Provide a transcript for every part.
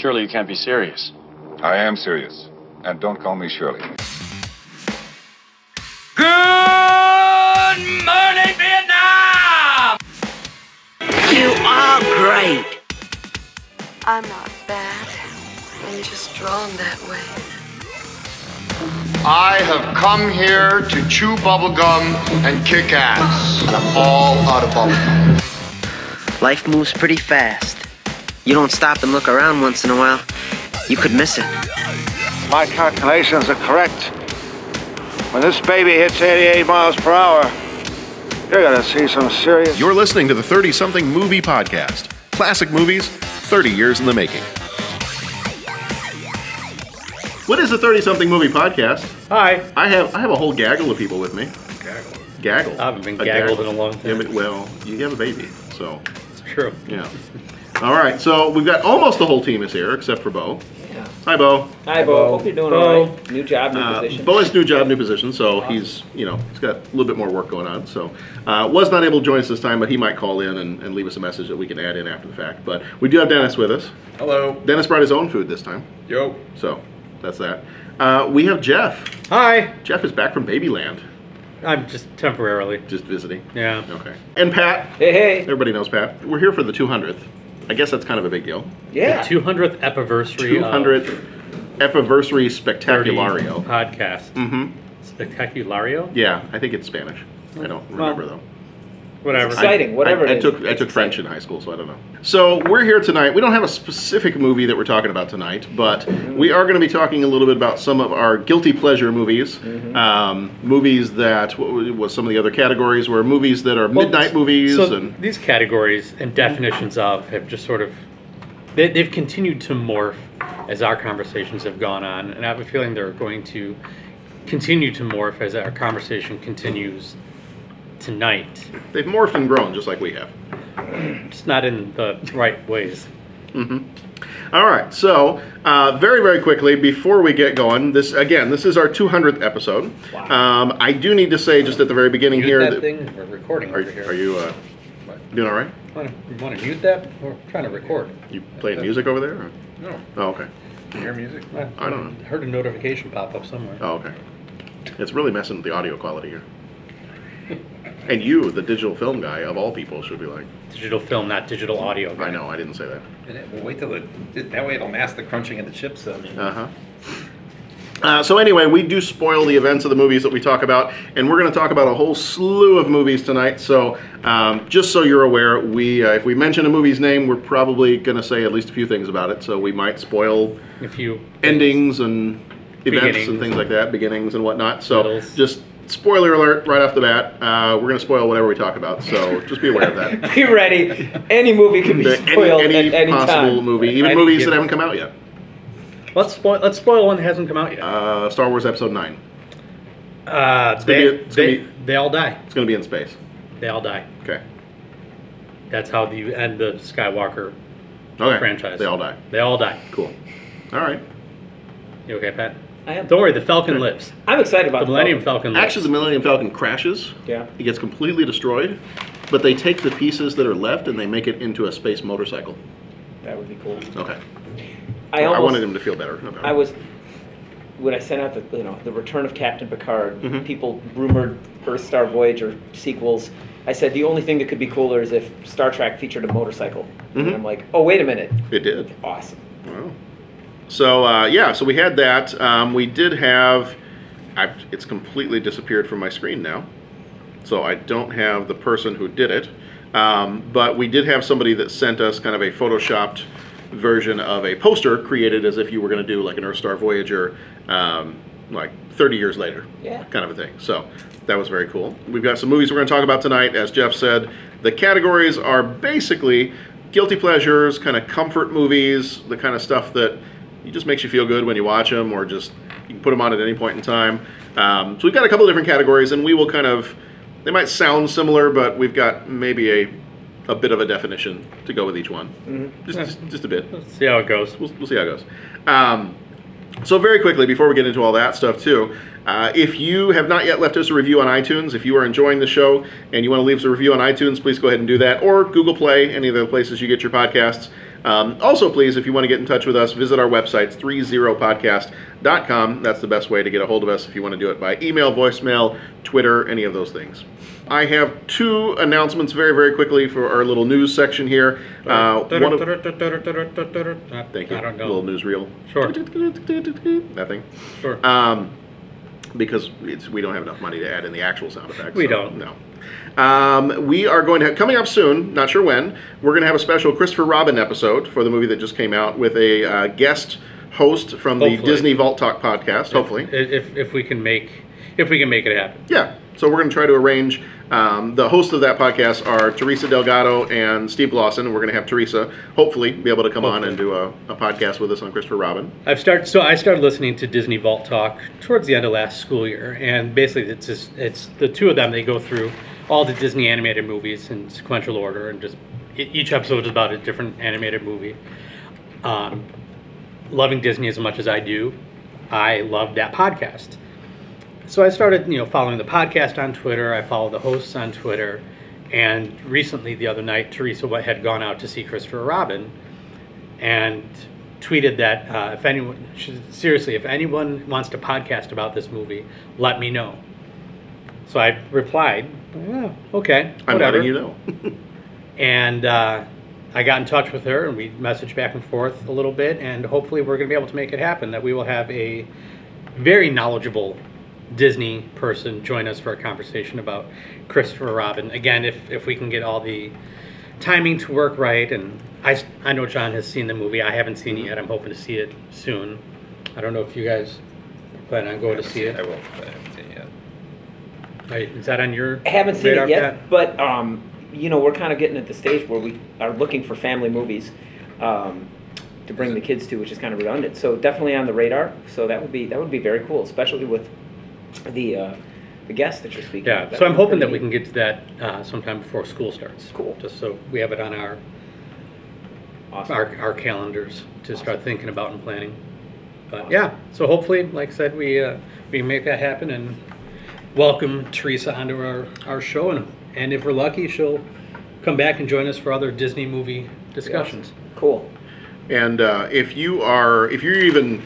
Surely you can't be serious. I am serious. And don't call me Shirley. Good morning, Vietnam! You are great. I'm not bad. I'm just drawn that way. I have come here to chew bubblegum and kick ass. And I'm all out of bubblegum. Life moves pretty fast. You don't stop and look around once in a while, you could miss it. My calculations are correct. When this baby hits 88 miles per hour, you're gonna see some serious. You're listening to the 30 something movie podcast. Classic movies, 30 years in the making. What is the 30 something movie podcast? Hi. I have I have a whole gaggle of people with me. Gaggle. Gaggle. I haven't been A gaggled gaggle. in a long Yeah, time. but, well, you have a baby, so It's true. yeah. All right, so we've got almost the whole team is here except for Bo. Yeah. Hi, Bo. Hi, Bo. Hope you're doing Bo. all right. New job, new Uh, position. Bo has new job, new position, so he's you know he's got a little bit more work going on. So uh, was not able to join us this time, but he might call in and, and leave us a message that we can add in after the fact. But we do have Dennis with us. Hello. Dennis brought his own food this time, Yo. so that's that. Uh, we have Jeff. Hi. Jeff is back from Babyland, I'm just temporarily. just visiting. Yeah. Okay. And Pat. Hey, hey. Everybody knows Pat. We're here for the 200th. I guess that's kind of a big deal. Yeah. 200th anniversary. 200th anniversary 30 spectaculario. podcast. Mm-hmm. Spectaculario. Yeah, I think it's Spanish. I don't remember though. Whatever. Exciting, whatever I, it I is. took I took French in high school, so I don't know. So we're here tonight. We don't have a specific movie that we're talking about tonight, but we are going to be talking a little bit about some of our guilty pleasure movies. Mm-hmm. Um, movies that what was some of the other categories were movies that are Well, midnight movies So and these categories and definitions of have just sort of they, they've continued to morph as our conversations have gone on, and I have a feeling they're going to continue to morph as our conversation continues tonight. they've morphed and grown just like we have. Just not in the right ways. All right, so uh, very, very quickly before we get going, this again, this is our 200th episode. Um, I do need to say just at the very beginning Mute here that that thing. We're recording are, over here. are you uh, doing all right? Want to, you want to mute that? We're trying to record. You playing music over there? or- No. Oh, okay. You hear music? I don't know. Heard a notification pop up somewhere. Oh, okay. It's really messing with the audio quality here. And you, the digital film guy of all people, should be like, Digital film, not digital audio. I know, I didn't say that. And it- We'll wait till it, that way it'll mask the crunching of the chips. I mean, Uh-huh. Uh, so anyway, we do spoil the events of the movies that we talk about, and we're going to talk about a whole slew of movies tonight. So um, just so you're aware, we uh, if we mention a movie's name, we're probably going to say at least a few things about it. So we might spoil If you endings and events and Beginnings. things like that, beginnings and whatnot. So Middles. just spoiler alert right off the bat. Uh, we're going to spoil whatever we talk about. So just be aware of that. Be ready. Any movie can be The- spoiled any, any at any possible time. movie, even Any movies given- that haven't come out yet. let's spoil let's spoil one that hasn't come out yet. Uh, Star Wars Episode Nine. Uh, gonna they, be- it's gonna they, be- they all die. It's going to be in space. They all die. Okay. That's how you end the Skywalker Okay. franchise. They all die. They all die. Cool. All right. You okay, Pat? I am. Don't worry, the Falcon lives. I'm excited about The Millennium Falcon. Falcon lives. Actually, the Millennium Falcon crashes. Yeah. It gets completely destroyed, but they take the pieces that are left and they make it into a space motorcycle. That would be cool. Okay. I I wanted him to feel better about it. I was when I sent out the you know the Return of Captain Picard. Mhm. People rumored Earth Star Voyager sequels. I said the only thing that could be cooler is if Star Trek featured a motorcycle. Mhm. And I'm like, oh wait a minute, It did. awesome. Wow. So uh, yeah, so we had that. Um, we did have. I, it's completely disappeared from my screen now, so I don't have the person who did it. Um, but we did have somebody that sent us kind of a photoshopped version of a poster created as if you were going to do like an Earth Star Voyager, um, like 30 years later, Yeah. kind of a thing. So that was very cool. We've got some movies we're going to talk about tonight. As Jeff said, the categories are basically guilty pleasures, kind of comfort movies, the kind of stuff that it just makes you feel good when you watch them, or just you can put them on at any point in time. Um, so we've got a couple of different categories, and we will kind of they might sound similar, but we've got maybe a a bit of a definition to go with each one, Mhm. just, just just a bit. Let's see how it goes. We'll, we'll see how it goes. Um, so very quickly, before we get into all that stuff too, uh, if you have not yet left us a review on iTunes, if you are enjoying the show and you want to leave us a review on iTunes, please go ahead and do that, or Google Play, any of the places you get your podcasts. Um, also, please, if you want to get in touch with us, visit our website, 30podcast.com. That's the best way to get a hold of us if you want to do it by email, voicemail, Twitter, any of those things. I have two announcements very, very quickly for our little news section here. Uh, one of, thank you. I don't know. Little newsreel. Sure. Nothing. Sure. Um, because it's, we don't have enough money to add in the actual sound effects. We so, don't. No. Um, we are going to have, coming up soon, not sure when, we're going to have a special Christopher Robin episode for the movie that just came out with a uh, guest host from the Disney Vault Talk podcast, hopefully. If, if we can make if we can make it happen. Yeah. So we're going to try to arrange. Um, the hosts of that podcast are Teresa Delgado and Steve Lawson. And we're going to have Teresa hopefully be able to come on and do a, a podcast with us on Christopher Robin. I've started so I started listening to Disney Vault Talk towards the end of last school year, and basically it's just it's the two of them. They go through all the Disney animated movies in sequential order, and just each episode is about a different animated movie. Um, loving Disney as much as I do, I love that podcast. So I started, you know, following the podcast on Twitter. I follow the hosts on Twitter, and recently, the other night, Teresa had gone out to see Christopher Robin, and tweeted that uh, if anyone, seriously, if anyone wants to podcast about this movie, let me know. So I replied, "Yeah, okay, I'm whatever." letting you know. and uh, I got in touch with her, and we messaged back and forth a little bit, and hopefully we're going to be able to make it happen. That we will have a very knowledgeable Disney person join us for a conversation about Christopher Robin. Again, if if we can get all the timing to work right, and I I know John has seen the movie. I haven't seen it yet. I'm hoping to see it soon. I don't know if you guys plan on going to see it. I will. but I haven't seen it yet. Right, Is that on your I haven't seen radar, it yet, Pat? but um, you know, we're kind of getting at the stage where we are looking for family movies um, to bring the kids to, which is kind of redundant. So definitely on the radar. So that would be that would be very cool, especially with the uh, the guests that you're speaking. Yeah, so I'm hoping that we can get to that uh, sometime before school starts. Cool. Just so we have it on our, Awesome. our, our calendars to start thinking about and planning. But yeah, so hopefully, like I said, we, uh, we make that happen and welcome Teresa onto our, our show. And, and if we're lucky, she'll come back and join us for other Disney movie discussions. Cool. And uh, if you are, if you're even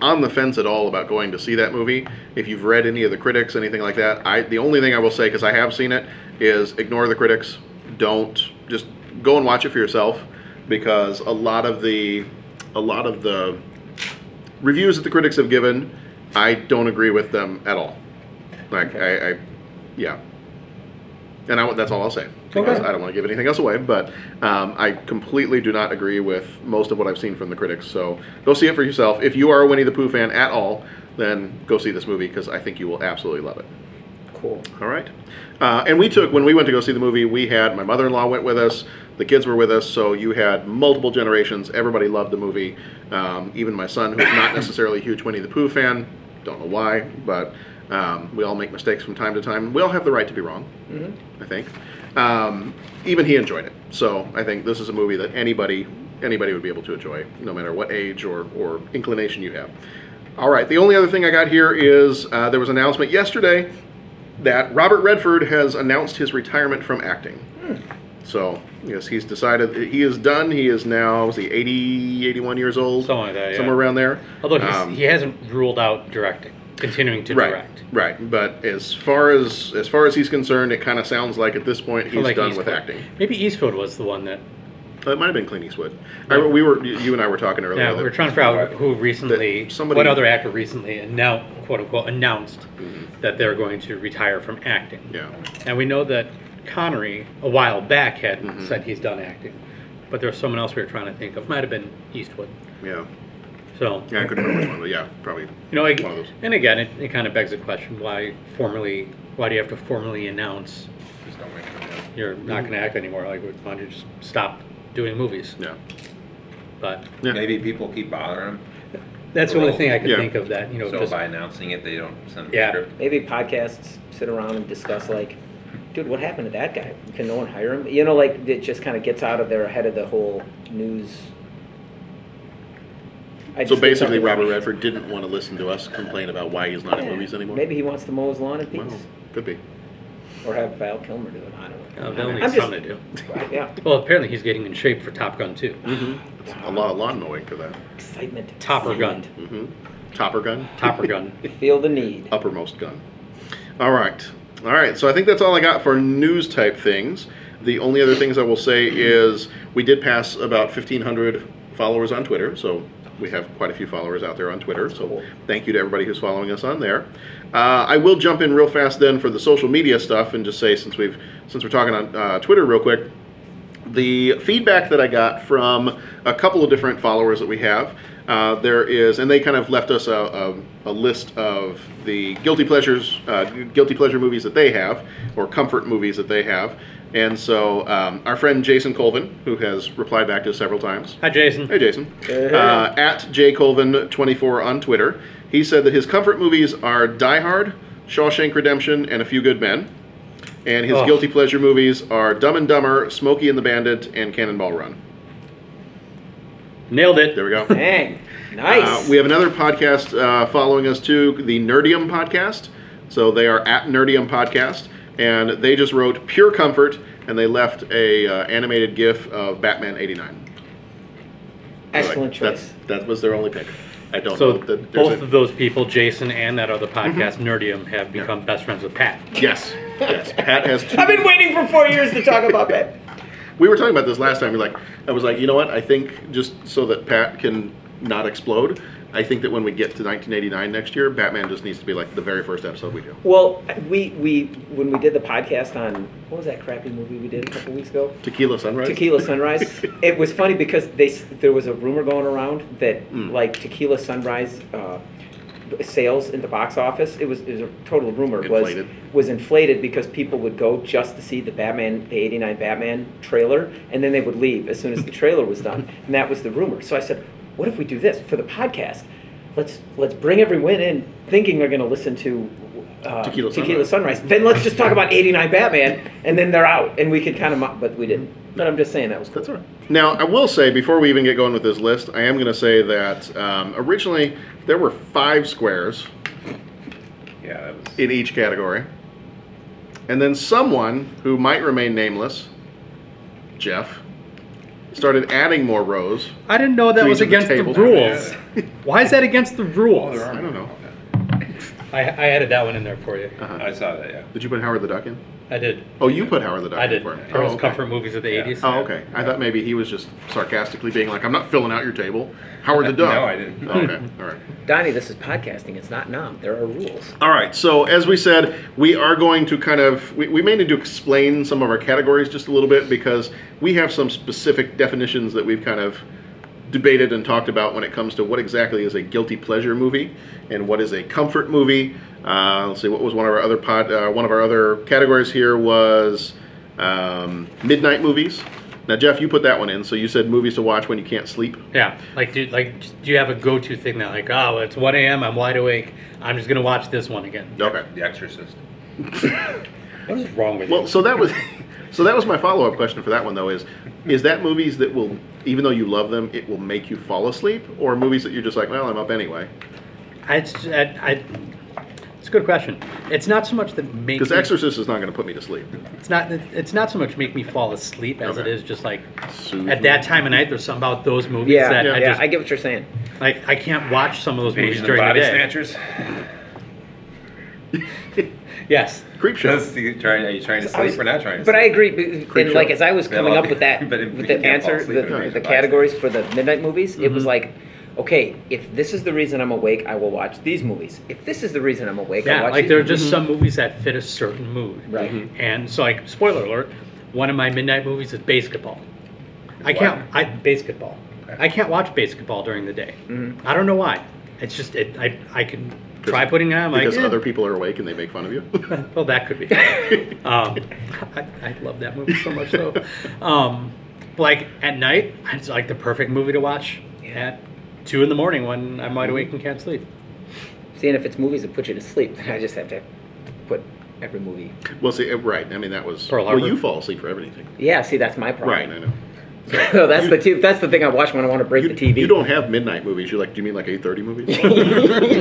on the fence at all about going to see that movie, if you've read any of the critics, anything like that, I the only thing I will say because I have seen it is ignore the critics. Don't just go and watch it for yourself because a lot of the a lot of the reviews that the critics have given, I don't agree with them at all. Like I, I yeah. And I, that's all I'll say because Okay. I don't want to give anything else away. But um, I completely do not agree with most of what I've seen from the critics. So go see it for yourself. If you are a Winnie the Pooh fan at all, then go see this movie because I think you will absolutely love it. Cool. All right. Uh, and we took, when we went to go see the movie, we had, my mother in law went with us, the kids were with us, so you had multiple generations. Everybody loved the movie. Um, even my son, who's not necessarily a huge Winnie the Pooh fan, don't know why, but um, we all make mistakes from time to time. We all have the right to be wrong, I think. Um, even he enjoyed it. So I think this is a movie that anybody anybody would be able to enjoy, no matter what age or, or inclination you have. All right, the only other thing I got here is uh, there was an announcement yesterday that Robert Redford has announced his retirement from acting. So, yes, he's decided he is done. He is now, was he 80, 81 years old? Something like that, yeah. Somewhere around there. Although he's, Um, he hasn't ruled out directing, continuing to right, direct. right. But as far as as far as he's concerned, it kind of sounds like at this point he's Like done with acting. Maybe Eastwood was the one that. Uh, It might have been Clint Eastwood. I, we were you and I were talking earlier. Yeah, we were trying to figure out who recently, somebody- what other actor recently announced, quote unquote, announced Mm-hmm. that they're going to retire from acting. Yeah. And we know that Connery a while back had Mhm. said he's done acting, but there's someone else we were trying to think of. Might have been Eastwood. Yeah. So Yeah, I couldn't remember which one, but yeah, probably. you know, I, one of those. and again, it, it kind of begs the question: Why formally? Why do you have to formally announce Just don't make it. you're not going to act anymore? Like, why don't you just stop doing movies? Yeah. But Yeah. Maybe people keep bothering them. that's the only thing I could Yeah. think of that you know them, so just by announcing it, they don't send them Yeah. the script. Maybe podcasts sit around and discuss like, dude, what happened to that guy? Can no one hire him? You know, like it just kind of gets out of there ahead of the whole news. I So just think basically, something- Robert Redford didn't want to listen to us complain about why he's not in Yeah, movies anymore. Maybe he wants to mow his lawn in peace. Well, could be. or have Val Kilmer do it. I don't know. Uh, Val I'm needs just- something to do. Right, yeah, Well, apparently he's getting in shape for Top Gun too. Mm-hmm. A lot of lawn mowing for that. excitement. Topper gun. excitement. hmm Topper gun. Topper gun. Feel the need. uppermost gun. All right. All right. So I think that's all I got for news type things. The only other things I will say is we did pass about 1,500 followers on Twitter. So we have quite a few followers out there on Twitter. So thank you to everybody who's following us on there. Uh, I will jump in real fast then for the social media stuff and just say since we've since we're talking on uh, Twitter real quick, the feedback that I got from a couple of different followers that we have, uh, there is, and they kind of left us a, a, a list of the guilty pleasures, uh, guilty pleasure movies that they have, or comfort movies that they have. And so, um, our friend Jason Colvin, who has replied back to us several times. Hi, Jason. Hey, Jason. Uh, at jcolvin24 on Twitter, he said that his comfort movies are Die Hard, Shawshank Redemption, and A Few Good Men. And his Oh. guilty pleasure movies are Dumb and Dumber, Smokey and the Bandit, and Cannonball Run. Nailed it. There we go. Dang, nice. Uh, we have another podcast uh, following us too, the Nerdium podcast. So they are at Nerdium podcast, and they just wrote pure comfort, and they left a uh, animated GIF of Batman '89. Excellent That's, choice. that was their only pick. I don't So know that both a- of those people, Jason and that other podcast, Nerdium, have become best friends with Pat. Yes, yes. Pat has two. I've been waiting for four years to talk about that. We were talking about this last time. We're like, I was like, you know what? I think just so that Pat can not explode, I think that when we get to 1989 next year, Batman just needs to be like the very first episode we do. Well, we we when we did the podcast on what was that crappy movie we did a couple weeks ago? Tequila Sunrise. Tequila Sunrise. it was funny because they there was a rumor going around that Mm. like Tequila Sunrise uh, sales in the box office. It was it was a total rumor. Inflated. Was was inflated because people would go just to see the Batman, the '89 Batman trailer, and then they would leave as soon as the trailer was done, and that was the rumor. So I said, what if we do this for the podcast? Let's let's bring everyone in thinking they're going to listen to. Uh, Tequila Tequila Sunrise. Sunrise. Then let's just talk about '89 Batman, and then they're out, and we could kind of, mo- but we didn't. But I'm just saying that was cool. That's all right. Now, I will say before we even get going with this list, I am going to say that um, originally there were five squares Yeah, that was. in each category, and then someone who might remain nameless, Jeff, started adding more rows. I didn't know that To was each the against the, tables. rules. Why is that against the rules? there. I don't know. I, I added that one in there for you. Uh-huh. I saw that. Yeah. Did you put Howard the Duck in? I did. Oh, you put Howard the Duck I in did. for him. There Oh, was okay. comfort movies of the Yeah. 80s. Oh, okay. I thought maybe he was just sarcastically being like, "I'm not filling out your table." Howard the Duck. No, I didn't. Oh, okay. All right. Donnie, this is podcasting. It's not nom. There are rules. All right. So as we said, we are going to kind of we, we may need to explain some of our categories just a little bit because we have some specific definitions that we've kind of debated and talked about when it comes to what exactly is a guilty pleasure movie and what is a comfort movie. Uh, let's see, what was one of our other pod? Uh, one of our other categories here was um, midnight movies. Now, Jeff, you put that one in. So you said movies to watch when you can't sleep. Yeah, like do like do you have a go-to thing that like oh it's 1 a.m. I'm wide awake I'm just gonna watch this one again. Okay. The Exorcist. What is wrong with Well, you? so that was so that was my follow up question for that one though is is that movies that will even though you love them it will make you fall asleep or movies that you're just like well I'm up anyway I, it's, I, I, it's a good question. It's not so much that make because Exorcist is not going to put me to sleep. It's not. It's not so much make me fall asleep as it Okay. is just like Soothe at that time of night. There's something about those movies Yeah, that yeah, I yeah. just I get what you're saying. like. I can't watch some of those movies Invasion of during the Body day. Snatchers. Yes. Creep show. Just you trying, are you trying to I was- sleep or not trying to But I sleep? agree. b- Creep And like as I was Yeah, coming well, up with that, but if with you the can't fall answer, asleep the, in the Invasion of categories for the midnight movies, it was Mhm. like, okay, if this is the reason I'm awake, I will watch these movies. If this is the reason I'm awake, I'll Yeah, watch like these there are movies. just some movies that fit a certain mood. Right. Mhm. And so, like, spoiler alert, one of my midnight movies is basketball. I can't. I basketball. I can't watch basketball during the day. Mhm. I don't know why. It's just it. I I can try 'Cause- putting it on. Like, because eh. other people are awake and they make fun of you. well, that could be. um, I, I love that movie so much though. Um, like at night, it's like the perfect movie to watch at two in the morning when I'm wide awake and can't sleep. Seeing if it's movies that put you to sleep, then I just have to put every movie. well, see, uh, right. I mean, that was Pearl well. You fall asleep for everything. Yeah, see, that's my problem. Right. I know. So that's the t- that's the thing I watch when I want to break You, the TV. you don't have midnight movies. You're like? Do you mean like eight thirty movies?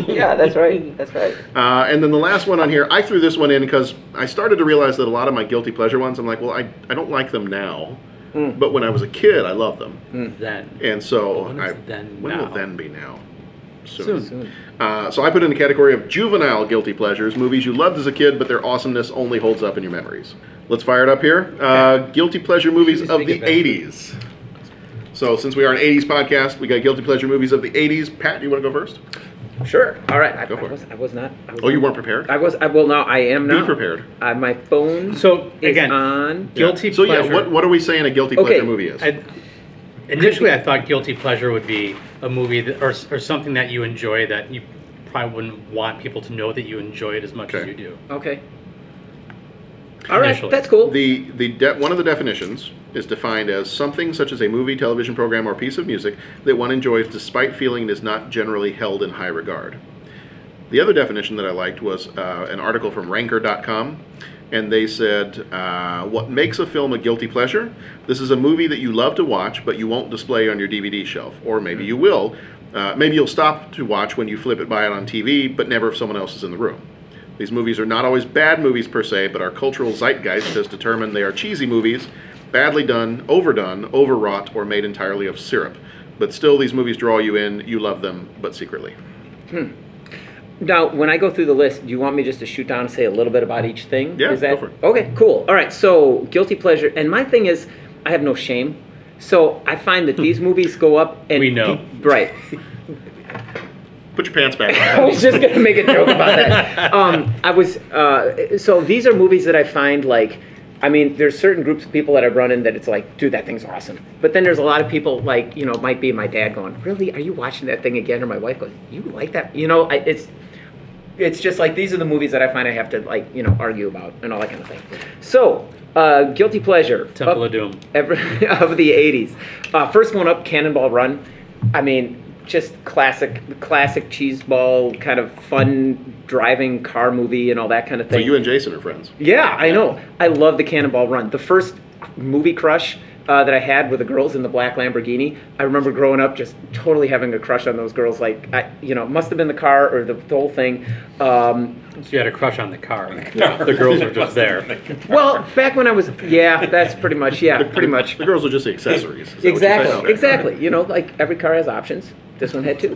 yeah, that's right. That's right. Uh, and then the last one on here, I threw this one in because I started to realize that a lot of my guilty pleasure ones, I'm like, well, I, I don't like them now, Mm. but when I was a kid, I loved them. Then. And so When I, then when now? will then be now? Soon. Soon. Uh, so I put in the category of juvenile guilty pleasures, movies you loved as a kid, but their awesomeness only holds up in your memories. Let's fire it up here. Uh, guilty pleasure movies of the 80s. So since we are an 80s podcast, we got guilty pleasure movies of the 80s. Pat, you want to go first? Sure. All right. I, Go for I it. was I was not. I was Oh, you weren't prepared? I was. I well now I am Be now. prepared. Uh, my phone. So, is again, on. Guilty Pleasure. So pleasure. yeah, what, what are we saying a guilty Okay. pleasure movie is? I, initially, I thought guilty pleasure would be a movie that, or, or something that you enjoy that you probably wouldn't want people to know that you enjoy it as much as Okay. you do. Okay. All right. Initially. That's cool. The the de- one of the definitions is defined as something such as a movie, television program, or piece of music that one enjoys despite feeling it is not generally held in high regard. The other definition that I liked was uh, an article from Ranker.com, and they said, uh, "What makes a film a guilty pleasure? This is a movie that you love to watch, but you won't display on your DVD shelf, or maybe you will. Uh, maybe you'll stop to watch when you flip it by it on TV, but never if someone else is in the room." These movies are not always bad movies per se, but our cultural zeitgeist has determined they are cheesy movies, badly done, overdone, overwrought, or made entirely of syrup. But still, these movies draw you in, you love them, but secretly. Hmm. Now, when I go through the list, do you want me just to shoot down and say a little bit about each thing? Yeah, Is that go for it. okay? Cool. All right. So, guilty pleasure, and my thing is, I have no shame. So I find that these movies go up and We know. right. Put your pants back I was just gonna make a joke about that. Um, I was uh, so these are movies that I find like. I mean, there's certain groups of people that I've run in that it's like, dude, that thing's awesome. But then there's a lot of people like, you know, it might be my dad going, really, are you watching that thing again? Or my wife goes, you like that? You know, I, it's it's just like these are the movies that I find I have to like, you know, argue about and all that kind of thing. So, uh, guilty pleasure. Temple Up- of Doom. Every, of the 80s. Uh, first one up, Cannonball Run. I mean, just classic, classic cheeseball kind of fun driving car movie and all that kind of thing. So you and Jason are friends. yeah, I know. I love the Cannonball Run. The first movie crush uh, that I had with the girls in the black Lamborghini. I remember growing up just totally having a crush on those girls. Like, I, you know, must have been the car or the, the whole thing. Um, So you had a crush on the car. The girls were just there. well, back when I was, yeah, that's pretty much, yeah, pretty much. The girls were just the accessories. Is you're Exactly, exactly. You know, like every car has options. This one had two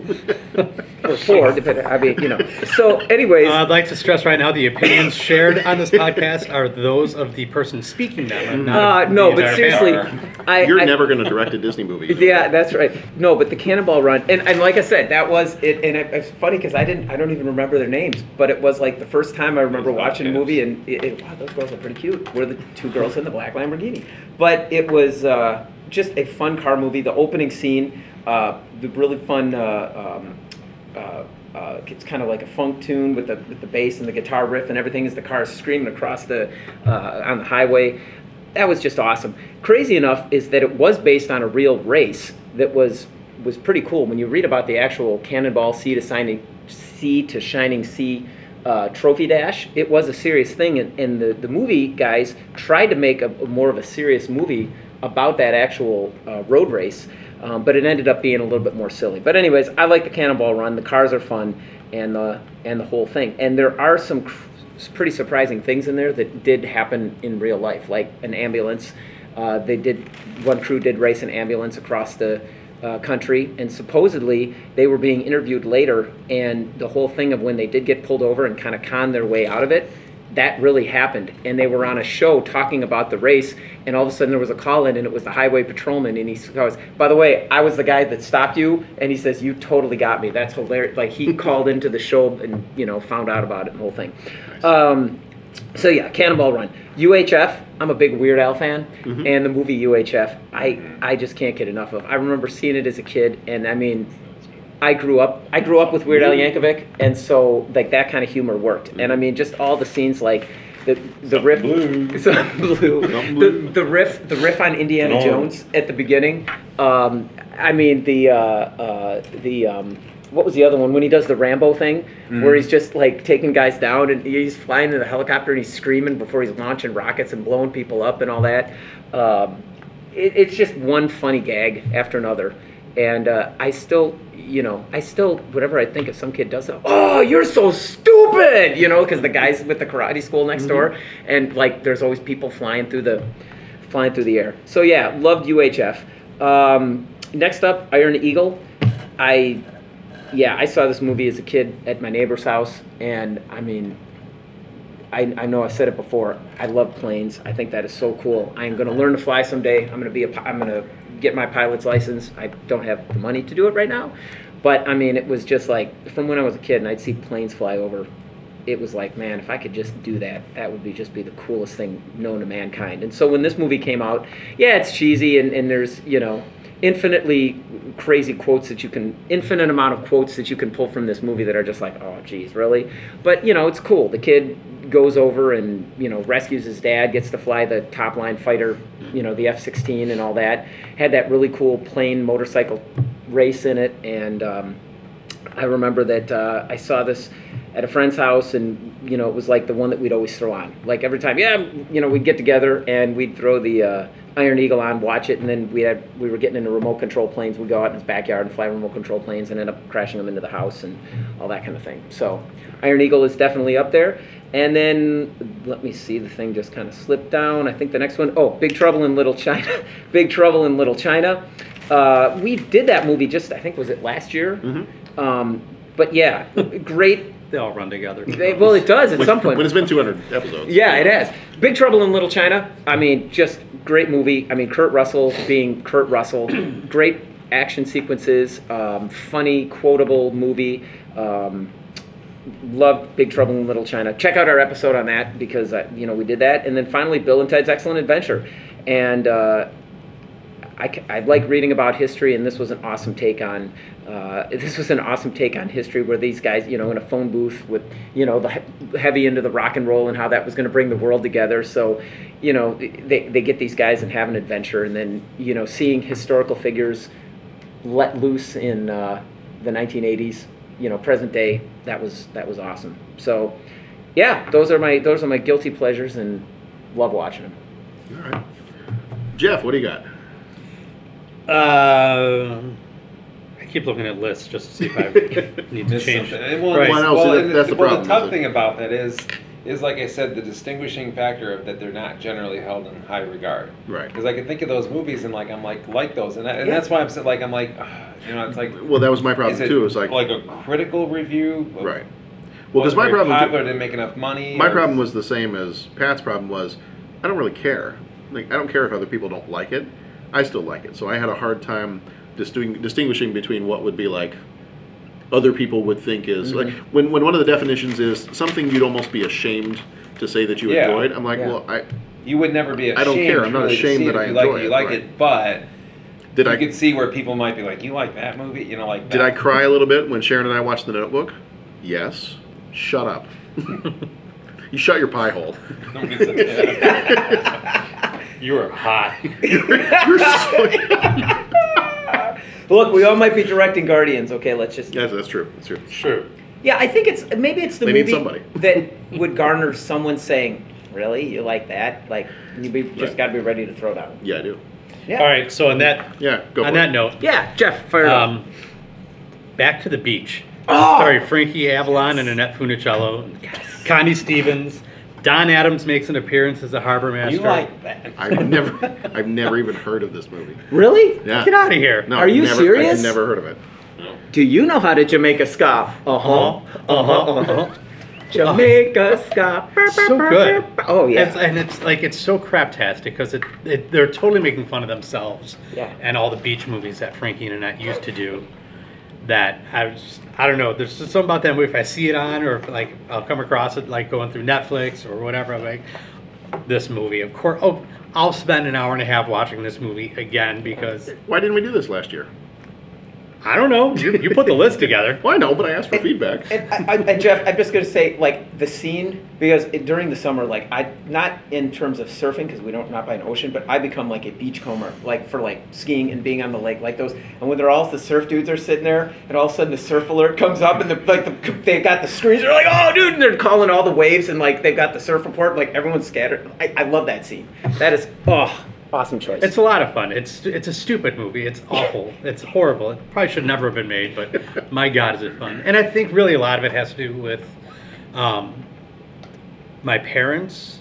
or four, depending. I mean, you know. So, anyways, Uh, I'd like to stress right now the opinions shared on this podcast are those of the person speaking them. and not uh, of no, but entire seriously, panel. I, You're I, never going to direct a Disney movie. you know Yeah, that. that's right. No, but the Cannonball Run, and, and like I said, that was it. And it, it's funny because I didn't, I don't even remember their names, but it was like the first time I remember watching a movie, and it, it, wow, those girls are pretty cute. We're the two girls in the black Lamborghini, but it was uh, just a fun car movie. The opening scene, uh, the really fun. Uh, um, uh, uh, it's kind of like a funk tune with the with the bass and the guitar riff and everything as the car is screaming across the uh, on the highway. That was just awesome. Crazy enough is that it was based on a real race that was was pretty cool. When you read about the actual Cannonball Sea to Shining Sea to Shining Sea uh, trophy dash, it was a serious thing, and, and the the movie guys tried to make a, a more of a serious movie about that actual uh, road race. Um, but it ended up being a little bit more silly. But anyways, I like the Cannonball Run. The cars are fun, and the and the whole thing. And there are some cr- pretty surprising things in there that did happen in real life, like an ambulance. Uh, they did one crew did race an ambulance across the uh, country, and supposedly they were being interviewed later, and the whole thing of when they did get pulled over and kind of con their way out of it that really happened. And they were on a show talking about the race and all of a sudden there was a call in and it was the highway patrolman and he goes by the way i was the guy that stopped you and he says you totally got me. That's hilarious. Like he called into the show and you know found out about it and the whole thing. Um, so yeah cannonball run. Uhf i'm a big weird al fan and the movie uhf i i just can't get enough of. I remember seeing it as a kid and i mean I grew up I grew up with Weird Al Yankovic, and so like that kind of humor worked. And I mean, just all the scenes like the the riff, Some blue. The, the riff, the riff on Indiana Jones at the beginning. Um, I mean the uh, uh, the um, what was the other one when he does the Rambo thing, where he's just like taking guys down and he's flying in the helicopter and he's screaming before he's launching rockets and blowing people up and all that. Um, it, it's just one funny gag after another, and uh, I still, you know, I still, whatever I think if some kid does it, oh, you're so stupid, you know, because the guys with the karate school next door, and like there's always people flying through the, flying through the air. So yeah, loved UHF. Um, next up, Iron Eagle. I, yeah, I saw this movie as a kid at my neighbor's house, and I mean, I, I know I've said it before. I love planes. I think that is so cool. I'm going to learn to fly someday. I'm going to be a. I'm going to get my pilot's license. I don't have the money to do it right now, but I mean, it was just like from when I was a kid, and I'd see planes fly over. It was like, man, if I could just do that, that would be just be the coolest thing known to mankind. And so when this movie came out, yeah, it's cheesy, and, and there's you know infinitely crazy quotes that you can infinite amount of quotes that you can pull from this movie that are just like oh geez really but you know it's cool the kid goes over and you know rescues his dad gets to fly the top line fighter you know the f-16 and all that had that really cool plane motorcycle race in it and um, I remember that uh, I saw this at a friend's house, and you know, it was like the one that we'd always throw on. Like every time, yeah, you know, we'd get together and we'd throw the uh, Iron Eagle on, watch it, and then we had we were getting into remote control planes. We'd go out in his backyard and fly remote control planes, and end up crashing them into the house and all that kind of thing. So, Iron Eagle is definitely up there. And then let me see, the thing just kind of slipped down. I think the next one, oh, Big Trouble in Little China. Big Trouble in Little China. Uh, we did that movie just, I think, was it last year? Um, but yeah, great. They all run together. They, well, it does at When- some point. When it's been 200 episodes. Yeah, it has. Big Trouble in Little China. I mean, just great movie. I mean, Kurt Russell being Kurt Russell. great action sequences. Um, funny, quotable movie. Um, loved Big Trouble in Little China. Check out our episode on that because uh, you know we did that. And then finally, Bill and Ted's Excellent Adventure. And uh, I, I like reading about history, and this was an awesome take on. Uh, this was an awesome take on history, where these guys, you know, in a phone booth with, you know, the he- heavy into the rock and roll, and how that was going to bring the world together. So, you know, they, they get these guys and have an adventure, and then you know, seeing historical figures let loose in uh, the 1980s, you know, present day, that was that was awesome. So, yeah, those are my those are my guilty pleasures, and love watching them. All right. Jeff, what do you got? Uh, I keep looking at lists just to see if I need to change. something. And Well, Right. Why not? well, See, that- and that's the well, problem, The tough thing about that is, is like I said, the distinguishing factor of that they're not generally held in high regard. Right. Because I can think of those movies and like I'm like like those, and, that, and Yeah. that's why I'm like I'm like, ugh, you know, it's like. Well, that was my problem it too. It was like, like a critical review. of- right. Well, because my problem, popular, too, didn't make enough money. my or- problem was the same as Pat's problem was, I don't really care. Like, I don't care if other people don't like it. I still like it. So I had a hard time distinguishing between what would be like other people would think is like Mm-hmm. when, when one of the definitions is something you'd almost be ashamed to say that you Yeah. enjoyed. I'm like, Yeah. well, I You would never be ashamed. I don't care. I'm not ashamed that I you like enjoy it. You like right. it, but did you I could see where people might be like, "You like that movie?" You know, like. Did. I cry a little bit when Sharon and I watched The Notebook? Yes. Shut up. you shut your pie hole. Nobody said that. You are hot. You're so- Look, we all might be directing Guardians. Okay, let's just. yes, that's true. That's true. Sure. Yeah, I think it's maybe it's the They need movie somebody. that would garner someone saying, "Really, you like that?" Like you be, just Right. got to be ready to throw down. Yeah, I do. Yeah. All right. So on that Yeah, go on for that it. note, Yeah, Jeff, fire it up. um, back to the beach. Oh! Sorry, Frankie Avalon and Annette Funicello, Connie Stevens, Don Adams makes an appearance as a harbor master. You like that? I've never, I've never even heard of this movie. Really? Yeah. Get out of here. No, Are I've you never, serious? I've never heard of it. Do you know how to Jamaica ska? Uh huh. Uh huh. Uh-huh. Jamaica ska. So good. Oh yeah. It's, and it's like it's so craptastic because it, it they're totally making fun of themselves Yeah. and all the beach movies that Frankie and Annette used to do. That I just, I don't know. There's just something about that movie. If I see it on, or if like I'll come across it like going through Netflix or whatever, I'm like this movie. Of course, oh, I'll spend an hour and a half watching this movie again because Why didn't we do this last year? I don't know. You, you put the list together. Well, I know, but I asked for feedback. And, I, I, and Jeff, I'm just gonna say, like the scene, because it, during the summer, like I, not in terms of surfing, because we don't not by an ocean, but I become like a beachcomber, like for like skiing and being on the lake, like those. And when they're all the surf dudes are sitting there, and all of a sudden the surf alert comes up, and the like the, they've got the screens, they're like, oh dude, and they're calling all the waves, and like they've got the surf report, like everyone's scattered. I, I love that scene. That is, oh, Awesome choice. It's a lot of fun. It's it's a stupid movie. It's awful. It's horrible. It probably should never have been made, but my God, is it fun! And I think really a lot of it has to do with um, my parents,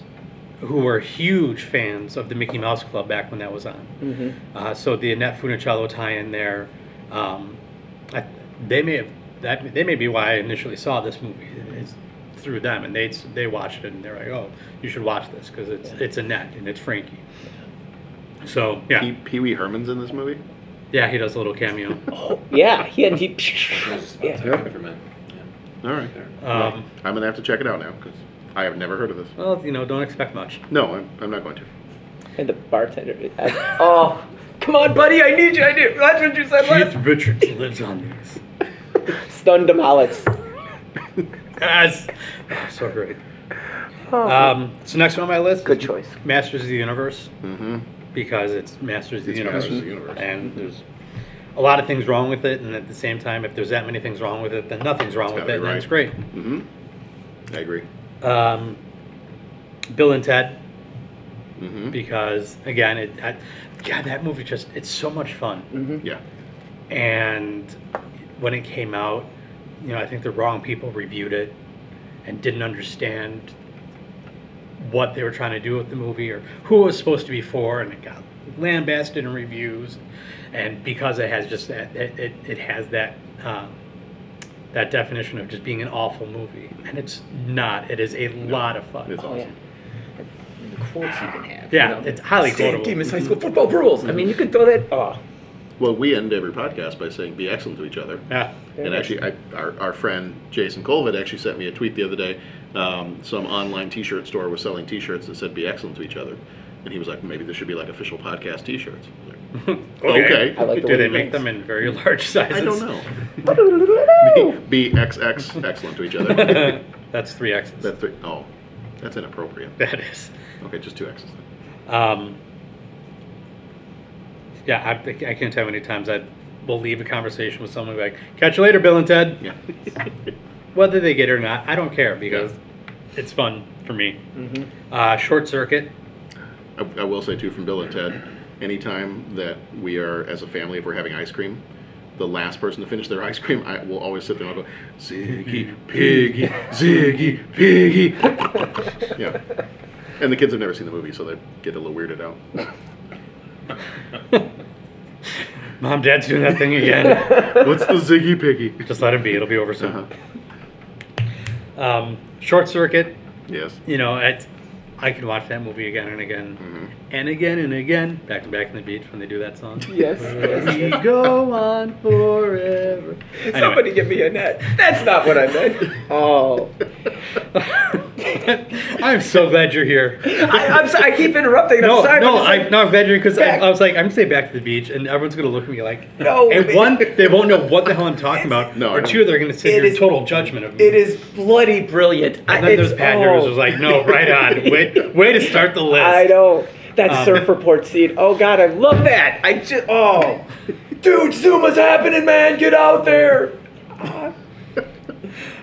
who were huge fans of the Mickey Mouse Club back when that was on. hmm Uh, so the Annette Funicello tie-in there, um, I, they may have that they may be why I initially saw this movie is through them, and they they watched it and they're like, oh, you should watch this because it's it's Annette and it's Frankie. So yeah, Pee Pee Wee Herman's in this movie. yeah, he does a little cameo. Oh, yeah, he had he. Just about Yeah. time for men. All right. Um, I'm gonna have to check it out now because I have never heard of this. well, you know, don't expect much. No, I'm, I'm not going to. And the bartender. I- oh, come on, buddy! I need you. I do. That's what you said last. Keith Richards lives on these. Stunned Demolets. Yes, oh, so great. Um, so next one on my list, Good is choice. Masters of the Universe. Mm-hmm. Because it's Masters of the It's Universe. Masters of the Universe. And there's a lot of things wrong with it, and at the same time, if there's that many things wrong with it, then nothing's wrong with gotta it, and it's great. Mm-hmm. I agree. Um, Bill and Ted, Mm-hmm. because again, it, I, God, that movie just, it's so much fun. Mm-hmm. Yeah. And when it came out, you know, I think the wrong people reviewed it and didn't understand what they were trying to do with the movie or who it was supposed to be for, and it got lambasted in reviews. And because it has just that, it, it, it has that um, that definition of just being an awful movie, and it's not. It is a lot of fun. It's Oh, yeah. awesome. The quotes you can have. Yeah, you know? it's highly Same quotable. game as high school football rules. I mean, you can throw that. Oh, Well, we end every podcast by saying "be excellent to each other." Yeah. And actually, I, our, our friend Jason Colvin actually sent me a tweet the other day. Um, some online T-shirt store was selling T-shirts that said "Be excellent to each other," and he was like, "Maybe this should be like official podcast T-shirts." I like, Okay. I like the Do way they he make them in very large sizes? I don't know. be, be XX excellent to each other. That's three X's. That's three. Oh, that's inappropriate. That is. Okay, just two X's. Um, yeah, I, I can't tell how many times I will leave a conversation with someone like, "Catch you later, Bill and Ted." Yeah. Whether they get it or not, I don't care because it's fun for me. Mhm. Uh, Short Circuit. I, I will say too from Bill and Ted, anytime that we are as a family, if we're having ice cream, the last person to finish their ice cream, I will always sit there and I'll go, Ziggy, Piggy, Ziggy, Piggy. yeah. And the kids have never seen the movie, so they get a little weirded out. Mom, Dad's doing that thing again. What's the Ziggy Piggy? Just let it be; it'll be over soon. Uh-huh. Um, Short Circuit. Yes. You know, it's, I can watch that movie again and again, Mhm. And again and again. Back to Back in the Beach when they do that song. Yes, we yes. go on forever. Anyway. Somebody give me a net. That's not what I meant. Oh, I'm so glad you're here. I, I'm sorry. I keep interrupting. I'm No, sorry. no, I, like- no, I'm glad you're because I, I was like, I'm gonna say back to the beach, and everyone's gonna look at me like, No, And it- one, they won't know what the hell I'm talking about. No, or don't. two, they're gonna sit It here in total judgment of me. It is bloody brilliant. I- And then it's- there's Pat oh. just like, no, right on. Wait, way to start the list. I don't know that Um, surf report scene. Oh God, I love that. I just oh, dude, Zuma's happening, man. Get out there.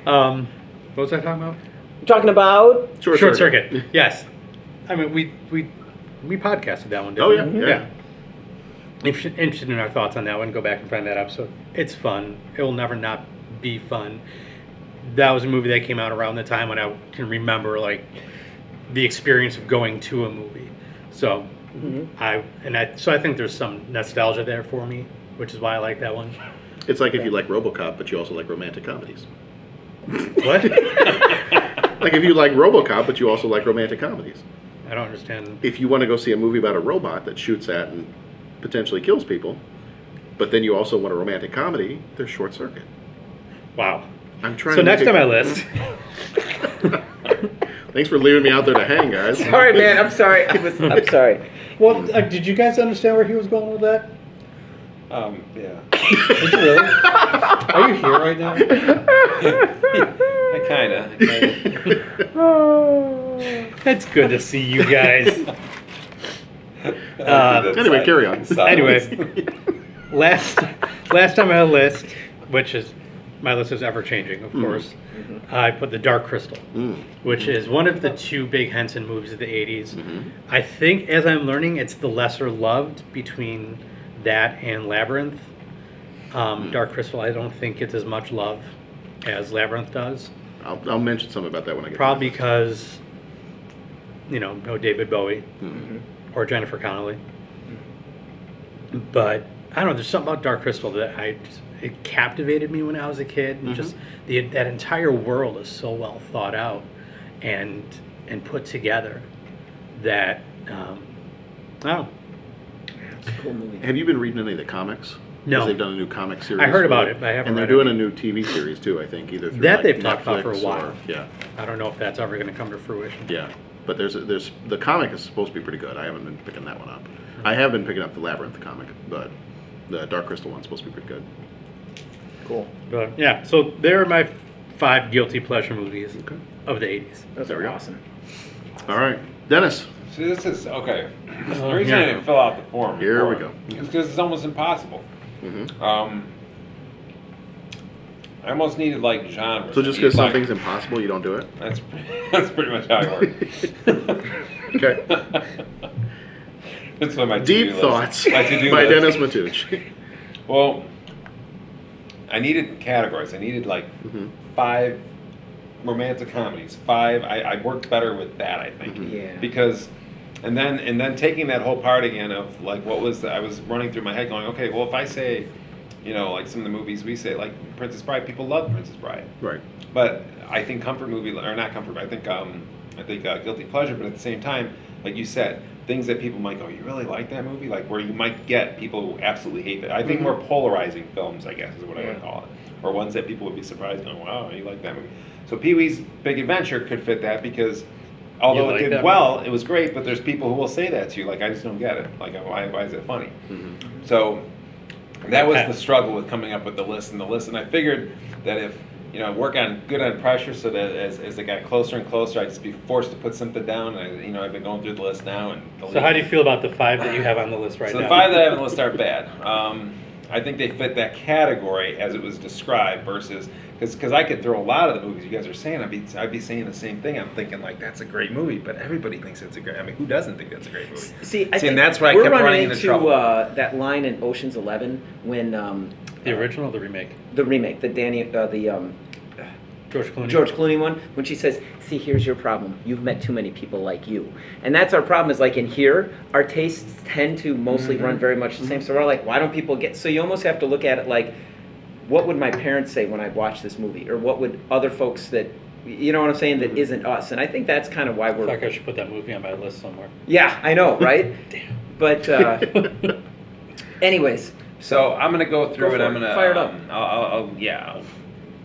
Um, what was I talking about? Talking about Short, Short circuit. Yes. I mean, we we we podcasted that one. Didn't Oh, we? yeah, yeah. If you're interested in our thoughts on that one, go back and find that episode. It's fun. It will never not be fun. That was a movie that came out around the time when I can remember like the experience of going to a movie. So Mhm. I and I so I think there's some nostalgia there for me, which is why I like that one. It's like if you like RoboCop, but you also like romantic comedies. What? Like if you like RoboCop, but you also like romantic comedies. I don't understand. If you want to go see a movie about a robot that shoots at and potentially kills people, but then you also want a romantic comedy, there's Short Circuit. Wow. I'm trying. So to next on my list. Thanks for leaving me out there to hang, guys. sorry, man. I'm sorry. I was. I'm sorry. Well, uh, did you guys understand where he was going with that? Um, yeah. Did you really? Are you here right now? I kinda. kinda. It's good to see you guys. Uh, anyway, side- carry on. sideways. Anyway, last last time on the list, which is my list is ever changing, of Mhm. course. I put The Dark Crystal, Mm. which is one of the two big Henson movies of the 80s. Mhm. I think, as I'm learning, it's the lesser loved between that and Labyrinth. Um, Hmm. Dark Crystal, I don't think gets as much love as Labyrinth does. I'll, I'll mention something about that when I get. Probably because, you know, no David Bowie or Jennifer Connelly. But I don't know. There's something about Dark Crystal that I it captivated me when I was a kid. And Mhm. Just the that entire world is so well thought out and and put together that um, I. It's a cool movie. Have you been reading any of the comics? No. they've done a new comic series. I heard about it, but I haven't And they're read doing it. a new TV series too. I think either through That like, they've talked about for a Netflix or- while. yeah, I don't know if that's ever going to come to fruition. yeah. But there's a, there's the comic is supposed to be pretty good. I haven't been picking that one up. I have been picking up the Labyrinth comic, but the Dark Crystal one's supposed to be pretty good. Cool. But yeah, so there are my five guilty pleasure movies Okay. of the 80s. Those There we are awesome. All right, Dennis. See, this is okay. The Oh, reason I yeah. didn't fill out the form Here we go. is because it's almost impossible. Mm-hmm. Um, I almost needed like genres. So just because need, like- something's impossible, you don't do it. That's that's pretty much how I work. Okay. That's what my Deep to-do list- thoughts my to-do by list. Dennis Matuch. Well, I needed categories. I needed like hmm five romantic comedies. Five. I, I worked better with that. I think. Mhm. Yeah. Because, and then and then taking that whole part again of like what was the, I was running through my head going, okay, well if I say, you know, like some of the movies we say like Princess Bride, people love Princess Bride. Right. But I think comfort movie or not comfort, I think um, I think uh, guilty pleasure. But at the same time, like you said, things that people might go, you really like that movie, like where you might get people who absolutely hate it. I think Mhm. more polarizing films, I guess, is what I would call it, or ones that people would be surprised going, wow, you like that movie. So Pee Wee's Big Adventure could fit that because. Although like it did that well, it was great, but there's people who will say that to you, like, I just don't get it. Like, why, why is it funny? hmm So that was the struggle with coming up with the list and the list. And I figured that if you know work on good on pressure, so that as, as it got closer and closer, I'd just be forced to put something down. And I, you know I've been going through the list now and. So how do you feel about the five that you have on the list right so now? the five that I have on the list aren't bad. Um, I think they fit that category as it was described versus because I could throw a lot of the movies you guys are saying. I'd be I'd be saying the same thing. I'm thinking like that's a great movie, but everybody thinks it's a great. I mean, who doesn't think that's a great movie? See, I See, think and that's where I we're kept running running into into trouble. uh, that line in Ocean's Eleven when um, the original or the remake? the remake, the Danny, uh, the um, George Clooney. George Clooney one, when she says, "See, here's your problem. You've met too many people like you," and that's our problem. Is like in here, our tastes tend to mostly Mm-hmm. run very much the same. So we're like, why don't people get? So you almost have to look at it like, what would my parents say when I watch this movie, or what would other folks that, you know what I'm saying, that isn't us? And I think that's kind of why I feel we're. like I should put that movie on my list somewhere. Yeah, I know, right? Damn. But uh, anyways, So I'm gonna go through Go it. for I'm it. gonna Fire it up. um, I'll, I'll, I'll yeah.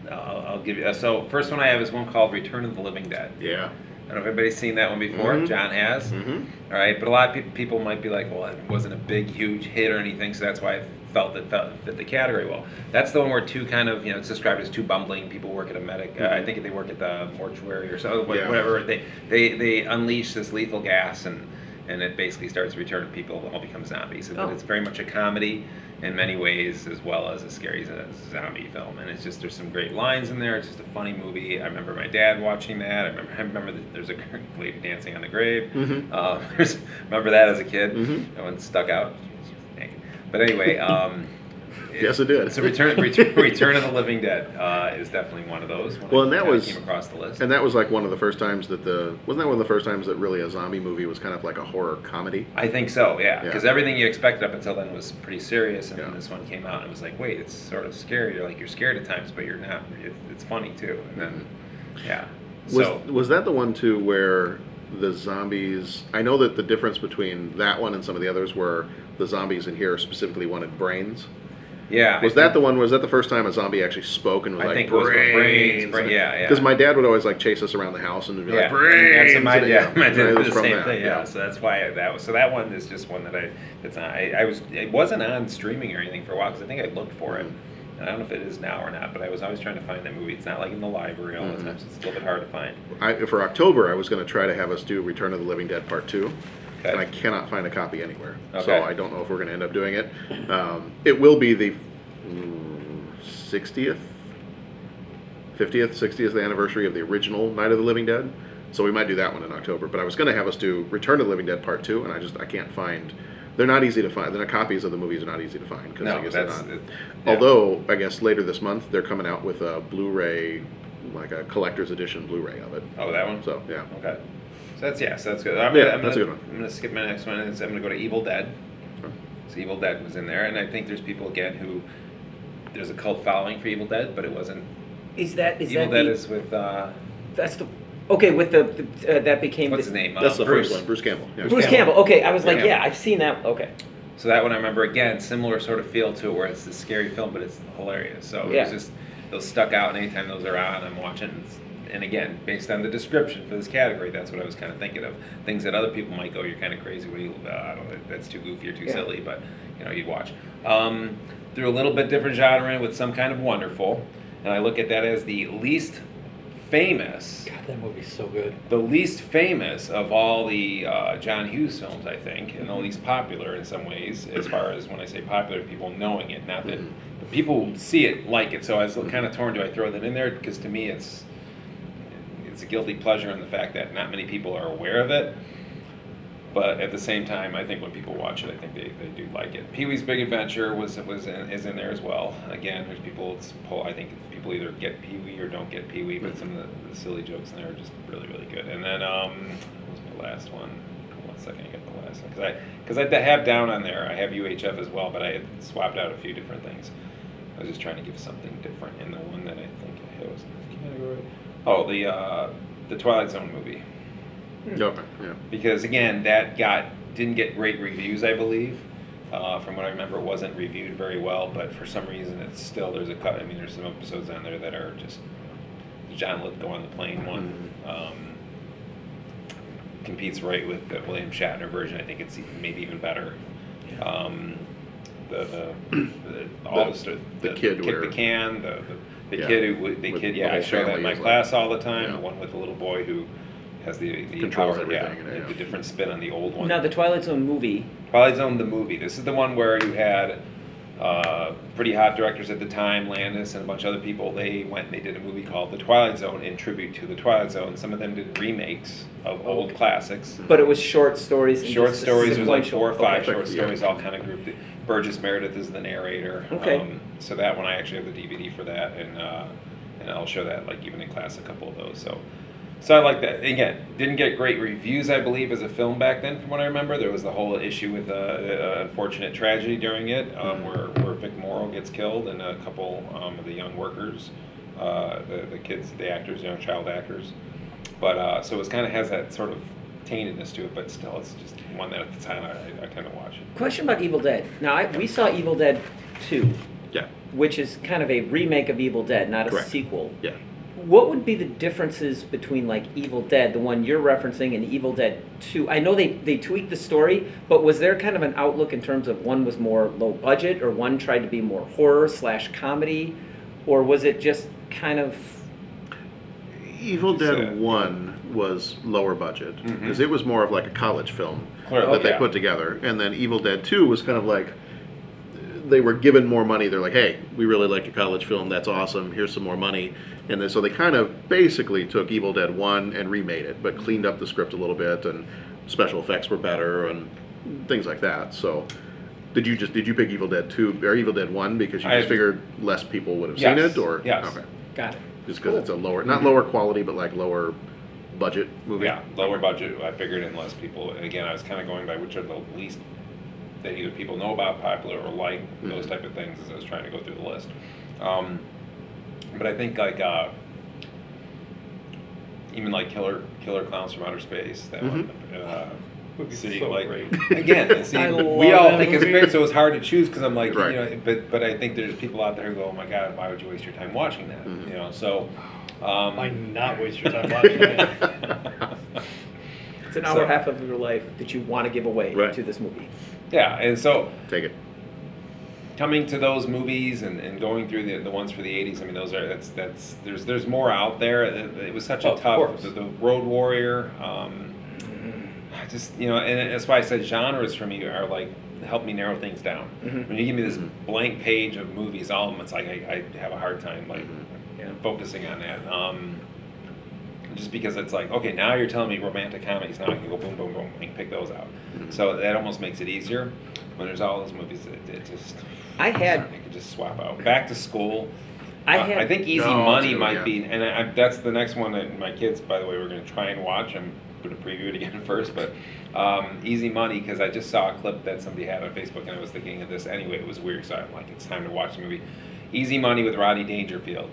I'll, I'll, I'll give you. So first one I have is one called Return of the Living Dead. Yeah. I don't know if anybody's seen that one before. Mhm. John has. hmm All right, but a lot of people, people might be like, well, it wasn't a big, huge hit or anything, so that's why I felt it felt, fit the category well. That's the one where two kind of, you know, it's described as two bumbling people work at a medic. Uh, I think they work at the mortuary or so, Yeah. whatever. They, they they unleash this lethal gas and and it basically starts to return people all become zombies. And Oh. it's very much a comedy in many ways as well as a scary zombie film. And it's just there's some great lines in there. It's just a funny movie. I remember my dad watching that. I remember I remember that there's a lady dancing on the grave. Mhm. Uh, there's, remember that as a kid? Mhm. That one stuck out. She was naked. But anyway, um, Yes, it did. So Return, Return, Return of the Living Dead uh, is definitely one of those. Well, and that was- came across the list. And that was like one of the first times that the wasn't that one of the first times that really a zombie movie was kind of like a horror comedy. I think so, yeah. Yeah. Because everything you expected up until then was pretty serious, and Yeah. then this one came out and it was like, wait, it's sort of scary. You're like you're scared at times, but you're not. It, it's funny too. And then, yeah. Was So was that the one too where the zombies? I know that the difference between that one and some of the others were the zombies in here specifically wanted brains. Yeah. Was I that think- the one? Was that the first time a zombie actually spoke and was I like think brains? brains, brain- yeah, yeah. Because my dad would always like chase us around the house and be Yeah, like brains. That's my, and, yeah, my dad it did was the same that, thing. Yeah. so that's why that was. So that one is just one that I. It's not. I, I was. It wasn't on streaming or anything for a while because I think I looked for it. I don't know if it is now or not, but I was always trying to find that movie. It's not like in the library all Mhm. the time, so it's a little bit hard to find. I, for October, I was going to try to have us do Return of the Living Dead Part Two. Okay. and I cannot find a copy anywhere. So I don't know if we're going to end up doing it. Um, it will be the 60th 50th, 60th anniversary of the original Night of the Living Dead. So we might do that one in October. But I was going to have us do Return of the Living Dead Part Two, and I just I can't find. They're not easy to find. The copies of the movies are not easy to find because I No, guess they're that's not. it- yeah. Although I guess later this month they're coming out with a Blu-ray, like a collector's edition Blu-ray of it. Oh, that one. So yeah. Okay. So that's yes, that's good. I'm Yeah, gonna, I'm that's a gonna, good one. I'm gonna skip my next one. And I'm gonna go to Evil Dead. So Evil Dead was in there, and I think there's people again who there's a cult following for Evil Dead, but it wasn't. Is that is Evil that Dead the, is with uh, that's the okay with the, the uh, that became what's the, his name? That's uh, the Bruce. first one, Bruce Campbell. Yeah. Bruce Campbell. Okay, I was like, Yeah. yeah, I've seen that. Okay, So that one I remember again, similar sort of feel to it, where it's a scary film, but it's hilarious. So Yeah. it was just those stuck out, and anytime those are on, I'm watching. And again, based on the description for this category, that's what I was kind of thinking of. Things that other people might go, "You're kind of crazy. What do you? Uh, I don't. know, That's too goofy or too Yeah. silly." But you know, you'd watch. Um, threw a little bit different genre in with some kind of wonderful, and I look at that as the least famous God, that movie's so good. the least famous of all the uh, John Hughes films, I think, and the least popular in some ways, as far as when I say popular, people knowing it, not that the people who see it like it. So I was kind of torn. Do I throw that in there? Because to me, it's it's a guilty pleasure in the fact that not many people are aware of it. But at the same time, I think when people watch it, I think they, they do like it. Pee Wee's Big Adventure was was in, is in there as well. Again, there's people. Pull. I think people either get Pee Wee or don't get Pee Wee, but some of the, the silly jokes in there are just really really good. And then um, what was my last one? One second, I got the last one because I because I have down on there. I have UHF as well, but I had swapped out a few different things. I was just trying to give something different. And the one that I think I was in this category. Oh, the uh, the Twilight Zone movie. Okay. Yeah. because again that got didn't get great reviews i believe. Uh, from what i remember it wasn't reviewed very well but for some reason it's still there's a cut i mean there's some episodes on there that are just the john lithgow on the plane one. Um, competes right with the william shatner version. I think it's even, maybe even better. Um, the, the, the all the, st- the kid kick where- the can the, the, the Yeah. kid who the With kid the yeah i whole show that in family my is like- class all the time Yeah. the one with the little boy who has the, the Controls power, yeah, everything in it, the different spin on the old one. now the Twilight Zone movie. Twilight Zone, the movie. This is the one where you had uh, pretty hot directors at the time, Landis and a bunch of other people. They went and they did a movie called The Twilight Zone in tribute to the Twilight Zone. Some of them did remakes of old classics. But it was short stories. And Short just stories, there's like sequential. four or five Okay. short Yeah. stories, all kind of grouped. Burgess Meredith is the narrator. Okay. Um, so that one, I actually have the DVD for that, and uh, and I'll show that like even in class a couple of those. So. So I like that. Again, didn't get great reviews, I believe, as a film back then, from what I remember. There was the whole issue with uh, uh, unfortunate tragedy during it, um, where, where Vic Morrow gets killed and a couple um, of the young workers, uh, the, the kids, the actors, young child actors. But uh, so it kind of has that sort of taintedness to it, but still, it's just one that at the time I, I kind of watch it. Question about Evil Dead. Now I, we saw Evil Dead Two, Yeah. which is kind of a remake of Evil Dead, not a Correct. sequel. Yeah. What would be the differences between like Evil Dead, the one you're referencing, and Evil Dead 2? I know they, they tweaked the story, but was there kind of an outlook in terms of one was more low budget or one tried to be more horror slash comedy? Or was it just kind of Evil It's, Dead One was lower budget mm-hmm. because it was more of like a college film Clearly, that they yeah. put together, and then Evil Dead Two was kind of like they were given more money. They're like, "Hey, we really like your college film. That's awesome. Here's some more money." And then, so they kind of basically took Evil Dead One and remade it, but cleaned up the script a little bit, and special effects were better and things like that. So. Did you just did you pick Evil Dead Two or Evil Dead One because you I- just figured less people would have Yes, seen it or yes. okay got it? just because it's a lower not mm-hmm. lower quality but like lower budget movie Yeah, lower budget. I figured in less people. And again, I was kind of going by which are the least that either people know about, popular, or like those Mhm. type of things as I was trying to go through the list. Um, but I think like uh, even like Killer Killer Clowns from Outer Space. That one. Uh, Movie's see, so like great. again, see, we all that think it's great, so it's hard to choose because I'm like, Right. you know, but but I think there's people out there who go, oh my god, why would you waste your time watching that? Mhm. You know, so. Um, Why not waste your time watching it? It's an hour So- and a half of your life that you want to give away Right. to this movie. yeah, and so take it coming to those movies and, and going through the, the ones for the 80s i mean those are that's that's there's there's more out there it, it was such a of tough course. the, the road warrior um I just you know and that's why i said genres for me are like help me narrow things down. Mhm. When you give me this blank page of movies, all of them, it's like I, I have a hard time like Yeah. focusing on that. Um, just because it's like, okay, now you're telling me romantic comedies. Now I can go boom, boom, boom, and pick those out. So that almost makes it easier. When there's all those movies, it, it just I had- I could just swap out. Back to school. I uh, had- I think Easy No, Money too, might yeah. be, and I, I, that's the next one that my kids, by the way, we're going to try and watch. I'm going to preview it again first, but um, Easy Money because I just saw a clip that somebody had on Facebook, and I was thinking of this anyway. It was weird, so I'm like, it's time to watch the movie. Easy Money with Rodney Dangerfield,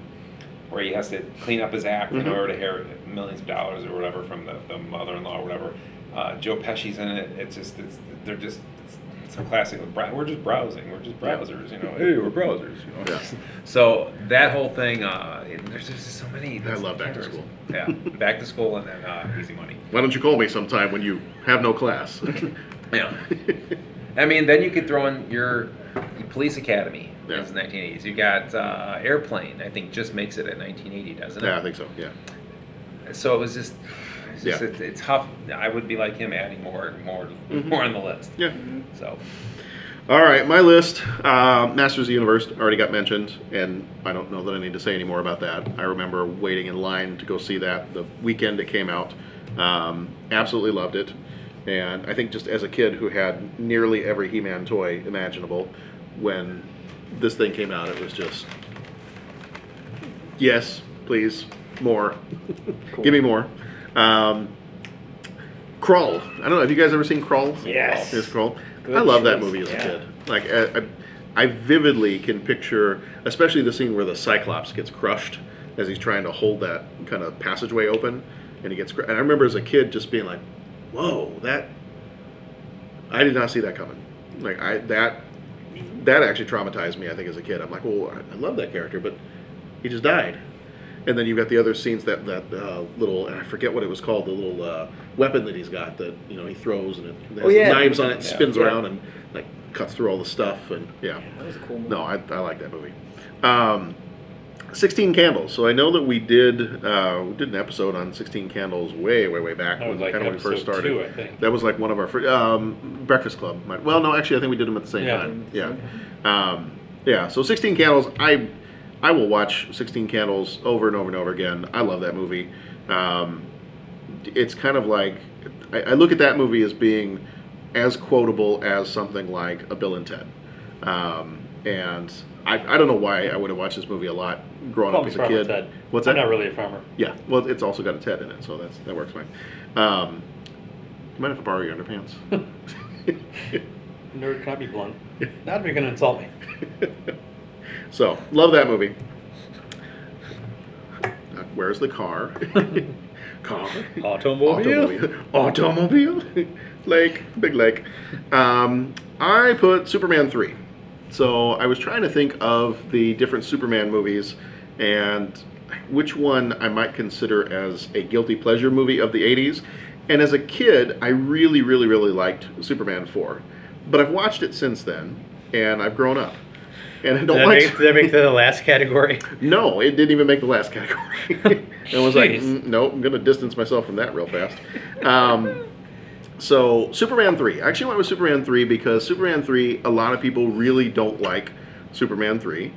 where he has to clean up his act in Mhm. order to inherit millions of dollars or whatever from the, the mother-in-law or whatever. Uh, Joe Pesci's in it. It's just, it's, they're just. It's, it's a classic. We're just browsing. We're just browsers, you know. Hey, we're browsers. You know? Yeah. So that whole thing, uh, it- there's just so many. I love Back to. School. Yeah, back to school and then uh, Easy Money. Why don't you call me sometime when you have no class? Yeah. I mean, then you could throw in your Police Academy. Yeah. It's 1980s. You got uh, Airplane. I think just makes it at 1980, doesn't it? yeah, I think so. Yeah. So it was just. It's, just Yeah. it's, it's tough. I would be like him, adding more, more, Mhm. more on the list. Yeah. So All right, my list. Uh, Masters of the Universe already got mentioned, and I don't know that I need to say any more about that. I remember waiting in line to go see that the weekend it came out. Um, absolutely loved it, and I think just as a kid who had nearly every He-Man toy imaginable, when this thing came out, it was just yes, please, more. Give me more. Um, Krull. I don't know. Have you guys ever seen Krull? Yes. Yes, Krull. Good I love that choice, movie as a kid. Like I, I, I vividly can picture, especially the scene where the Cyclops gets crushed as he's trying to hold that kind of passageway open, and he gets. cr- And I remember as a kid just being like, "Whoa, that! I did not see that coming." Like I that that actually traumatized me. I think as a kid, I'm like, "Well, I, love that character, but he just died." And then you've got the other scenes that that uh, little, and I forget what it was called, the little uh, weapon that he's got that you know he throws and it has Oh, yeah. knives on it, Yeah. spins Yeah. around and like cuts through all the stuff, and yeah. That was a cool movie. No, I, I like that movie. Um, 16 Candles. So I know that we did uh, we did an episode on 16 Candles way, way, way back That was when, like kinda when we first episode started. two, I think. That was like one of our first, um, Breakfast Club. might- Well, no, actually, I think we did them at the same Yeah. time. Yeah. Um, yeah. So 16 Candles, I I will watch 16 Candles over and over and over again. I love that movie. Um, it's kind of like I, I look at that movie as being as quotable as something like a Bill and Ted. Um, and I, I don't know why I would have watched this movie a lot growing up as a kid. Ted. What's I'm that? not really a farmer. Yeah, well, it's also got a Ted in it, so that's that works fine. Um, you mind if I borrow your underpants? Nerd, can I be blunt? Not if you're gonna insult me. so, love that movie. Uh, Where's the car? car. Automobile. Automobile. lake. Big lake. Um, I put Superman 3. So I was trying to think of the different Superman movies and which one I might consider as a guilty pleasure movie of the 80s. And as a kid, I really, really, really liked Superman 4. But I've watched it since then, and I've grown up. And I Did don't that, like. make, did that make the last category? No, it didn't even make the last category. and I was like, mm, nope, I'm going to distance myself from that real fast. Um, so, Superman 3. I actually went with Superman 3 because Superman 3, a lot of people really don't like Superman 3.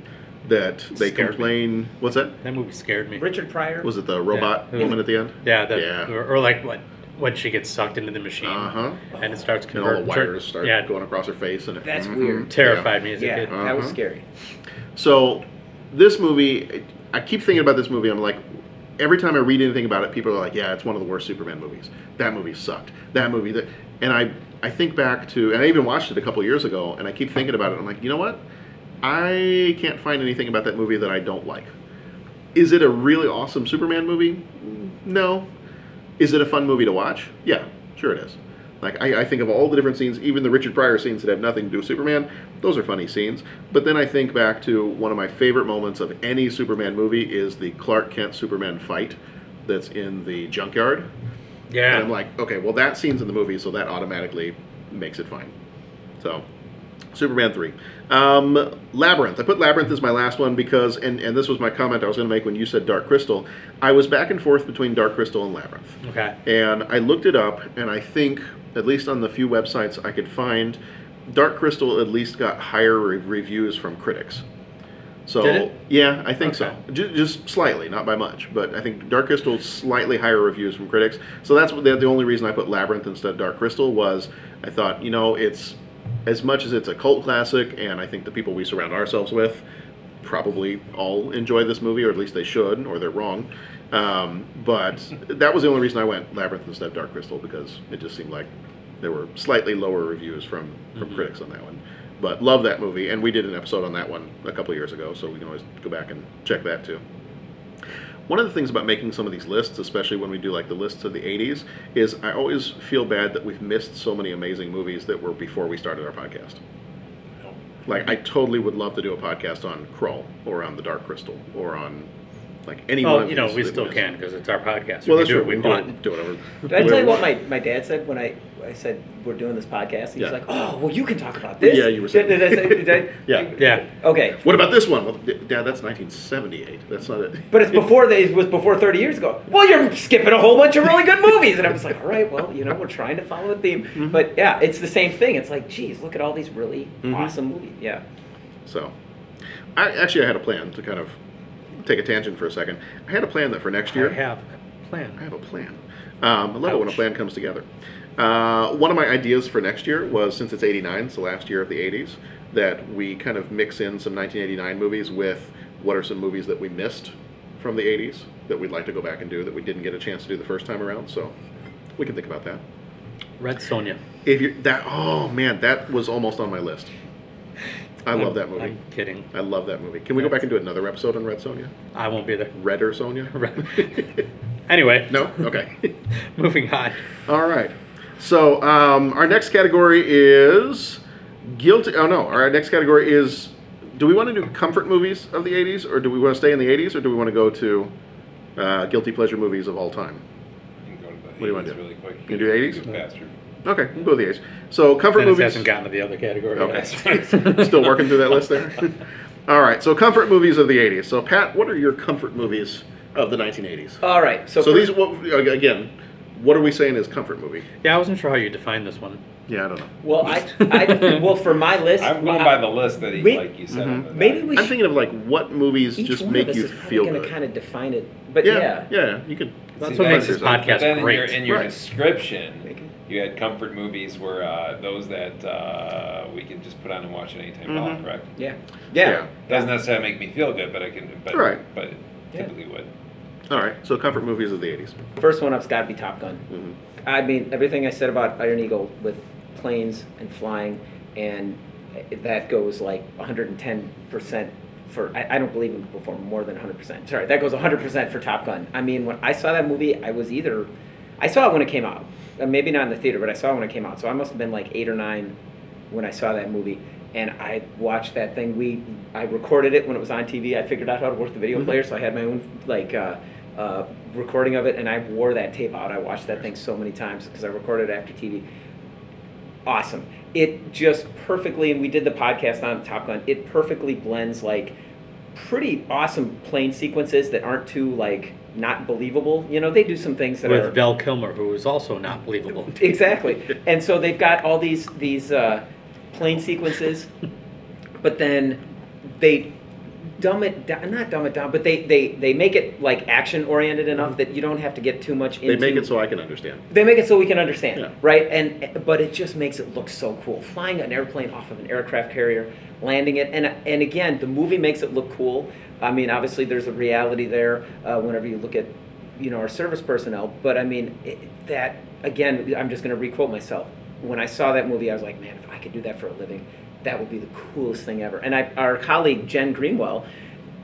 That they Scared me. complain. What's that? That movie scared me. Richard Pryor. Was it the robot Yeah. woman at the end? Yeah, that, Yeah. Or, or like what when she gets sucked into the machine Uh huh. and it starts And all the wires start yeah, going across her face. and it, That's Mhm. weird. terrified me as yeah, a kid. that was Uh-huh. scary. So, this movie, I keep thinking about this movie. I'm like, every time I read anything about it, people are like, "Yeah, it's one of the worst Superman movies. That movie sucked. That movie." That, and I, I think back to, and I even watched it a couple years ago, and I keep thinking about it. I'm like, you know what? I can't find anything about that movie that I don't like. Is it a really awesome Superman movie? No. Is it a fun movie to watch? Yeah, sure it is. Like I, I think of all the different scenes, even the Richard Pryor scenes that have nothing to do with Superman. Those are funny scenes. But then I think back to one of my favorite moments of any Superman movie is the Clark Kent Superman fight that's in the junkyard. Yeah. And I'm like, okay, well that scene's in the movie, so that automatically makes it fine. So, Superman 3. Um, Labyrinth. I put Labyrinth as my last one because, and, and this was my comment I was going to make when you said Dark Crystal. I was back and forth between Dark Crystal and Labyrinth. okay. And I looked it up, and I think, at least on the few websites I could find, Dark Crystal at least got higher re- reviews from critics. So Did it? yeah, I think so. J- just slightly, not by much, but I think Dark Crystal slightly higher reviews from critics. So that's the, the only reason I put Labyrinth instead of Dark Crystal was I thought you know it's as much as it's a cult classic, and I think the people we surround ourselves with probably all enjoy this movie, or at least they should, or they're wrong. Um, but that was the only reason I went Labyrinth instead of Dark Crystal because it just seemed like there were slightly lower reviews from from critics on that one. But love that movie, and we did an episode on that one a couple years ago, so we can always go back and check that too. One of the things about making some of these lists, especially when we do like the lists of the 80s, is I always feel bad that we've missed so many amazing movies that were before we started our podcast. Oh. Like, I totally would love to do a podcast on Krull, or on The Dark Crystal, or on like any one Well, of you know, these we that still missed. can because it's our podcast. Well, we that's do true. what we can do want. it- Do whatever. Did I tell you what my, my dad said when I, I said we're doing this podcast? He's Yeah. like, oh, well, you can talk about this. Yeah, you were saying- Did, did I say? Did I, Yeah. Yeah. Okay. What about this one? Well, D- Dad, that's 1978. That's not it. But it's before they it was before 30 years ago. Well, you're skipping a whole bunch of really good movies, and I was like, all right, well, you know, we're trying to follow the theme. Mm-hmm. But yeah, it's the same thing. It's like, geez, look at all these really Mhm. awesome movies. Yeah. So, I actually I had a plan to kind of take a tangent for a second. I had a plan that for next year. I have a plan. I have a plan. Um, I love it when a plan comes together. Uh, one of my ideas for next year was since it's 89, so last year of the 80s, that we kind of mix in some 1989 movies with what are some movies that we missed from the 80s that we'd like to go back and do that we didn't get a chance to do the first time around. So we can think about that. Red Sonja. If you that oh man, that was almost on my list. I love that movie. I'm kidding. I love that movie. Can we go back and do another episode on Red Sonja? I won't be there. Redder Sonja? Anyway. no? Okay. Moving on. All right. So um, our next category is guilty. Oh no, our next category is. Do we want to do comfort movies of the '80s, or do we want to stay in the '80s, or do we want to go to uh, guilty pleasure movies of all time? You can go to the What do you wanna do? really quick. You do 80s? Faster. Okay, we'll go with the '80s. So comfort Dennis movies. hasn't gotten to the other category. Okay. yet. Still working through that list there. all right. So comfort movies of the '80s. So Pat, what are your comfort movies of the 1980s? All right. So, So, first- these, what, again, what are we saying is comfort movie? Yeah, I wasn't sure how you defined this one. Yeah, I don't know. Well, I, I well for my list, I'm going I- by the list that he, We- like you said. Mhm. Maybe we I'm should. thinking of like what movies Each just one make of us you is probably feel going to good. kind of define it, but yeah, yeah, yeah, you could. That's See, what makes this but But podcast then in your, in your Right. description, Make it- you had comfort movies were uh, those that uh, we can just put on and watch at any time. Mhm. Well, correct? yeah, yeah. Yeah. Doesn't necessarily make me feel good, but I can. But, Right. But it Yeah. typically would. All right, so comfort movies of the 80s. First one up's got to be Top Gun. Mhm. I mean, everything I said about Iron Eagle with planes and flying, and that goes like 110% for, I, I don't believe in before more than 100%. Sorry, that goes 100% for Top Gun. I mean, when I saw that movie, I was either, I saw it when it came out. Uh, Maybe not in the theater, but I saw it when it came out. So I must have been like eight or nine when I saw that movie. And I watched that thing. We, I recorded it when it was on TV. I figured out how to work the video Mhm. player, so I had my own like uh, uh, recording of it, and I wore that tape out. I watched that thing so many times because I recorded it after TV. Awesome. It just perfectly, and we did the podcast on Top Gun. It perfectly blends like pretty awesome plane sequences that aren't too like not believable. You know, they do some things that are With Val Kilmer, who is also not believable. exactly. And so they've got all these these uh, plane sequences, but then they dumb it down. Not dumb it down, but they they they make it like action oriented enough that you don't have to get too much into. They make it so I can understand. They make it so we can understand, Yeah. right? And but it just makes it look so cool. Flying an airplane off of an aircraft carrier, landing it, and and again, the movie makes it look cool. I mean, obviously, there's a reality there uh, whenever you look at, you know, our service personnel. But I mean, it, that again, I'm just going to requote myself. When I saw that movie, I was like, man, if I could do that for a living, that would be the coolest thing ever. And I, our colleague Jen Greenwell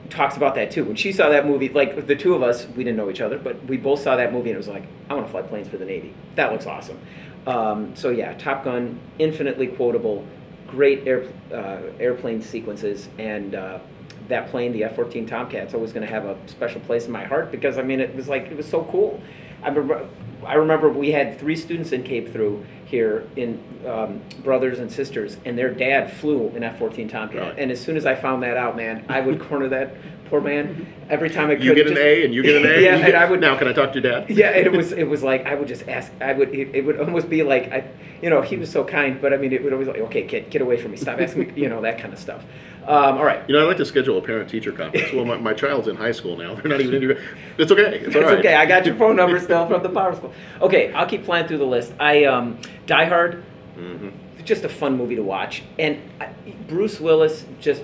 talks about that too. When she saw that movie, like the two of us, we didn't know each other, but we both saw that movie and it was like, I want to fly planes for the Navy. That looks awesome. Um, so yeah, Top Gun, infinitely quotable, great air, uh, airplane sequences, and uh, that plane, the F-14 Tomcat's always going to have a special place in my heart because I mean it was like it was so cool. I remember, I remember we had three students in Cape through here in um, brothers and sisters, and their dad flew an F-14 Tomcat. Really? And as soon as I found that out, man, I would corner that poor man every time I could. You get an just- A and you get an A. yeah, you and get- I would Now, can I talk to your dad? yeah, and it was it was like I would just ask. I would it, it would almost be like I, you know, he was so kind, but I mean, it would always like, okay, kid, get away from me, stop asking me, you know, that kind of stuff. Um, all right, You know, I'd like to schedule a parent-teacher conference. Well, my, my child's in high school now. They're not even in your... It's okay. It's, it's right. okay. I got your phone number still from the power school. Okay, I'll keep flying through the list. I um, Die Hard, Mhm. just a fun movie to watch, and I, Bruce Willis just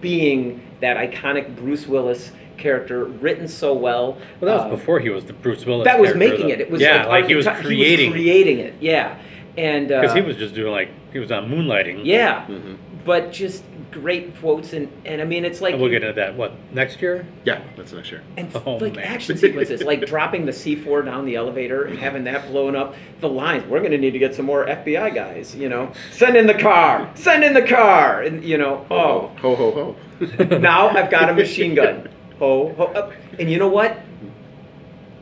being that iconic Bruce Willis character, written so well. Well, that was Um, before he was the Bruce Willis. that was making though. it. It was yeah, like, he was archety- creating. creating it. Yeah, and Because uh, he was just doing like he was on moonlighting. Yeah, Mhm. but just great quotes and and I mean it's like And we'll get into that. What next year? Yeah, that's next year. and Oh, like man. action sequences like dropping the C4 down the elevator and having that blowing up the lines we're going to need to get some more FBI guys you know send in the car send in the car and you know oh Ho, ho, ho. now I've got a machine gun ho ho up. and you know what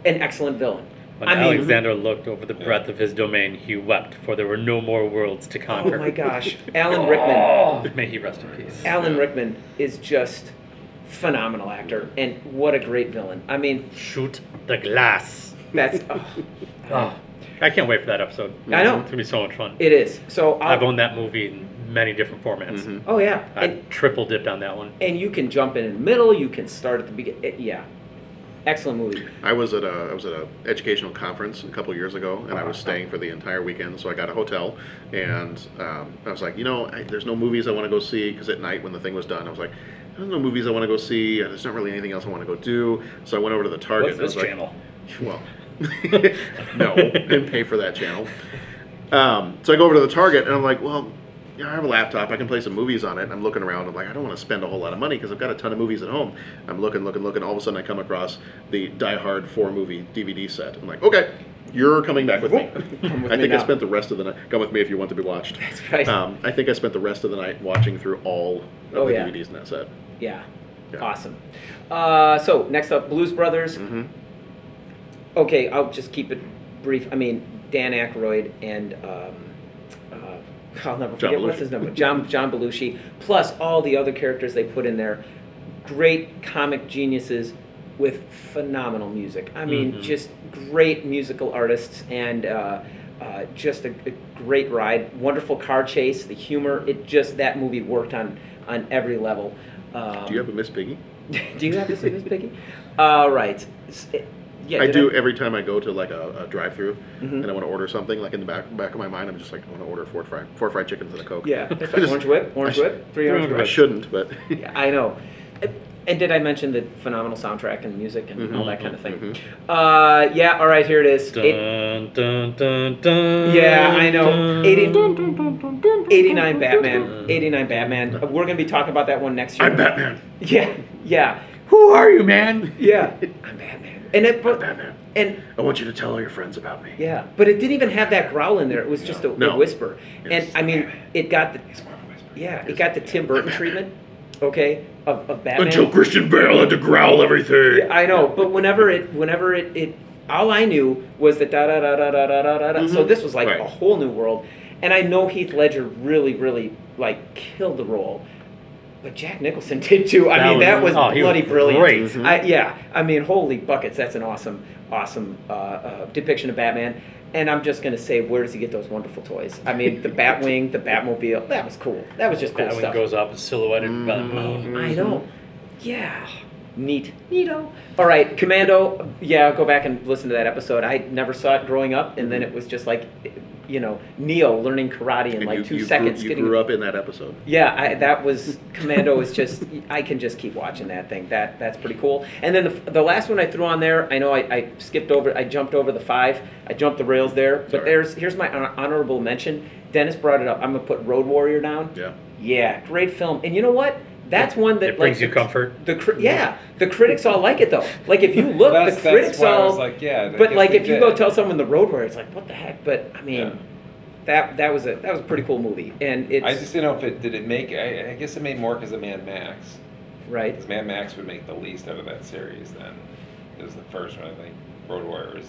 an excellent villain When I mean Alexander looked over the breadth of his domain, he wept, for there were no more worlds to conquer. oh my gosh Alan Rickman May he rest in peace. Alan Rickman is just phenomenal actor and what a great villain I mean Shoot the glass. that's oh, Oh, I can't wait for that episode. I know. It's gonna be so much fun. it is so I'll, I've owned that movie in many different formats. Mhm. oh yeah I and triple dipped on that one. and you can jump in in the middle. You can start at the beginning. Yeah, excellent movie. I was at a I was at a educational conference a couple years ago, and I was staying for the entire weekend. So I got a hotel, and um, I was like, you know, I, there's no movies I want to go see because at night when the thing was done, I was like, there's no movies I want to go see. and There's not really anything else I want to go do. So I went over to the Target. What's and this I was like, channel? Well, no, didn't pay for that channel. Um, so I go over to the Target and I'm like, well, yeah, I have a laptop. I can play some movies on it. And I'm looking around. I'm like, I don't want to spend a whole lot of money because I've got a ton of movies at home. I'm looking, looking, looking. All of a sudden, I come across the Die Hard 4 movie DVD set. I'm like, okay, you're coming back with me. With I think I spent the rest of the night. Come with me if you want to be watched. That's right. Um, I think I spent the rest of the night watching through all of Oh, the yeah. DVDs in that set. Yeah, Yeah. awesome. Uh, so next up, Blues Brothers. hmm Okay, I'll just keep it brief. I mean, Dan Aykroyd and um, I'll never John forget what's Belushi. his number, John John Belushi, plus all the other characters they put in there. Great comic geniuses with phenomenal music. I mean, Mhm. just great musical artists and. Uh, uh, just a, a great ride, wonderful car chase, the humor. It just that movie worked on on every level. Um, Do you have a Miss Piggy? do you have this in Miss Piggy? All right. S- it- Yeah, I did do every time I go to like a, a drive-through Mhm. and I want to order something. Like in the back back of my mind, I'm just like, I want to order four fried four fried chickens and a coke. Yeah, that's I just- orange whip, orange sh- whip, three orange I shouldn't, but Yeah, I know. And- And did I mention the phenomenal soundtrack and music and all Mhm, that kind of thing? mhm. Uh, yeah. All right, here it is. Eight- Dun, dun, dun, dun, Yeah, I know. 80, 89 Batman. 89 Batman. Uh, We're gonna be talking about that one next year. I'm Batman. Yeah, yeah, Who are you, man? yeah. I'm Batman. And it, but, Batman. and I want you to tell all your friends about me. yeah, but it didn't even have that growl in there. It was just a, a No. whisper. Yes. And I mean, it got the yeah, it got the Tim Burton treatment. Okay, of, of Batman. Until Christian Bale had to growl everything. Yeah, I know, but whenever it, whenever it, it, all I knew was that da da da da da da da da. da. So mm-hmm. this was like Right. a whole new world, and I know Heath Ledger really, really like killed the role, but Jack Nicholson did too. I That mean, was- that was oh, he was bloody brilliant. great. Mhm. I, yeah, I mean, holy buckets, that's an awesome, awesome uh, uh, depiction of Batman. And I'm just gonna say, where does he get those wonderful toys? I mean, the Batwing, the Batmobile, that was cool. That was just cool That one stuff. goes up silhouetted by the moon. I know. Yeah. Neat. Neato. All right, Commando. Yeah, go back and listen to that episode. I never saw it growing up, and then it was just like, you know, Neo learning karate in And like you, two you seconds. Grew, you getting grew up in that episode. yeah, I, that was Commando. is just I can just keep watching that thing. That that's pretty cool. And then the, the last one I threw on there, I know I, I skipped over. I jumped over the five. I jumped the rails there. But Sorry. there's here's my hon- honorable mention. Dennis brought it up. I'm gonna put Road Warrior down. Yeah. Yeah, great film. And you know what? That's one that It brings like, you the- comfort. The cri- yeah, the critics all like it though. Like if you look, the critics all. was like, yeah, But like if you go tell someone the Road Warrior, it's like what the heck. But I mean, Yeah. that that was a that was a pretty cool movie. And it's I just didn't know if it did it make. I, I guess it made more because of Mad Max. Right. 'Cause Mad Max would make the least out of that series. Then it was the first one. I think Road Warriors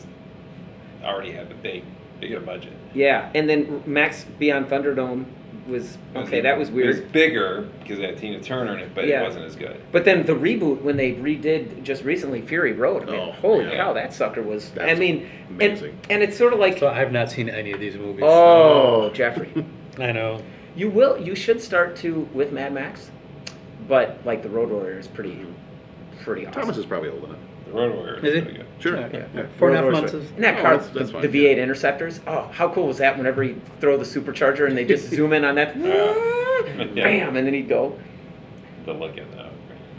already had the big, bigger budget. Yeah, and then Max Beyond Thunderdome was It was- okay. That was weird. It was weird. bigger because it had Tina Turner in it, but Yeah. it wasn't as good. But then the reboot when they redid just recently Fury Road. I mean, Oh, holy yeah. cow, that sucker was. I That's mean, amazing. And, and it's sort of like So I've not seen any of these movies. oh, oh. Jeffrey, I know. you will you should start to with Mad Max, but like the Road Warrior is pretty mm-hmm. pretty awesome. Thomas is probably old enough. The Road Warriors Is is it? pretty good. Sure. Yeah, Yeah. yeah. Four and a half Road months Warriors. is. Isn't that Oh, car, that's- that's the, fine, the yeah. V8 Interceptors? Oh, how cool was that whenever he throw the supercharger and they just zoom in on that, Yeah. bam, and then he'd go. The look at that.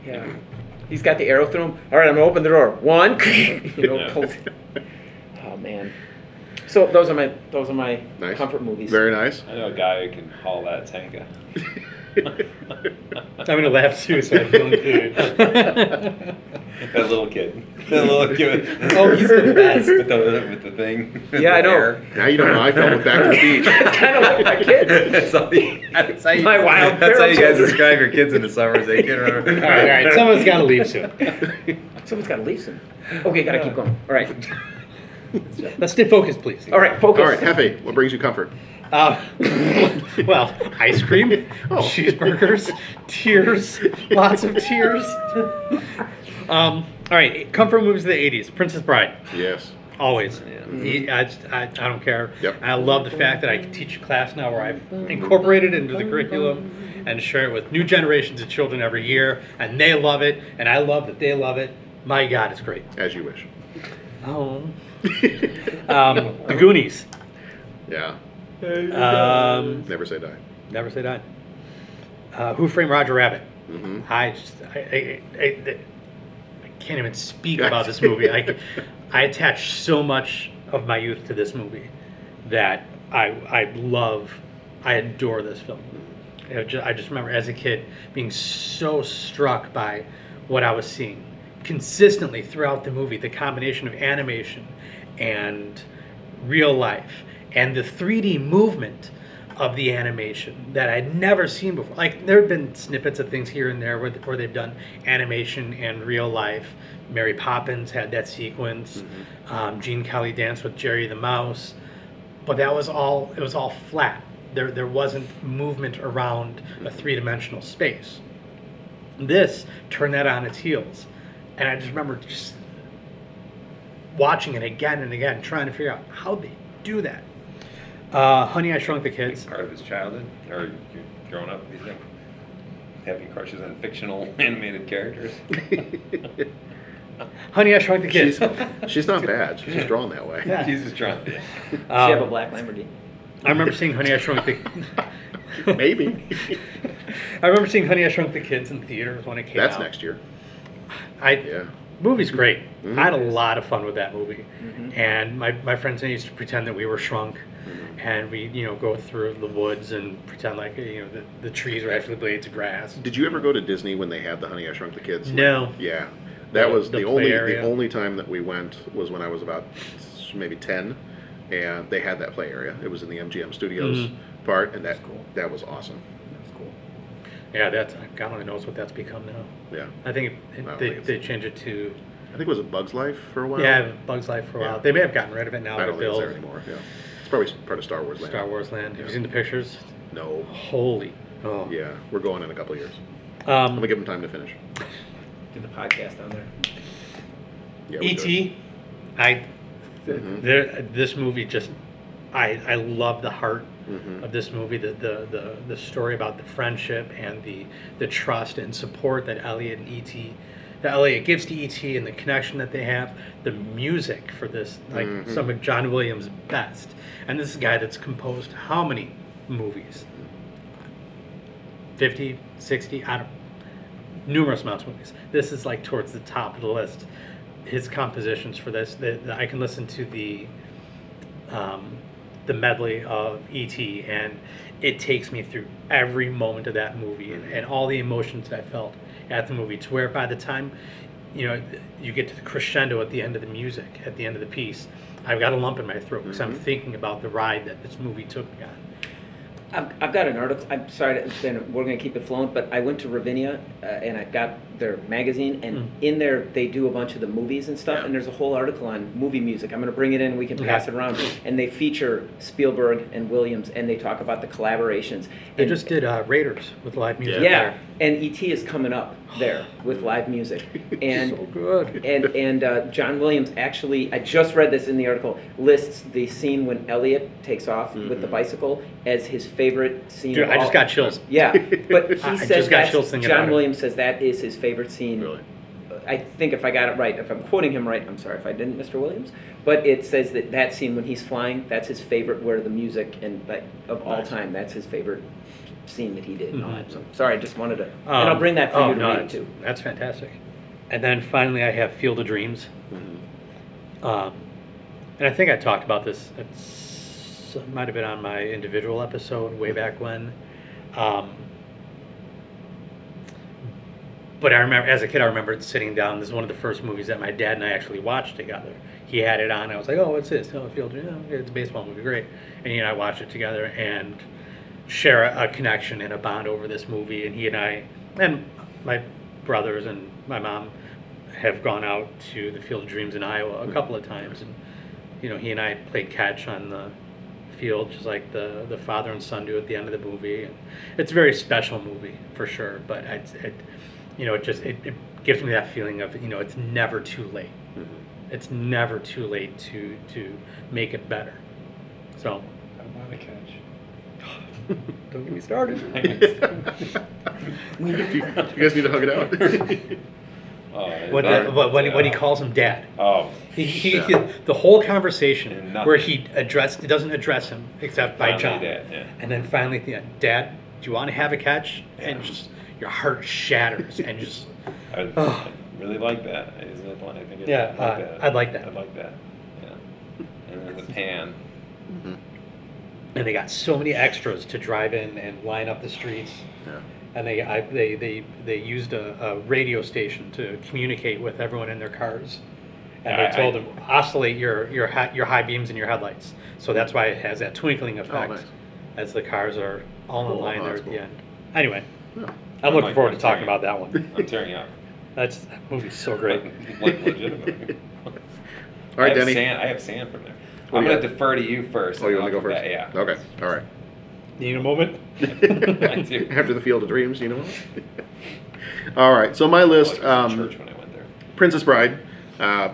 Yeah. He's got the arrow through him. All right, I'm gonna open the door. One, you know, Yeah. pulls- Oh man. So those are my those are my Nice. comfort movies. Very nice. I know a guy who can haul that tanka. I'm gonna laugh too, so I feel included. That little kid. That little kid. Oh, he's the best. With the, with the thing. with Yeah, I know. Now you don't know how I felt with Back to the Beach. It's kind of like my kids. that's, how you, that's how you, My wild that's how you guys children. describe your kids in the summers. They can't remember. all right, all right. Someone's gotta leave soon. Someone's got to leave soon. Okay, gotta keep going. All right. Let's stay focused, please. All right, focus. All right, Hefe, what brings you comfort? Uh, well, ice cream, Oh. cheeseburgers, tears, lots of tears. Um, all right, comfort movies of the '80s. Princess Bride, Yes. always. He- I, just- I, I don't care. Yep. I love the fact that I can teach a class now where I've incorporated it into the curriculum and share it with new generations of children every year, and they love it, and I love that they love it. My God, it's great. As you wish. Oh. Um, the Goonies. Yeah. Um, Never say die. Never say die. Uh, Who Framed Roger Rabbit? hmm I just I, I, I, I can't even speak about this movie. I, I attach so much of my youth to this movie that I I love. I adore this film. I just, I just remember as a kid being so struck by what I was seeing consistently throughout the movie. The combination of animation and real life and the 3D movement of the animation that I'd never seen before. Like there have been snippets of things here and there where, where they've done animation and real life. Mary Poppins had that sequence. Um, Gene Kelly danced with Jerry the Mouse, but that was all. It was all flat. There there wasn't movement around a three dimensional space. This turned that on its heels, and I just remember just watching it again and again, trying to figure out how they do that. Uh, Honey, I Shrunk the Kids. Part of his childhood, or you're growing up, he's got- having crushes on fictional animated characters. Honey, I Shrunk the Kids. She's, she's not bad. She's just drawn that way. Yeah. Jesus trying to. Does she have a Um, black Lamborghini? I remember seeing Honey, I Shrunk the. Maybe. I remember seeing Honey, I Shrunk the Kids in theaters when it came out. That's out. next year. I Yeah. movie's great. Mhm. I had a lot of fun with that movie, Mhm. and my, my friends and I used to pretend that we were shrunk, and we you know go through the woods and pretend like you know the, the trees were actually blades of grass. Did you ever go to Disney when they had the Honey I Shrunk the Kids? No. Yeah. That The- was the the, play only the only time that we went was when I was about maybe ten, and they had that play area. It was in the MGM Studios Mhm. part, and that cool. that was awesome. That's cool. Yeah, that's God only knows what that's become now. Yeah. I think it, I they think they changed it to I think it was a Bug's Life for a while. yeah Bugs Life for a while. They may have gotten rid of it now. I don't think it's there anymore. Yeah. It's probably part of Star Wars land. Star Wars Land. Have Yeah. you seen the pictures? No. Holy. Oh. Yeah, we're going in a couple of years. I'm Um, gonna give them time to finish. Do the podcast on there. Yeah, we'll do it. E.T. I Mhm. there this movie just I I love the heart Mhm. of this movie the, the the the story about the friendship and the the trust and support that Elliot and E.T. that Elliot gives to E.T. and the connection that they have the music for this like Mhm. some of John Williams' best and this is a guy that's composed how many movies 50 60 I don't numerous amounts of movies. This is like towards the top of the list. His compositions for this, the, the- I can listen to the um, the medley of ET, and it takes me through every moment of that movie and, and all the emotions that I felt at the movie. To where by the time you know you get to the crescendo at the end of the music, at the end of the piece, I've got a lump in my throat because I'm Mhm. thinking about the ride that this movie took me on. I've, I've got an article. I'm sorry, to, then we're going to keep it flowing, but I went to Ravinia uh, and I got their magazine, and in there they do a bunch of the movies and stuff. And there's a whole article on movie music. I'm going to bring it in. We can pass it around. And they feature Spielberg and Williams, and they talk about the collaborations. They And- just did uh, Raiders with live music. yeah, there. and ET is coming up there with live music, and So good. and and uh, John Williams actually, I just read this in the article, lists the scene when Elliot takes off with the bicycle as his favorite scene. Dude, of I just got chills. Yeah, but he says got that's- chills thinking John it. Williams says that is his favorite scene. Really? I think if I got it right, if I'm quoting him right, I'm sorry if I didn't, Mr. Williams. But it says that that scene when he's flying, that's his favorite. Where the music and like of all time, that's his favorite scene that he did. and all that. So sorry, I just wanted to, and I'll Um, bring that for oh, you to no, read too. That's fantastic. And then finally, I have Field of Dreams. Um, and I think I talked about this. It's, might have been on my individual episode way back when. Um, but I remember, as a kid, I remember sitting down. This is one of the first movies that my dad and I actually watched together. He had it on. I was like, "Oh, what's this? Oh, Field. Oh, it's a baseball movie. Great." And he and I watched it together and share a, a connection and a bond over this movie. And he and I, and my brothers and my mom, have gone out to the Field of Dreams in Iowa a couple of times, and you know, he and I played catch on the field, just like the the father and son do at the end of the movie. And it's a very special movie for sure. But it's, it, you know, it just it, it gives me that feeling of you know, it's never too late. Mm-hmm. It's never too late to to make it better. So I want to catch. don't get me started. you guys need to hug it out. Oh, What, that- what, when, he- when he calls him dad. Oh, He, he, he- the whole conversation where he addressed, it doesn't address him except by John. Dad, yeah. And then finally at the end, Dad, do you want to have a catch? And just your heart shatters and just I, Oh. I really like that. Isn't it? I think it, Yeah, I like uh, that. I'd like that. I'd like that. Yeah. And then the pan. and they got so many extras to drive in and line up the streets. Yeah. And they I, they they they used a, a radio station to communicate with everyone in their cars. And I- they told I- them oscillate your your hi, your high beams and your headlights. So that's why it has that twinkling oh, effect Oh, nice. as the cars are all in Cool. line Oh, there that's at the end. Anyway, Yeah. I'm looking Like forward to I'm talking about that one. I'm tearing up. That's that movie's so great. like legitimately. All right, I have Denny. Sand, I have sand from there. What I'm do you going to got? defer to you first. Oh, you and want to I'll go come first? back, Yeah. Okay. All right. Need a moment? I do. After the Field of Dreams, you know. All right. So my I list: like um, um, church when I went there. Princess Bride, uh,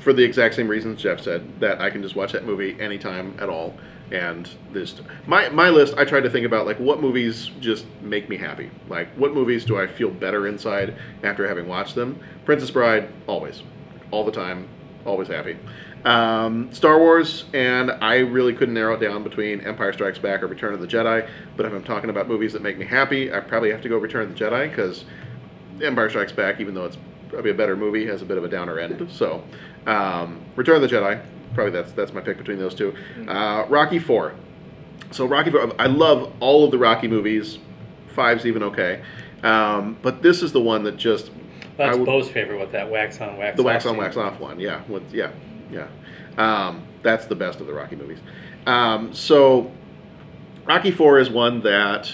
for the exact same reasons Jeff said that I can just watch that movie anytime at all. And this, my my list, I tried to think about like what movies just make me happy. Like what movies do I feel better inside after having watched them? Princess Bride, always, all the time, always happy. Um, Star Wars, and I really couldn't narrow it down between Empire Strikes Back or Return of the Jedi. But if I'm talking about movies that make me happy, I probably have to go Return of the Jedi because Empire Strikes Back, even though it's probably a better movie, has a bit of a downer end. So, um, Return of the Jedi, probably that's that's my pick between those two. Uh, Rocky Four. So Rocky Four, I love all of the Rocky movies. Five's even okay, um, but this is the one that just I That's would- Bo's favorite with that wax on wax the off wax on scene. wax off one. Yeah, with yeah, yeah. Um, that's the best of the Rocky movies. Um, so Rocky Four is one that,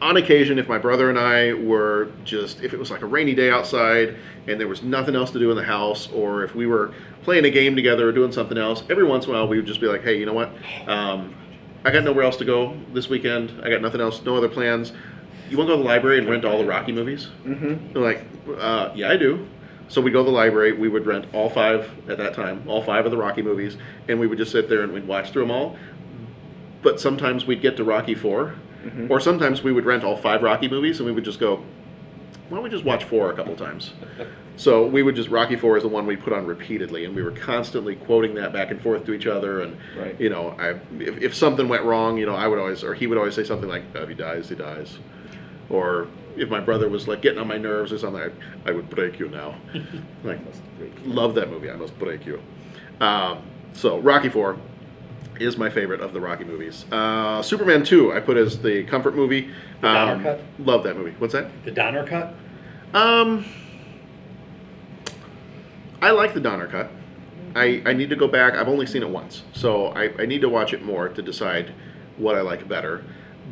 on occasion, if my brother and I were just if it was like a rainy day outside and there was nothing else to do in the house, or if we were playing a game together or doing something else, every once in a while we would just be like, hey, you know what? Um, I got nowhere else to go this weekend. I got nothing else, no other plans. You want to go to the library and rent all the Rocky movies? Mm-hmm. They're like, uh, yeah, I do. So we'd go to the library. We would rent all five at that time, all five of the Rocky movies, and we would just sit there and we'd watch through them all. But sometimes we'd get to Rocky 4 Mhm. or sometimes we would rent all five Rocky movies, and we would just go, why don't we just watch four a couple times? So we would just Rocky Four is the one we put on repeatedly, and we were constantly quoting that back and forth to each other. And Right. you know, I if, if something went wrong, you know, I would always or he would always say something like, "If he dies, he dies," or if my brother was like getting on my nerves or something, I, I would break you now. like, love that movie. I must break you. Um, so Rocky Four is my favorite of the Rocky movies. Uh, Superman Two, I put as the comfort movie. The Donner Um, cut? Love that movie. What's that? The Donner cut? Um, I like the Donner cut. I, I need to go back. I've only seen it once, so I, I need to watch it more to decide what I like better.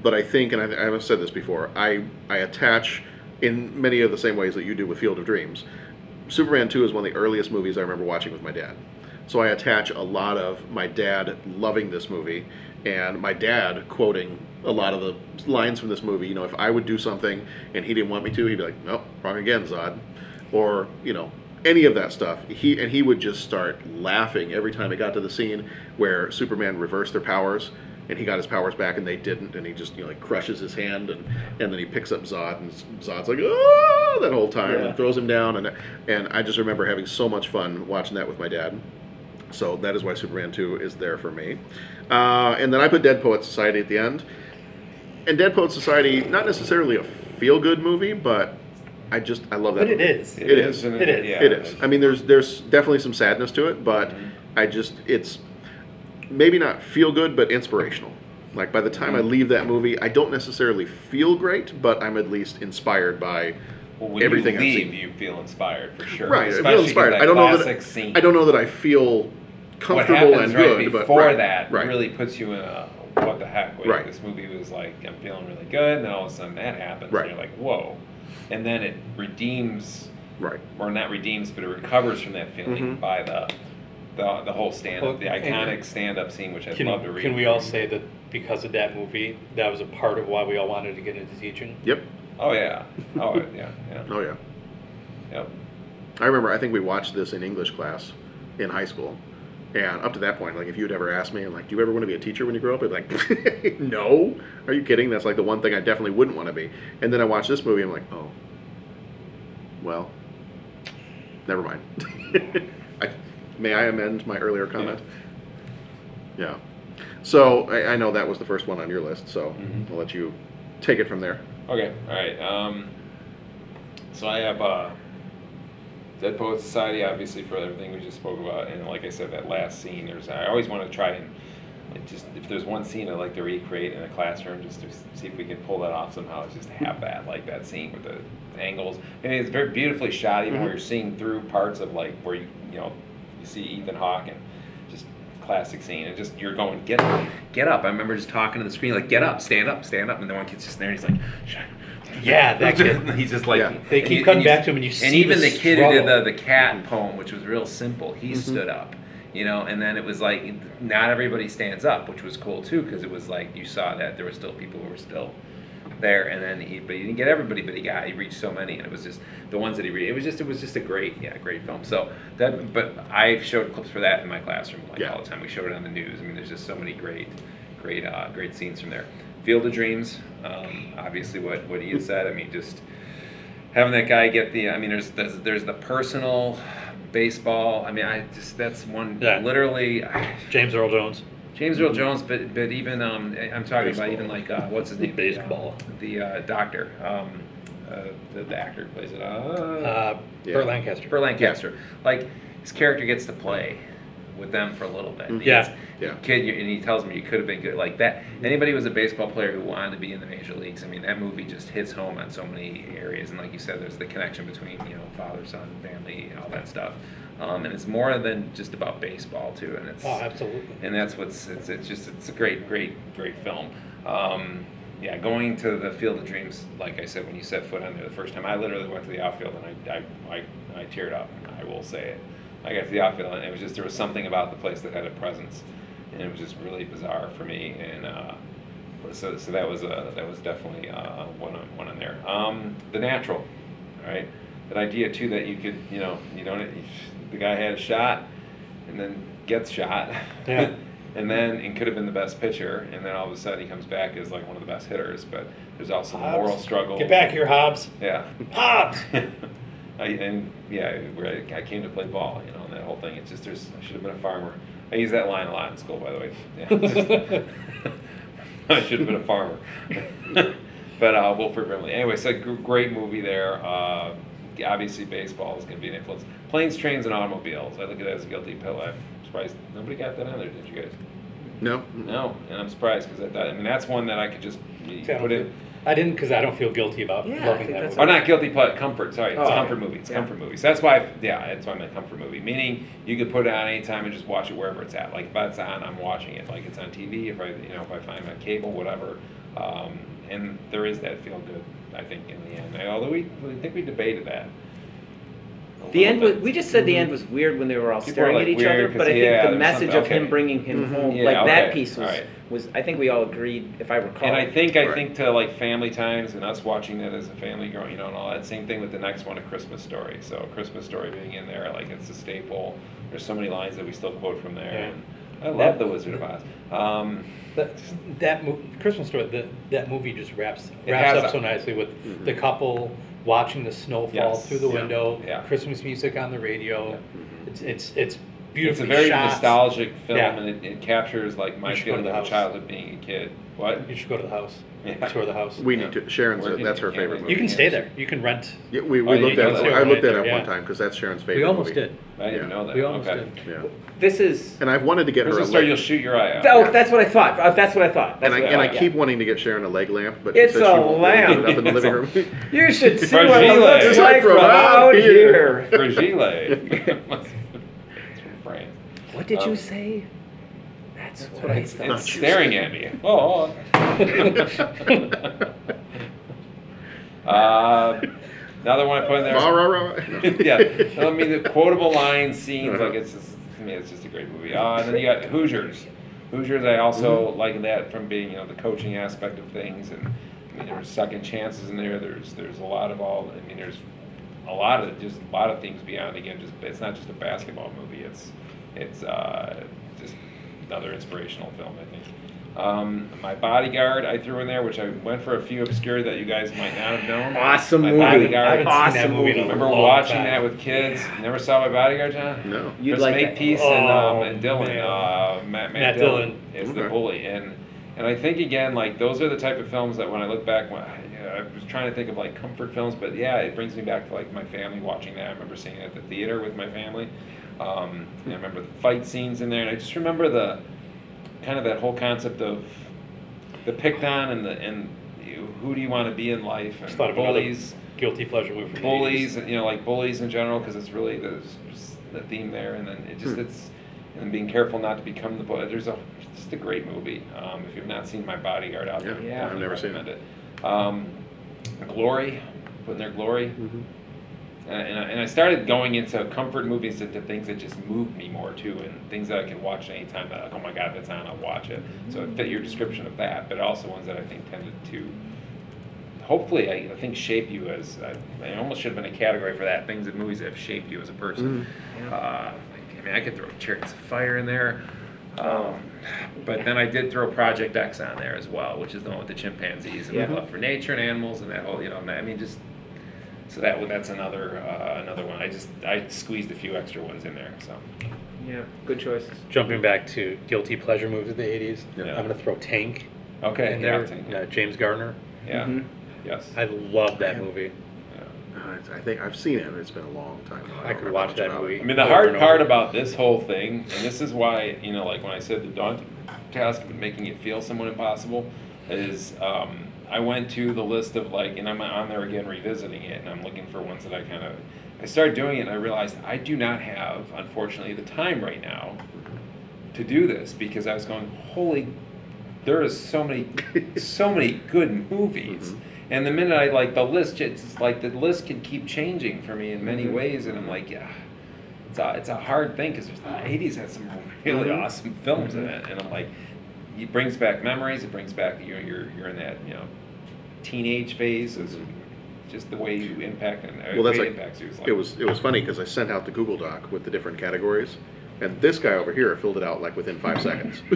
But I think, and I, I've said this before, I, I attach in many of the same ways that you do with Field of Dreams. Superman 2 is one of the earliest movies I remember watching with my dad. So I attach a lot of my dad loving this movie and my dad quoting a lot of the lines from this movie. You know, if I would do something and he didn't want me to, he'd be like, "Nope, wrong again, Zod," or you know, any of that stuff. He and he would just start laughing every time it got to the scene where Superman reversed their powers and he got his powers back and they didn't, and he just you know like crushes his hand and and then he picks up Zod and Zod's like oh that whole time Yeah. and throws him down and and I just remember having so much fun watching that with my dad. So that is why Superman 2 is there for me. Uh, and then I put Dead Poet Society at the end. And Dead Poet Society, not necessarily a feel good movie, but I just, I love that But it movie. is. It is. and It is. Yeah, It is. I mean, there's there's definitely some sadness to it, but Mm-hmm. I just it's maybe not feel good, but inspirational. Like by the time Mm-hmm. I leave that movie, I don't necessarily feel great, but I'm at least inspired by Well, when everything you I've leave, seen. you feel inspired for sure. right, I feel inspired. I don't know that scene. I don't know that I feel what comfortable happens and right good, but before right, that right. really puts you in a what the heck? Right. This movie was like I'm feeling really good, and then all of a sudden that happens, Right. and you're like, whoa, and then it redeems, right. or not redeems, but it recovers from that feeling Mhm. by the. The, the whole stand up, the iconic stand up scene, which I'd Can, love to read. can we all say that because of that movie, that was a part of why we all wanted to get into teaching? Yep. Oh yeah. Oh yeah. Yeah. Oh yeah. Yep. I remember I think we watched this in English class in high school. And up to that point, like if you'd ever asked me, I'm like, do you ever want to be a teacher when you grow up? I'd be like, no. Are you kidding? That's like the one thing I definitely wouldn't want to be. And then I watched this movie, I'm like, oh, well, never mind. May I amend my earlier comment? Yeah. So I, I know that was the first one on your list, so Mhm. I'll let you take it from there. Okay, all right. Um, so I have uh, Dead Poet Society, obviously, for everything we just spoke about, and like I said, that last scene. There's I always want to try and like just if there's one scene I'd like to recreate in a classroom, just to see if we can pull that off somehow. Just have that like that scene with the angles. I mean, it's very beautifully shot, even where you're seeing through parts of like where you you know you see Ethan Hawke and just classic scene and just you're going get up get up i remember just talking to the screen like get up stand up stand up and the one kid's just there and he's like Yeah, that kid. he's just like Yeah. They keep you- cutting back to him and you and see even the the kid who did the, the cat poem which was real simple he Mm-hmm. stood up you know and then it was like not everybody stands up which was cool too because it was like you saw that there were still people who were still there and then he but he didn't get everybody but he got he reached so many and it was just the ones that he read it was just it was just a great yeah great film so that but i showed clips for that in my classroom like Yeah. all the time we showed it on the news i mean there's just so many great great uh, great scenes from there field of dreams um, obviously what what he had said i mean just having that guy get the i mean there's there's, there's the personal baseball i mean i just that's one Yeah. literally James Earl Jones. James Earl Jones, but but even um, I'm talking about even like uh, what's his name? Baseball. The uh, doctor, um, uh, the, the actor who plays it. Uh, Uh, Yeah. Burt Lancaster. Burt Lancaster. Like his character gets to play with them for a little bit. And Yeah. gets- Yeah. Kid, and he tells me you could have been good like that. Anybody who was a baseball player who wanted to be in the major leagues. I mean, that movie just hits home on so many areas. And like you said, there's the connection between you know father, son, family, all that stuff. Um, and it's more than just about baseball too. And it's Oh, absolutely. and that's what's it's, it's just it's a great great great film um, yeah going to the field of dreams like i said when you set foot on there the first time i literally went to the outfield and i i, I, I teared up i will say it i got to the outfield and it was just there was something about the place that had a presence and it was just really bizarre for me and uh, so, so that was a, that was definitely uh, one on one in there um, the natural all right that idea too that you could you know you don't the guy had a shot and then gets shot. Yeah. and then and could have been the best pitcher, and then all of a sudden he comes back as like one of the best hitters. But there's also the moral struggle. Get back here, Hobbs. Yeah. Hobbs. I, and yeah, I, came to play ball, you know, and that whole thing. It's just there's I should have been a farmer. I use that line a lot in school, by the way. Yeah. I should have been a farmer. but uh, Wilford Brimley. Anyway, so gr- great movie there. Uh, obviously, baseball is going to be an influence. Planes, trains, and automobiles. I look at it as a guilty pill. I'm surprised nobody got that on there. Did you guys? No? No, and I'm surprised because I thought. I mean, that's one that I could just See, I don't put in. feel- I didn't because I don't feel guilty about Yeah, I loving think that that's movie. Oh, not guilty but comfort. Sorry, it's Oh, a comfort yeah. movie. It's a Yeah. comfort movie. So that's why, I, yeah, that's why I meant comfort movie. Meaning you could put it on anytime and just watch it wherever it's at. Like if it's on, I'm watching it. Like it's on TV. If I, you know, if I find it on cable, whatever. Um, and there is that feel good. I think in the end, although we, we think we debated that. A The end was, we just said the end was weird when they were all People staring are, at each other, weird 'cause, but I think yeah, the there's message something- of him okay. bringing him home, Yeah, like that okay, piece was, alright. was, I think we all agreed, if I recall. And I think I Right. think to like family times and us watching it as a family growing, you know, and all that. Same thing with the next one, A Christmas Story. So A Christmas Story being in there, like it's a staple. There's so many lines that we still quote from there. Yeah. And I love That- The Wizard of Oz. Um, That, that mo- Christmas story, the, that movie just wraps It wraps has up a- so nicely with the couple watching the snow fall Yes. through the Yeah. window, Yeah. Christmas music on the radio. Yeah. It's mm-hmm. it's it's it's a very shot. nostalgic film, Yeah. and it, it captures like my You should go to feeling the of house. childhood being a kid. What? You should go to the house. Yeah. Tour the house. We Yeah. need to. Sharon's. Working that's her in Canada. favorite movie. you can stay there. You can rent. Yeah, we, we Oh, you looked at. go it. there. I looked at Right it there, one yeah. time because that's Sharon's favorite. We almost movie. did. I didn't Yeah. know that. We almost okay. did. Yeah. This is, And I've wanted to get her a Christmas Story, you'll shoot your eye out. oh, that's what I thought, Uh, that's what I thought. That's and I, what and I thought, yeah. keep wanting to get Sharon a leg lamp, but It's says a she won't lamp. put it up in the It's living a- room. You should see what it Gile. looks Just like like from from out out here. here. Fragile. it's from France. What did you Um, say? That's It's, what I it's thought. staring at me. Oh. uh, another one I put in there. Yeah, I mean the quotable lines, scenes, like it's just, to me, it's just a great movie. Uh, and then you got Hoosiers. Hoosiers, I also like that from being, you know, the coaching aspect of things, and I mean there's second chances in there. There's there's a lot of all. I mean there's a lot of just a lot of things beyond. Again, just it's not just a basketball movie. It's it's uh, just another inspirational film, I think. Um, my bodyguard I threw in there, which I went for a few obscure that you guys might not have known. Awesome My movie. Bodyguard. I haven't seen Awesome that movie in a movie. Remember long watching time. that with kids? You never saw my bodyguard, John? No. You'd Chris like that. Makepeace and, um, Oh, and Dylan, man. uh, Matt, Matt, Matt Dillon, Dillon. is the Okay. bully, and and I think again like those are the type of films that when I look back, when I, yeah, I was trying to think of like comfort films, but yeah, it brings me back to like my family watching that. I remember seeing it at the theater with my family. Um, and I remember the fight scenes in there, and I just remember the kind of that whole concept of the picked on and the and you- who do you want to be in life and Just thought of another bullies guilty pleasure movie. from bullies, 80s. you know, like bullies in general, because it's really the, the theme there, and then it just Hmm. it's and being careful not to become the bully. There's a it's just a great movie. Um, if you've not seen My Bodyguard out there, Yeah, Yeah. I've never seen recommend it. Um, Glory, putting their Glory. Mhm. And, and, I, and I started going into comfort movies into things that just moved me more too, and things that I can watch anytime. That like, oh my god, that's on, I'll watch it. So it fit your description of that, but also ones that I think tended to, hopefully, I, I think shape you as. I, I almost should have been a category for that. Things that movies that have shaped you as a person. Mm-hmm. Uh, like, I mean, I could throw Chariots of Fire in there. Um, but then I did throw Project X on there as well, which is the one with the chimpanzees and Yeah. the love for nature and animals and that whole, you know, I mean, just so that that's another uh, another one. I just I squeezed a few extra ones in there. So Yeah, good choices. Jumping back to guilty pleasure movies of the 80s, Yeah. I'm going to throw Tank okay, in yeah, there. Tank, Uh, James Garner. yeah, Mhm. yes. I love that movie. yeah. Uh, it's- I think I've seen it. but It's been a long time. I don't could watch that movie. I mean, the hard part about this whole thing, and this is why you know, like when I said the daunting task of making it feel somewhat impossible, is um, I went to the list of like, and I'm on there again revisiting it, and I'm looking for ones that I kind of. I started doing it, and I realized I do not have, unfortunately, the time right now to do this because I was going, holy, there is so many, so many good movies. Mhm. And the minute I like the list, it's like the list can keep changing for me in many Mhm. ways, and I'm like, yeah, it's a it's a hard thing because the '80s had some really Mhm. awesome films in it, and I'm like, it brings back memories. It brings back you're you're you're in that you know teenage phase. Just the way you impact and uh, Well, that's it like impacts you. is it was. It was funny because I sent out the Google Doc with the different categories, and this guy over here filled it out like within five seconds.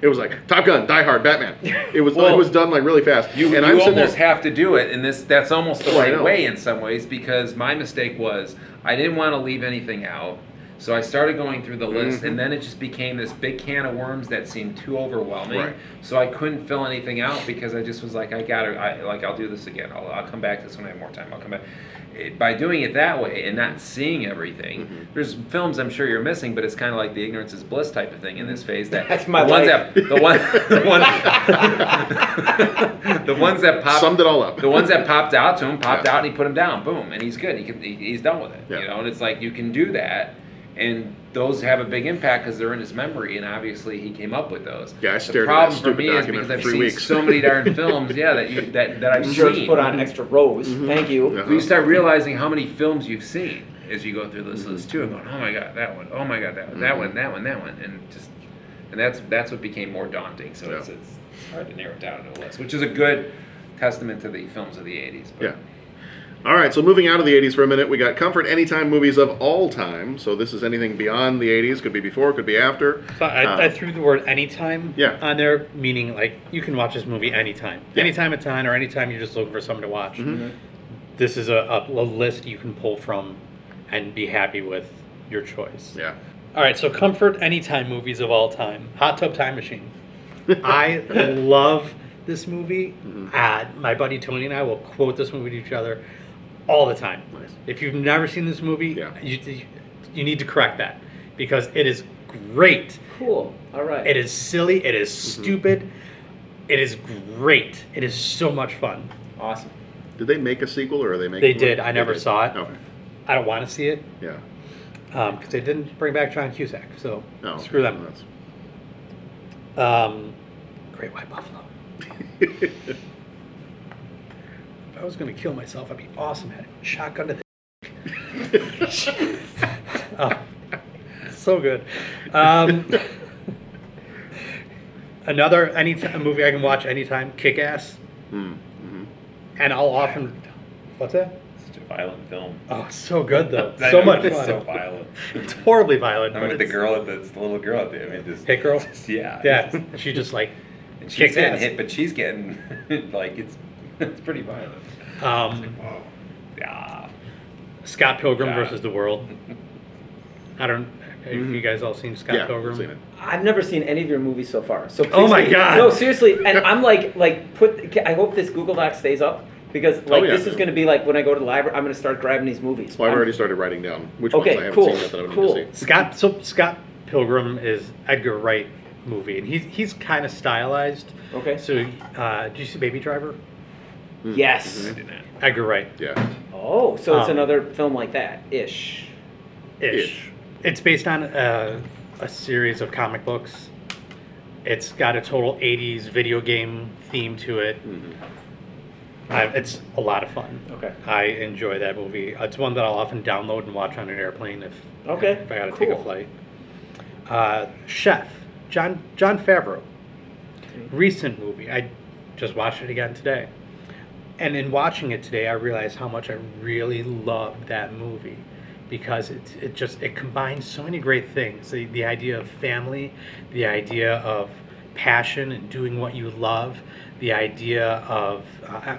it was like Top Gun, Die Hard, Batman. It was. Well, it was done like really fast. You, and you I'm almost there. have to do it, and this that's almost the I right way in some ways because my mistake was I didn't want to leave anything out. So I started going through the list, Mhm. and then it just became this big can of worms that seemed too overwhelming. Right. So I couldn't fill anything out because I just was like, I gotta, I, like, I'll do this again. I'll, I'll come back to this when I have more time. I'll come back. It, by doing it that way and not seeing everything, Mhm. there's films I'm sure you're missing, but it's kind of like the ignorance is bliss type of thing in this phase. That That's my the ones life. that the one the one the ones that pop Summed it all up. the ones that popped out to him popped Yeah. out and he put him down boom and he's good he can, he, he's done with it Yeah. you know and it's like you can do that and those have a big impact because they're in his memory, and obviously he came up with those. Yeah, I the stared at that problem for me is because for I've seen weeks. so many darn films, yeah, that you that, that I've George seen. put on extra rows. Mm-hmm. Thank you. Yeah. you start realizing how many films you've seen as you go through this list too, and going, oh my god, that one, oh my god, that one, that one, mm-hmm. that one, that one, and just, and that's that's what became more daunting. So it's, Yeah. it's hard to narrow it down to a list, which is a good testament to the films of the '80s. But Yeah. All right, so moving out of the 80s for a minute, we got comfort anytime movies of all time. So this is anything beyond the 80s, could be before, could be after. So I, Uh, I threw the word anytime Yeah. on there, meaning like you can watch this movie anytime, Yeah. anytime at time, or anytime you're just looking for something to watch. Mhm. This is a, a, a list you can pull from and be happy with your choice. Yeah. All right, so comfort anytime movies of all time. Hot Tub Time Machine. I love this movie. Mhm. Uh, my buddy Tony and I will quote this movie to each other all the time. Nice. If you've never seen this movie, Yeah. you, you need to correct that because it is great. Cool. All right. It is silly. It is Mm-hmm. stupid. It is great. It is so much fun. awesome. Did they make a sequel or are they making They one? did. I never did. saw it. Okay. I don't want to see it Yeah. because they didn't bring back John Cusack. So No. screw them. That's- Um, Great White Buffalo. If I was going to kill myself, I'd be awesome at it. Shotgun to the. oh, so good. Um, another any a movie I can watch anytime. Kick Ass, Mm, mhm. and I'll often. What's that? Such a violent film. Oh, so good though. So know, much it's fun. so violent. It's horribly violent. I but mean, the girl at the, the little girl at the, I mean, just Hit girl? just- yeah. Yeah, just- she just like and she's getting ass. hit, but she's getting like it's it's pretty violent. Um, Whoa. Yeah. Scott Pilgrim Yeah. versus the World. I don't. Have Mhm. you guys all seen Scott Yeah, Pilgrim? I've seen it. I've never seen any of your movies so far. So Oh please my God. No, seriously, and I'm like, like put. I hope this Google Doc stays up because like Oh, yeah. this is going to be like when I go to the library, I'm going to start grabbing these movies. Well, I've I'm- already started writing down which Okay, ones I haven't cool, seen yet that I would cool. need to see. Scott. So Scott Pilgrim is Edgar Wright movie, and he's he's kind of stylized. Okay. So, uh, did you see Baby Driver? Yes. I did not. Edgar Wright Yeah. Oh, so it's Um, another film like that ish. ish. Ish. It's based on a, a series of comic books. It's got a total '80s video game theme to it. Mhm. I, it's a lot of fun. Okay. I enjoy that movie. It's one that I'll often download and watch on an airplane if Okay. if I got to take a cool. flight. Uh, Chef, Jon Jon Favreau. Recent movie. I just watched it again today, and in watching it today, I realized how much I really loved that movie because it it just it combines so many great things. The the idea of family, the idea of passion and doing what you love, the idea of uh,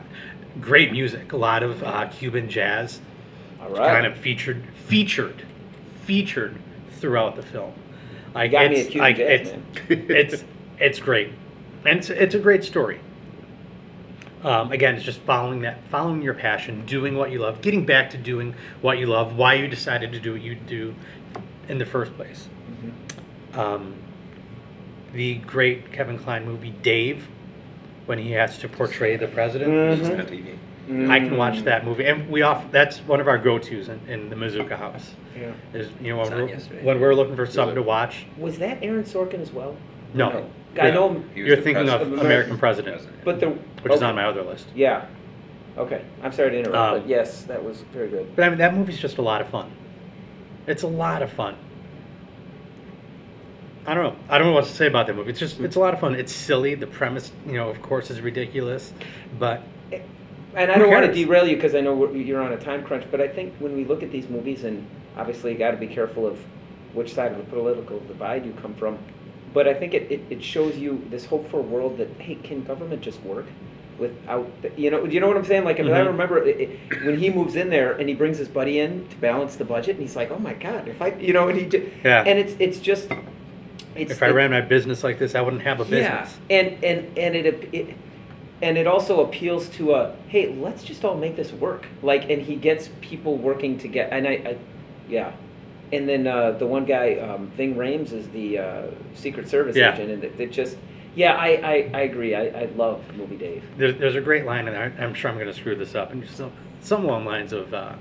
great music, a lot of uh, Cuban jazz All right. kind of featured featured featured throughout the film. Like got me it's a Cuban like jazz, it's man. it's it's great, and it's, it's a great story. Um, again, it's just following that, following your passion, doing what you love, getting back to doing what you love, why you decided to do what you do in the first place. Mm-hmm. Um, the great Kevin Kline movie Dave, when he has to portray the president. Mm-hmm. It's on TV. I can watch that movie, and we off. That's one of our go-tos in, in the Mazuka House. Yeah. Is you know when we're, when we're looking for something to watch. Was that Aaron Sorkin as well? No, No. I know, He was you're the thinking of president. American President, but the which is on my other list. Yeah. Okay. I'm sorry to interrupt, Um, but yes, that was very good. But I mean, that movie's just a lot of fun. It's a lot of fun. I don't know. I don't know what to say about that movie. It's just it's a lot of fun. It's silly. The premise, you know, of course, is ridiculous, but And I Who don't want to cares? derail you because I know we're- you're on a time crunch, but I think when we look at these movies, and obviously you got to be careful of which side of the political divide you come from, but I think it, it, it shows you this hope for a world that hey, can government just work without the, you know do you know what I'm saying? Like if I mm-hmm. remember it, it, when he moves in there and he brings his buddy in to balance the budget, and he's like, oh my god, if I you know, and he ju- Yeah. and it's it's just. It's, if I it- ran my business like this, I wouldn't have a business. yeah, and and and it, it and it also appeals to a hey, let's just all make this work. Like, and he gets people working together. And I, I yeah, and then uh, the one guy, um, Ving Rhames, is the uh, Secret Service Yeah. agent, and it, it just yeah, I I, I agree. I, I love movie Dave. There, there's a great line, and I'm sure I'm going to screw this up, and just some, some along the lines of, uh,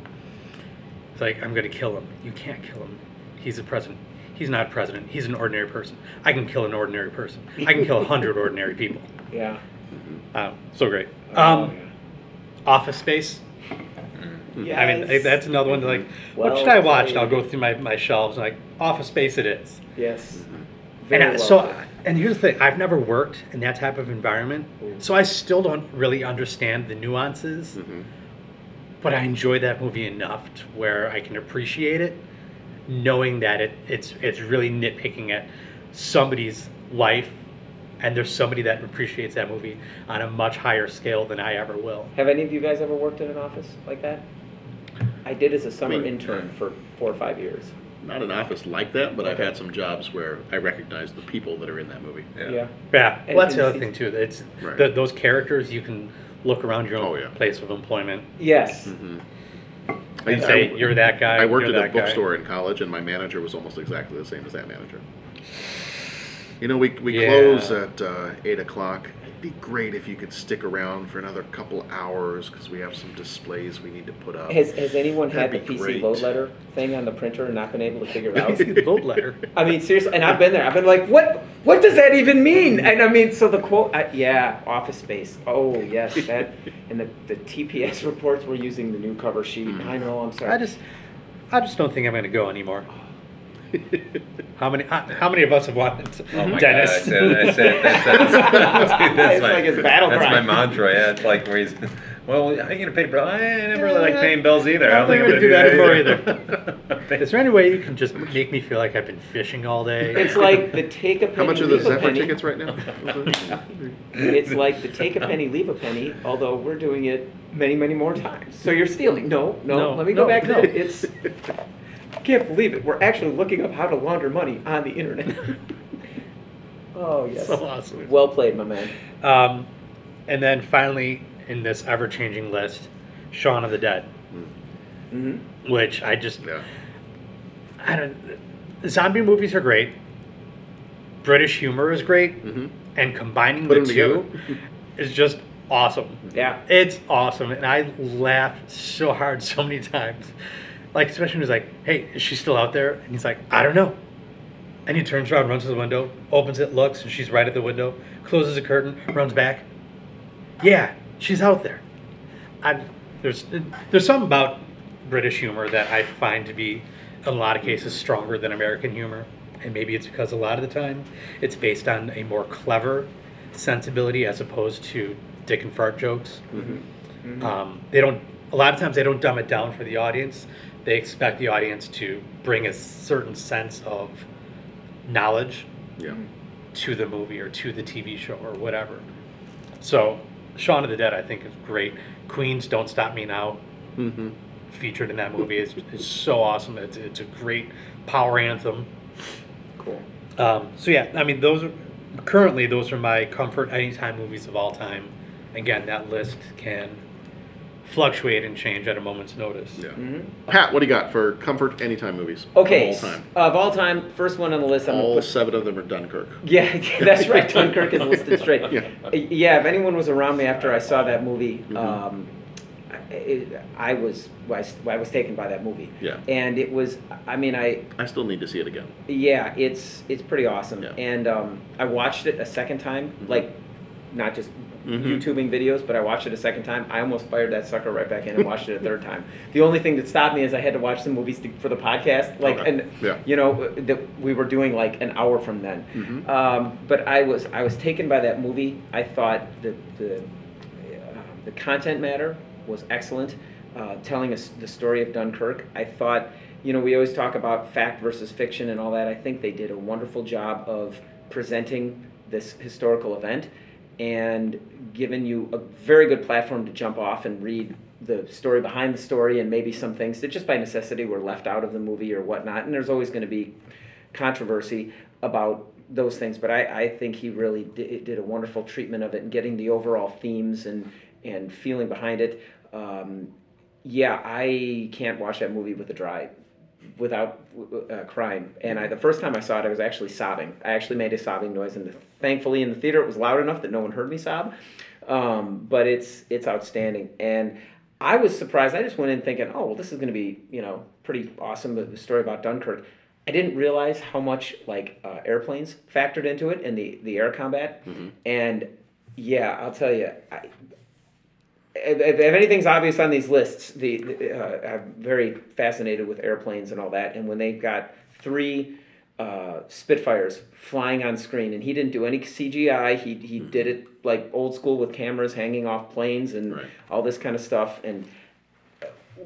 it's like, I'm going to kill him. You can't kill him. he's a president. He's not a president. He's an ordinary person. I can kill an ordinary person. I can kill a hundred ordinary people. Yeah. Uh, so great. Oh, Um, Office Space. Yes. I mean, that's another one. Like, what should I watch? And. I'll go through my, my shelves. And like, Office Space, it is. Yes. Mm-hmm. And I, well so, played. and here's the thing: I've never worked in that type of environment, mm. so I still don't really understand the nuances. Mm-hmm. But I enjoy that movie enough to where I can appreciate it, knowing that it it's it's really nitpicking at somebody's life, and there's somebody that appreciates that movie on a much higher scale than I ever will. Have any of you guys ever worked in an office like that? I did as a summer Me. intern for four or five years. Not an office like that, but I've had some jobs where I recognize the people that are in that movie. Yeah. Yeah, And- well, that's and the other see- thing too. It's Right. the, those characters you can look around your own Oh, yeah. place of employment Yes. hmm and say you're that guy. I worked you're at a that guy." bookstore in college, and my manager was almost exactly the same as that manager. You know, we, we Yeah. close at uh, 8 o'clock. It'd be great if you could stick around for another couple hours because we have some displays we need to put up. Has, has anyone had the That'd be PC great. load letter thing on the printer and not been able to figure it out? PC vote letter. I mean, seriously, and I've been there. I've been like, what? What does that even mean? And I mean, so the quote, I, yeah, Office Space. Oh yes, that. And the, the TPS reports were using the new cover sheet. Hmm. I know. I'm sorry. I just, I just don't think I'm going to go anymore. Oh. How many? How, how many of us have wanted Oh my Dennis? god, I said, I said, that's, that's, dude, that's It's my, like his battle That's cry. my mantra. Yeah, it's like where he's, well, I you gonna pay bill? I never really like paying bills either. I don't think I'm gonna do that either. Is there any way you can just make me feel like I've been fishing all day? It's like the take a penny. How much are the leave a Zephyr penny. tickets right now? It's like the take a penny, leave a penny. Although we're doing it many, many more times. So you're stealing. No, no. No, let me go no, back no. to. It's. I can't believe it. We're actually looking up how to launder money on the internet. oh yes. so awesome. Well played, my man. Um, and then finally, in this ever-changing list, Shaun of the Dead, hmm which I just, yeah. I don't. Zombie movies are great. British humor is great, hmm and combining Put the 'em two is just awesome. Yeah. It's awesome, and I laugh so hard so many times. Like, especially when he's like, "Hey, is she still out there?" And he's like, "I don't know." And he turns around, runs to the window, opens it, looks, and she's right at the window. Closes the curtain, runs back. Yeah, she's out there. I, there's there's something about British humor that I find to be, in a lot of cases, stronger than American humor, and maybe it's because a lot of the time it's based on a more clever sensibility as opposed to dick and fart jokes. Um, they don't. A lot of times they don't dumb it down for the audience. They expect the audience to bring a certain sense of knowledge Yeah. to the movie or to the TV show or whatever. So, Shaun of the Dead, I think, is great. Queen's "Don't Stop Me Now" hmm featured in that movie is, is so awesome. It's, it's a great power anthem. Cool. Um, so yeah, I mean, those are currently those are my comfort anytime movies of all time. Again, that list can fluctuate and change at a moment's notice. Yeah. hmm Pat, what do you got for comfort anytime movies? Okay. Of all time. Of all time, first one on the list. I'm gonna All put seven of them are Dunkirk. Yeah, that's right. Dunkirk is listed straight. Yeah. Yeah, if anyone was around me after I saw that movie, Mhm. um, it, I was I was I was taken by that movie. Yeah. And it was, I mean, I I still need to see it again. yeah, it's it's pretty awesome. Yeah. And um, I watched it a second time, Mhm. like not just Mhm. YouTubing videos, but I watched it a second time. I almost fired that sucker right back in and watched it a third time. The only thing that stopped me is I had to watch the movies to, for the podcast, like Okay. and Yeah. you know that we were doing like an hour from then. Mhm. Um, but I was I was taken by that movie. I thought the the uh, the content matter was excellent. Uh, telling us the story of Dunkirk, I thought you know we always talk about fact versus fiction and all that. I think they did a wonderful job of presenting this historical event and giving you a very good platform to jump off and read the story behind the story and maybe some things that just by necessity were left out of the movie or whatnot. And there's always going to be controversy about those things, but I, I think he really did, did a wonderful treatment of it and getting the overall themes and, and feeling behind it. Um, yeah, I can't watch that movie with a dry, without uh, crying. And I, the first time I saw it, I was actually sobbing. I actually made a sobbing noise, and the, thankfully in the theater it was loud enough that no one heard me sob. Um, but it's it's outstanding, and I was surprised. I just went in thinking, oh well, this is going to be you know pretty awesome. The story about Dunkirk. I didn't realize how much like uh, airplanes factored into it and the the air combat. And yeah, I'll tell you, I, if, anything's obvious on these lists, the, the uh, I'm very fascinated with airplanes and all that. And when they've got three uh, Spitfires flying on screen, and he didn't do any CGI. He he did it like old school with cameras hanging off planes and Right. all this kind of stuff. And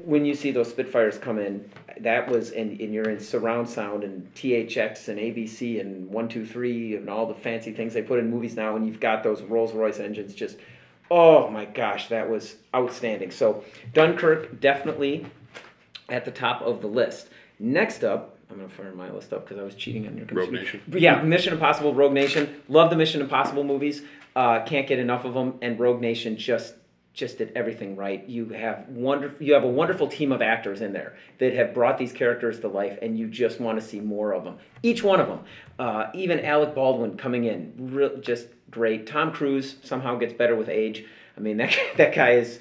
when you see those Spitfires come in, that was and, and you're in surround sound and THX and ABC and one two three and all the fancy things they put in movies now, and you've got those Rolls Royce engines just. Oh my gosh, that was outstanding. So Dunkirk definitely at the top of the list. Next up, I'm gonna fire my list up because I was cheating on your computer. Rogue Nation. But yeah, Mission Impossible, Rogue Nation. Love the Mission Impossible movies. Uh, can't get enough of them. And Rogue Nation just just did everything right. You have wonderful. You have a wonderful team of actors in there that have brought these characters to life, and you just want to see more of them. Each one of them. Uh, even Alec Baldwin coming in, real, just great. Tom Cruise somehow gets better with age. I mean that that guy is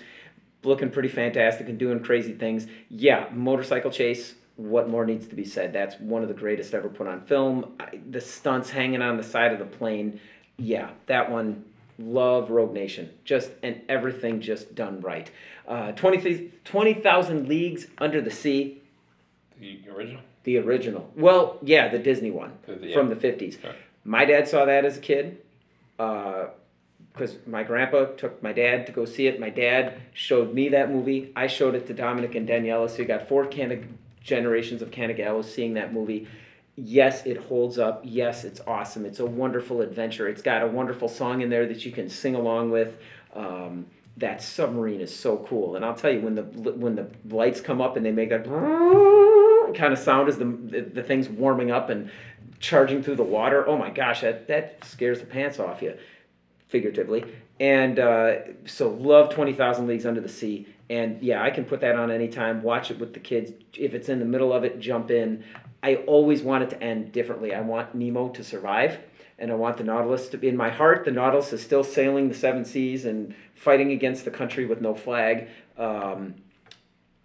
looking pretty fantastic and doing crazy things. Yeah, motorcycle chase. What more needs to be said? That's one of the greatest ever put on film. I, the stunts hanging on the side of the plane. Yeah, that one. Love Rogue Nation. Just and everything just done right. Uh, 20 20,000 Leagues Under the Sea. The original. The original. Well, yeah, the Disney one The- the- from yeah. the 50s. Okay. My dad saw that as a kid because my grandpa took my dad to go see it. My dad showed me that movie. I showed it to Dominic and Daniela. So you got four generations of Canagallos seeing that movie. Yes, it holds up. Yes, it's awesome. It's a wonderful adventure. It's got a wonderful song in there that you can sing along with. Um, that submarine is so cool, and I'll tell you when the when the lights come up and they make that kind of sound as the the, thing's warming up and charging through the water. Oh my gosh, that that scares the pants off you, figuratively. And uh, so love Twenty Thousand Leagues Under the Sea. And yeah, I can put that on anytime. Watch it with the kids. If it's in the middle of it, jump in. I always want it to end differently. I want Nemo to survive, and I want the Nautilus to be in my heart. The Nautilus is still sailing the seven seas and fighting against the country with no flag. Um,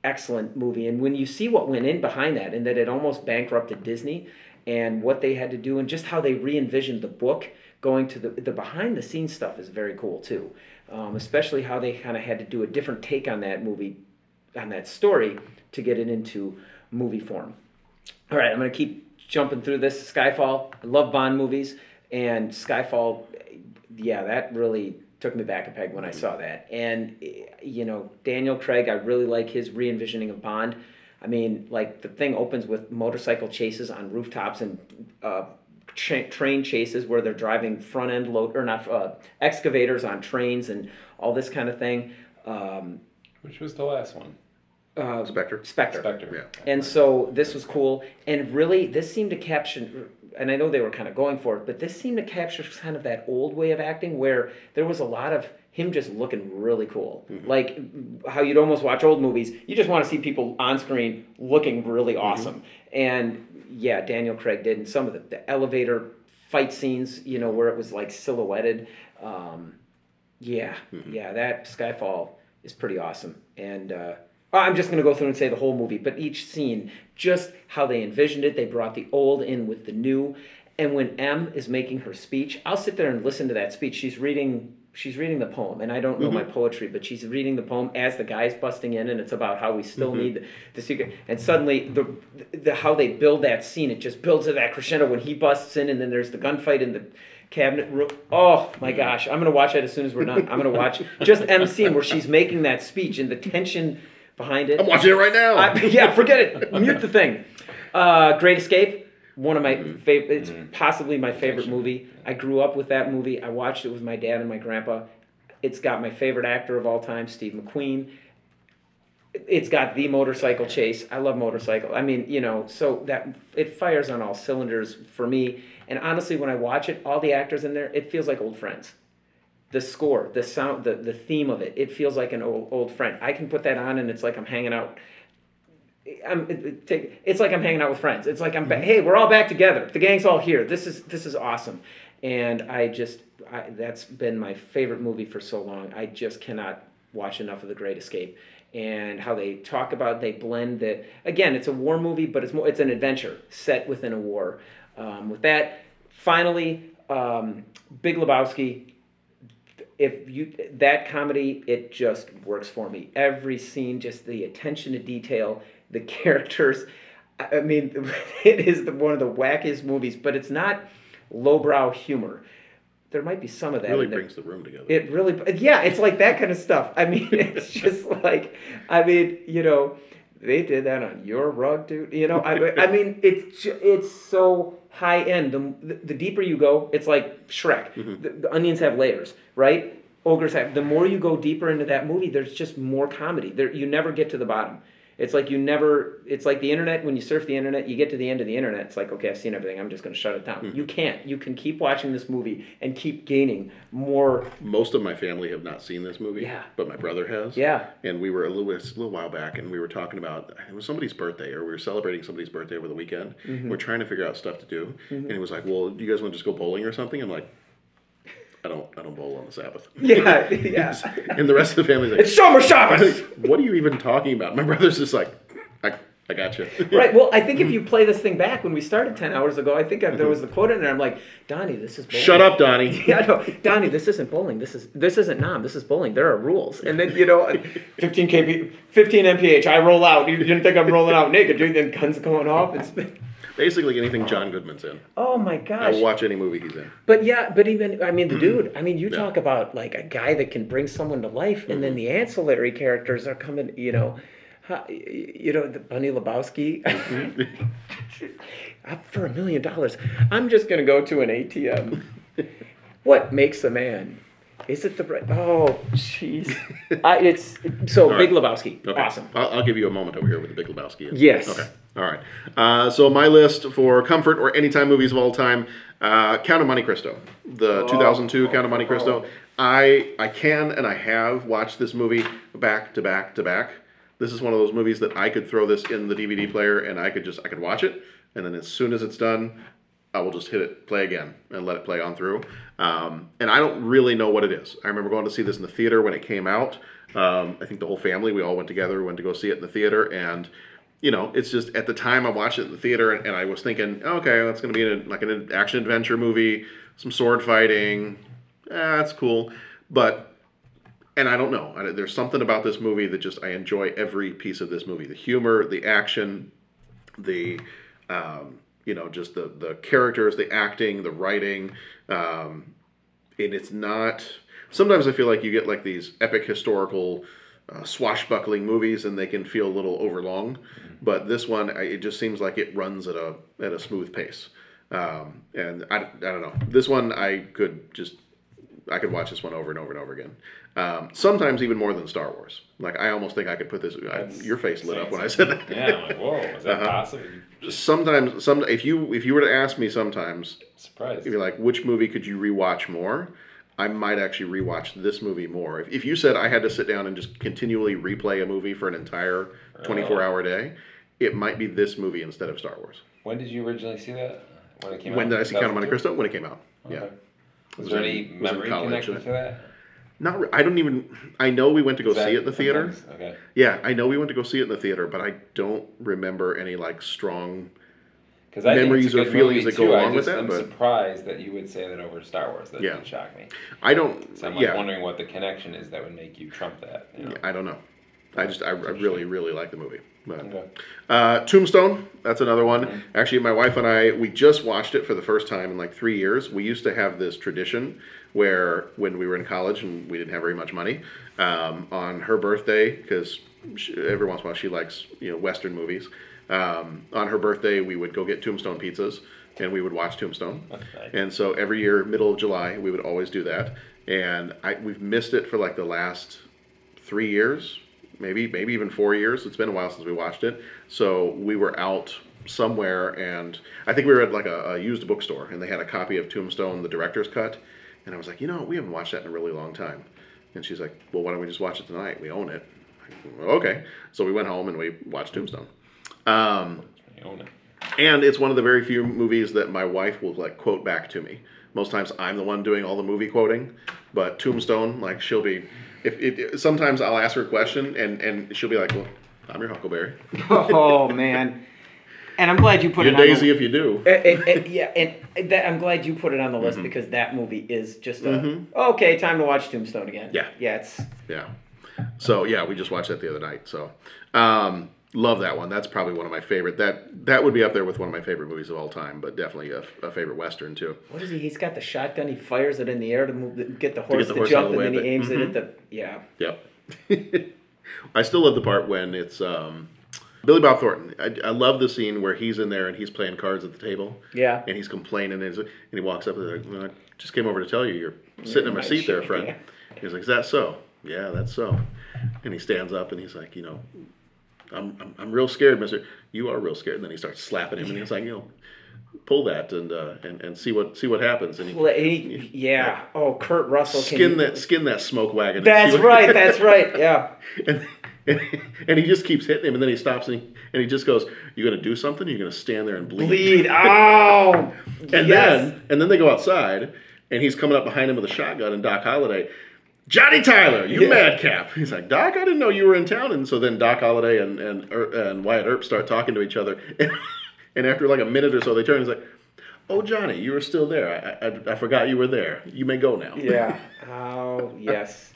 excellent movie. And when you see what went in behind that, and that it almost bankrupted Disney, and what they had to do, and just how they re envisioned the book, going to the, the behind the scenes stuff is very cool too. Um, especially how they kind of had to do a different take on that movie, on that story, to get it into movie form. All right, I'm going to keep jumping through this. Skyfall. I love Bond movies, and Skyfall, yeah, that really took me back a peg when I saw that. And you know, Daniel Craig, I really like his re-envisioning of Bond. I mean, like the thing opens with motorcycle chases on rooftops and uh, tra- train chases where they're driving front end load or not uh, excavators on trains and all this kind of thing. Um, Which was the last one? uh, Spectre. Spectre. Spectre. Yeah. And so this was cool, and really, this seemed to capture. And I know they were kind of going for it, but this seemed to capture kind of that old way of acting, where there was a lot of him just looking really cool, like how you'd almost watch old movies. You just want to see people on screen looking really awesome, and yeah, Daniel Craig did, and some of the, the elevator fight scenes, you know, where it was like silhouetted. Um, yeah, yeah, that Skyfall is pretty awesome. And uh, Uh, I'm just going to go through and say the whole movie, but each scene, just how they envisioned it, they brought the old in with the new. And when M is making her speech, I'll sit there and listen to that speech. She's reading. She's reading the poem, and I don't know my mm-hmm. poetry, but she's reading the poem as the guy's busting in, and it's about how we still mm-hmm. need the, the secret. And suddenly, the, the how they build that scene, it just builds to that crescendo when he busts in, and then there's the gunfight in the cabinet room. Oh my mm-hmm. gosh, I'm gonna watch that as soon as we're done. I'm gonna watch just M scene where she's making that speech and the tension behind it. I'm watching it right now. I, yeah, forget it. Mute the thing. Uh, Great Escape, one of my Mm-hmm. favorite. It's possibly my favorite movie. I grew up with that movie. I watched it with my dad and my grandpa. It's got my favorite actor of all time, Steve McQueen. It's got the motorcycle chase. I love motorcycle. I mean, you know, so that it fires on all cylinders for me. And honestly, when I watch it, all the actors in there, it feels like old friends the score, the sound, the, the theme of it, it feels like an old old friend. I can put that on and it's like I'm hanging out. I'm it, it, take, it's like I'm hanging out with friends. It's like I'm ba- hey, we're all back together. The gang's all here. This is this is awesome. And I just I, that's been my favorite movie for so long. I just cannot watch enough of The Great Escape. and how they talk about they blend the again it's a war movie but it's more it's an adventure set within a war um, with that finally um, big lebowski if you that comedy it just works for me every scene just the attention to detail the characters i mean it is the, one of the wackiest movies but it's not lowbrow humor there might be some of It that really in brings the room together. It really, yeah, it's like that kind of stuff. I mean, it's just like, I mean, you know, they did that on your rug, dude. You know, I, I mean, it's it's so high end. The, the deeper you go, it's like Shrek. Mm-hmm. The, the onions have layers, right? Ogres have. The more you go deeper into that movie, there's just more comedy. There, you never get to the bottom. It's like you never. It's like the internet. When you surf the internet, you get to the end of the internet. It's like, okay, I've seen everything. I'm just going to shut it down. You can't. You can keep watching this movie and keep gaining more. Most of my family have not seen this movie, Yeah. but my brother has. Yeah. And we were a little, bit- a little while back, and we were talking about it was somebody's birthday, or we were celebrating somebody's birthday over the weekend. Mhm. We're trying to figure out stuff to do, Mhm. and he was like, "Well, do you guys want to just go bowling or something?" I'm like, "I don't, I don't bowl on the Sabbath." Yeah, yeah. and the rest of the family's like, It's Shomer Shabbos! what are you even talking about? My brother's just like, "I, I got you." right. Well, I think if you play this thing back when we started ten hours ago, I think I, there was the quote in there. I'm like, Donnie, this is bowling. Shut up, Donnie. yeah, no, Donnie, this isn't bowling. This is this isn't 'Nam. This is bowling. There are rules. And then you know, uh, 15 kp, 15 mph. I roll out. You didn't think I'm rolling out naked, dude? Then guns going off. It's Basically, anything John Goodman's in, oh my gosh. will watch any movie he's in. But yeah, but even I mean the dude. I mean, you Yeah. talk about like a guy that can bring someone to life, and then mm-hmm. the ancillary characters are coming. You know, you know the Bunny Lebowski. Mm-hmm. Up for a million dollars. I'm just gonna go to an ATM. what makes a man? Is it the right? Oh, jeez. It's so All Big. Lebowski. Okay. Awesome. I'll, I'll give you a moment over here with the Big Lebowski. is. Yes. Okay. All right. Uh, so my list for comfort or anytime movies of all time: uh, Count of Monte Cristo, the 2002 Count of Monte Cristo. I I can and I have watched this movie back to back to back. This is one of those movies that I could throw this in the DVD player and I could just I could watch it, and then as soon as it's done, I will just hit it play again and let it play on through. Um, and I don't really know what it is. I remember going to see this in the theater when it came out. Um, I think the whole family, we all went together, went to go see it in the theater. And, you know, it's just at the time I watched it in the theater and, and I was thinking, okay, that's going to be like an action adventure movie, some sword fighting. Eh, that's cool. But and I don't know. I, there's something about this movie that just I enjoy every piece of this movie. The humor, the action, the um, you know just the the characters, the acting, the writing, um, and it's not. Sometimes I feel like you get like these epic historical uh, swashbuckling movies, and they can feel a little overlong. But this one, I, it just seems like it runs at a at a smooth pace. Um, and I, I don't know. This one I could just I could watch this one over and over and over again. Um, sometimes even more than Star Wars. Like I almost think I could put this. I, your face lit up when I said that. Yeah, I'm like, whoa, is that Uh-huh. possible? Sometimes, some if you if you were to ask me, sometimes Surprised. you'd be like, which movie could you rewatch more? I might actually rewatch this movie more. If, if you said I had to sit down and just continually replay a movie for an entire 24 hour day, it might be this movie instead of Star Wars. When did you originally see that? When it came When out? did I see Count of Monte Cristo? When it came out. Yeah. Was Was there any in memory college, connection to that? Not. Re- I don't even. I know we went to go that see it in the theater. okay. Yeah, I know we went to go see it in the theater, but I don't remember any like strong Because I memories think it's a or feelings that go too. along I with just that. am But surprised that you would say that over Star Wars. That Yeah. did shock me. I don't. So I'm like yeah, wondering what the connection is that would make you trump that. You know? I don't know. I just I, I really really like the movie. But, Okay. uh, Tombstone, that's another one. Mm-hmm. Actually, my wife and I we just watched it for the first time in like three years. We used to have this tradition where when we were in college and we didn't have very much money, um, on her birthday because every once in a while she likes you know Western movies. Um, on her birthday, we would go get Tombstone pizzas and we would watch Tombstone. And so every year, middle of July, we would always do that. And I, we've missed it for like the last three years, maybe maybe even four years. It's been a while since we watched it. So we were out somewhere, and I think we were at like a, a used bookstore, and they had a copy of Tombstone, the director's cut. And I was like, you know, we haven't watched that in a really long time. And she's like, well, why don't we just watch it tonight? We own it. Well, okay. So we went home and we watched Tombstone. Um, You own it. and it's one of the very few movies that my wife will like quote back to me. Most times I'm the one doing all the movie quoting, but Tombstone, like she'll be if it, sometimes I'll ask her a question and and she'll be like, "Well, I'm your Huckleberry. Oh man. And I'm glad you put You're it on Daisy the, if you do." Uh, uh, uh, yeah, and that, I'm glad you put it on the Mm-hmm. list because that movie is just a okay. Time to watch Tombstone again. Yeah. yeah. It's Yeah. So yeah, we just watched that the other night. So um, love that one. That's probably one of my favorite. That that would be up there with one of my favorite movies of all time, but definitely a, a favorite western too. what is he? He's got the shotgun. He fires it in the air to move, the, get the horse the to horse jump, out of and the then way, he aims it at the yeah. Yep. I still love the part when it's um, Billy Bob Thornton. I, I love the scene where he's in there and he's playing cards at the table. Yeah. And he's complaining and, he's, and he walks up and he's like, I just came over to tell you you're sitting in my my seat there, friend. yeah. He's like, is that so? Yeah, that's so. And he stands up and he's like, you know, I'm, I'm, I'm real scared, mister. You are real scared. And then he starts slapping him and he's like, you know, pull that and, uh, and, and see what, see what happens. And he, Well, he- yeah. Oh, Kurt Russell. can skin you- that, skin that smoke wagon. That's see what- right. That's right. Yeah. and, and, and he just keeps hitting him, and then he stops and he, and he just goes, "You're gonna do something? You're gonna stand there and bleed." Bleed. Oh. And yes. then and then they go outside, and he's coming up behind him with a shotgun, and Doc Holliday, Johnny Tyler, you Yeah. madcap! He's like, Doc, I didn't know you were in town, and so then Doc Holliday and and Er- and Wyatt Earp start talking to each other, and, and after like a minute or so, they turn and he's like. Oh Johnny, you were still there. I, I, I forgot you were there. You may go now. Yeah. Oh yes.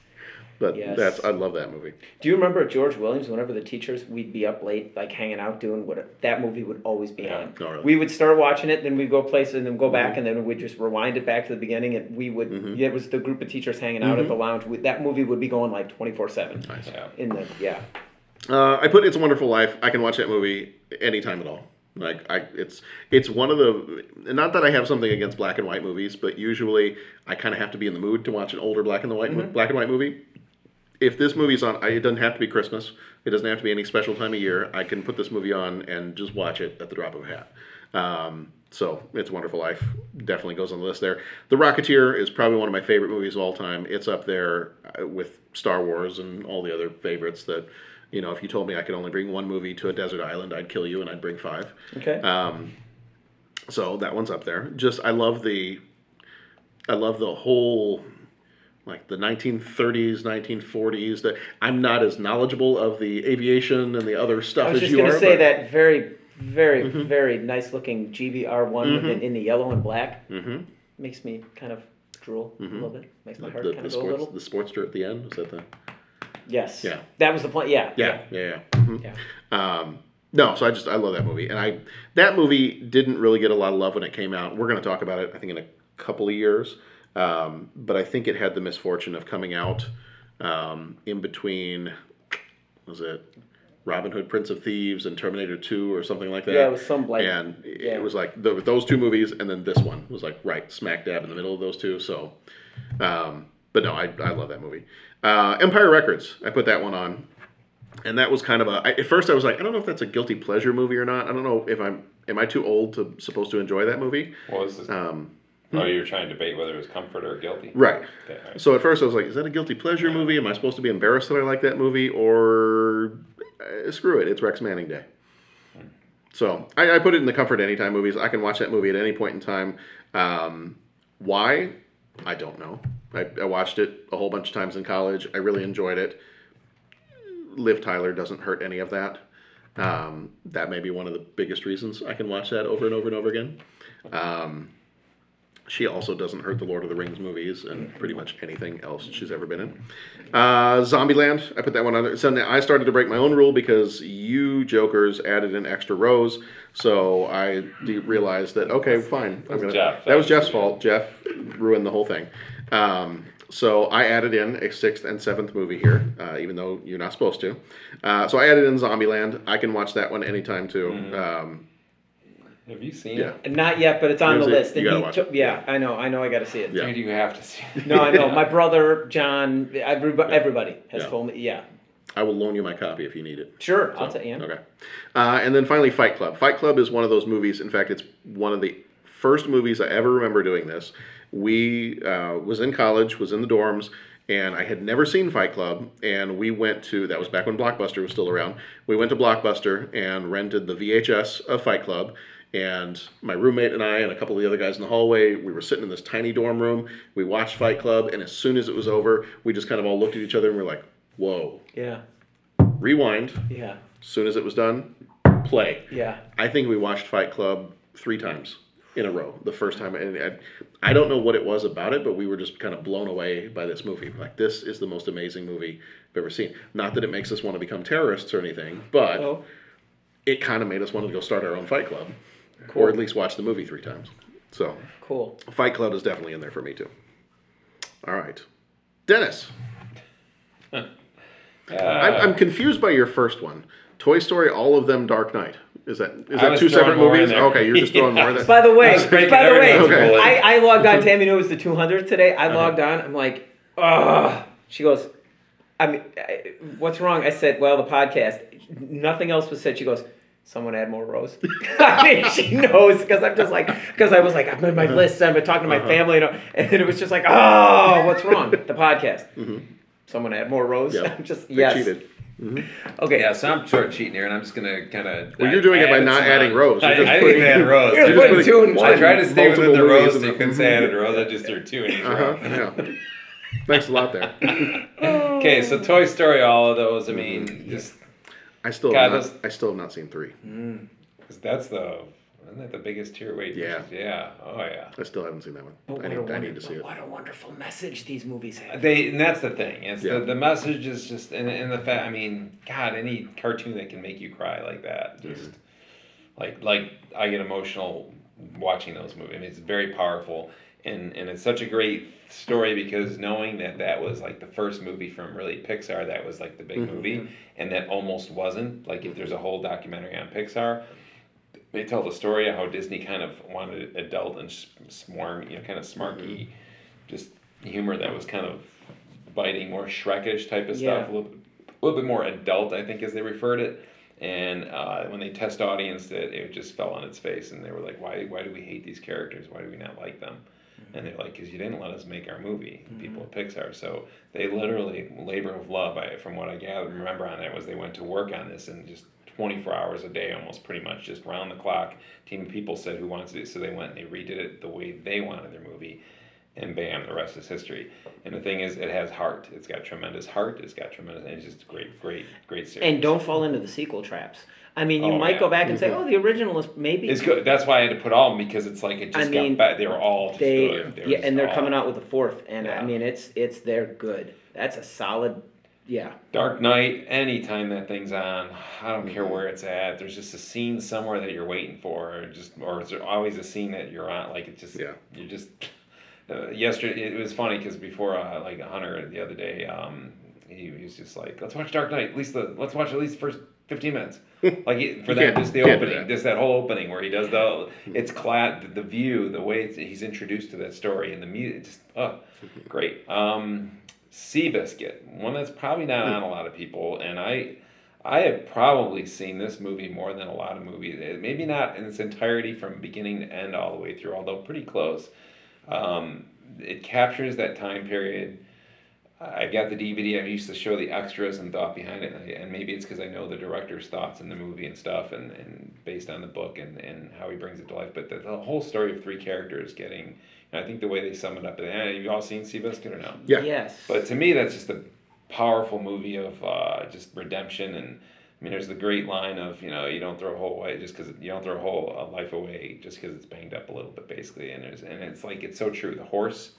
But Yes. that's I love that movie. Do you remember George Williams? Whenever the teachers, we'd be up late, like hanging out, doing what that movie would always be on. Oh, really? We would start watching it, then we'd go places, and then go back, Mm-hmm. and then we'd just rewind it back to the beginning, and we would. yeah, It was the group of teachers hanging out Mm-hmm. at the lounge. We, that movie would be going like twenty four seven. Yeah. In the yeah. Uh, I put It's a Wonderful Life. I can watch that movie anytime at all. Like I, it's it's one of the not that I have something against black and white movies, but usually I kind of have to be in the mood to watch an older black and the white mo- black and white movie. If this movie's on, I, it doesn't have to be Christmas. It doesn't have to be any special time of year. I can put this movie on and just watch it at the drop of a hat. Um, so it's a Wonderful Life. Definitely goes on the list there. The Rocketeer is probably one of my favorite movies of all time. It's up there uh, with Star Wars and all the other favorites that, you know, if you told me I could only bring one movie to a desert island, I'd kill you and I'd bring five. Okay. Um, so that one's up there. Just I love the, I love the whole, like the 1930s, 1940s. That I'm not as knowledgeable of the aviation and the other stuff as you are. I was as just you gonna are. say but- that very, very, Mm-hmm. very nice looking Gee Bee R one in, in the yellow and black Mhm. makes me kind of drool a little bit. Makes my heart the, kind the of go a sports, little. the Sportster at the end was that the Yes. Yeah. That was the point. Yeah. yeah yeah yeah. Mhm. Yeah. Um, no, so I just I love that movie, and I that movie didn't really get a lot of love when it came out. We're going to talk about it, I think, in a couple of years, um, but I think it had the misfortune of coming out um, in between. Was it Robin Hood, Prince of Thieves, and Terminator Two, or something like that? Yeah, it was some like and it yeah. was like th those two movies, and then this one was like right smack dab in the middle of those two. So, um, but no, I, I love that movie. Uh, Empire Records, I put that one on, and that was kind of a. I, at first, I was like, I don't know if that's a guilty pleasure movie or not. I don't know if I'm am I too old to supposed to enjoy that movie. What was this? Um, oh, you're trying to debate whether it was comfort or guilty. right. Okay, right. So at first, I was like, is that a guilty pleasure movie? Am I supposed to be embarrassed that I like that movie, or uh, screw it, it's Rex Manning Day. So I, I put it in the comfort anytime movies. I can watch that movie at any point in time. Um, why? I don't know. I, I watched it a whole bunch of times in college. I really enjoyed it. Liv Tyler doesn't hurt any of that. Um, that may be one of the biggest reasons I can watch that over and over and over again. Um, she also doesn't hurt the Lord of the Rings movies and pretty much anything else she's ever been in. Uh, Zombieland, I put that one on there. So now I started to break my own rule because you jokers added in extra rows. So I de- realized that okay, fine. I'm gonna, Jeff. That was Jeff's fault. Jeff ruined the whole thing. Um, so I added in a sixth and seventh movie here, uh, even though you're not supposed to. Uh, so I added in Zombieland. I can watch that one anytime too. Um, Have you seen yeah. it? Not yet, but it's on the Here's it. list. You And gotta he watch took, it. yeah, I know, I know, I got to see it. Yeah. Dude, you have to see it. No, I know. My brother John, everybody, everybody has Yeah. told me. Yeah, I will loan you my copy if you need it. sure. I'll tell you. Okay. Uh, and then finally, Fight Club. Fight Club is one of those movies. In fact, it's one of the first movies I ever remember doing this. We uh, was in college, was in the dorms, and I had never seen Fight Club. And we went to that was back when Blockbuster was still around. We went to Blockbuster and rented the VHS of Fight Club. And my roommate and I and a couple of the other guys in the hallway, we were sitting in this tiny dorm room. We watched Fight Club, and as soon as it was over, we just kind of all looked at each other and we're like, "Whoa!" Yeah. Rewind. Yeah. As soon as it was done, play. Yeah. I think we watched Fight Club three times in a row. The first time, and I, I don't know what it was about it, but we were just kind of blown away by this movie. Like this is the most amazing movie I've ever seen. Not that it makes us want to become terrorists or anything, but Oh. it kind of made us want to go start our own Fight Club, Cool. or at least watch the movie three times. So Cool. Fight Club is definitely in there for me too. All right, Dennis. I'm, I'm confused by your first one. Toy Story, all of them, Dark Knight. Is that is I that two separate movies? Okay, you're just throwing more. Of. By the way, I was breaking by the way, Okay. I, I logged on. Tammy knew it was the 200 today. I Uh-huh. logged on. I'm like, ugh. She goes, I mean, I, what's wrong? I said, well, the podcast. Nothing else was said. She goes, someone add more rows. I mean, she knows because I'm just like, because I was like, I'm in my Uh-huh. list. I've been talking to my family, you know, and then it was just like, oh, what's wrong? The podcast. Someone add more rows. Mm-hmm. Yeah, I'm just they yes. cheated. Okay. Yeah, so I'm sort of cheating here, and I'm just gonna kind of. Well, you're doing it by not adding rows. You're I, just I putting- didn't add rows. You're I just putting two in I tried to stay within the movies rows, in so you the- couldn't say I added rows. I just threw two in each row. Uh-huh, yeah. Thanks a lot there. Okay, so Toy Story, all of those. I mean, just I still God, have not, I still have not seen three. Mm. 'cause that's the isn't that the biggest tier weight? Yeah. Yeah. Oh yeah. I still haven't seen that one. But I what, need, a I need to see it. what a wonderful message these movies have. They and that's the thing. It's Yeah. the, the message is just and, and the fact. I mean, God, any cartoon that can make you cry like that, mm-hmm. just like like I get emotional watching those movies. I mean, it's very powerful and and it's such a great story because knowing that that was like the first movie from really Pixar that was like the big movie and that almost wasn't like if there's a whole documentary on Pixar they tell the story of how Disney kind of wanted adult and s- smarm, you know, kind of smarky, just humor that was kind of biting, more Shrekish type of Yeah. stuff, a little, a little bit more adult, I think, as they referred it. And uh, when they test audience, it, it just fell on its face, and they were like, "Why? Why do we hate these characters? Why do we not like them?" And they're like, "Because you didn't let us make our movie." Mm-hmm. People at Pixar, so they literally labor of love. I, from what I gather, remember on that was they went to work on this and just 24 hours a day, almost pretty much just round the clock. Team of people said who wants to do, so they went and they redid it the way they wanted their movie, and bam, the rest is history. And the thing is, it has heart. It's got tremendous heart. It's got tremendous, and it's just great, great, great series. And don't fall into the sequel traps. I mean, you Oh, might yeah. go back and say, "Oh, the original is maybe." It's good. That's why I had to put all of them because it's like it I just mean, got back. They were all just They, good. They were yeah, just and they're all- coming out with a fourth, and I Yeah. mean, it's it's they're good. That's a solid, yeah. Dark Knight, anytime that thing's on, I don't Mm-hmm. care where it's at. There's just a scene somewhere that you're waiting for, or just, or is there always a scene that you're on? Like it just, Yeah. you just. Uh, yesterday, it was funny because before, uh, like Hunter the other day, um, he, he was just like, "Let's watch Dark Knight. At least the let's watch at least the first fifteen minutes." Like it, for that, just the opening, that. just that whole opening where he does the, it's clat, the view, the way it's, he's introduced to that story, and the music, just oh, great. Um, Seabiscuit, one that's probably not on a lot of people, and I, I have probably seen this movie more than a lot of movies. Eh, Maybe not in its entirety from beginning to end all the way through, although pretty close. Um, it captures that time period. I got the DVD. I used to show the extras and thought behind it, and, I, and maybe it's because I know the director's thoughts in the movie and stuff, and, and based on the book and, and how he brings it to life. But the, the whole story of three characters getting, and I think the way they sum it up. And have you all seen Seabiscuit or no? Yeah. Yes. But to me, that's just a powerful movie of uh, just redemption. And I mean, there's the great line of you know you don't throw a whole away just because you don't throw a whole uh, life away just because it's banged up a little bit, basically. And there's and it's like it's so true. The horse,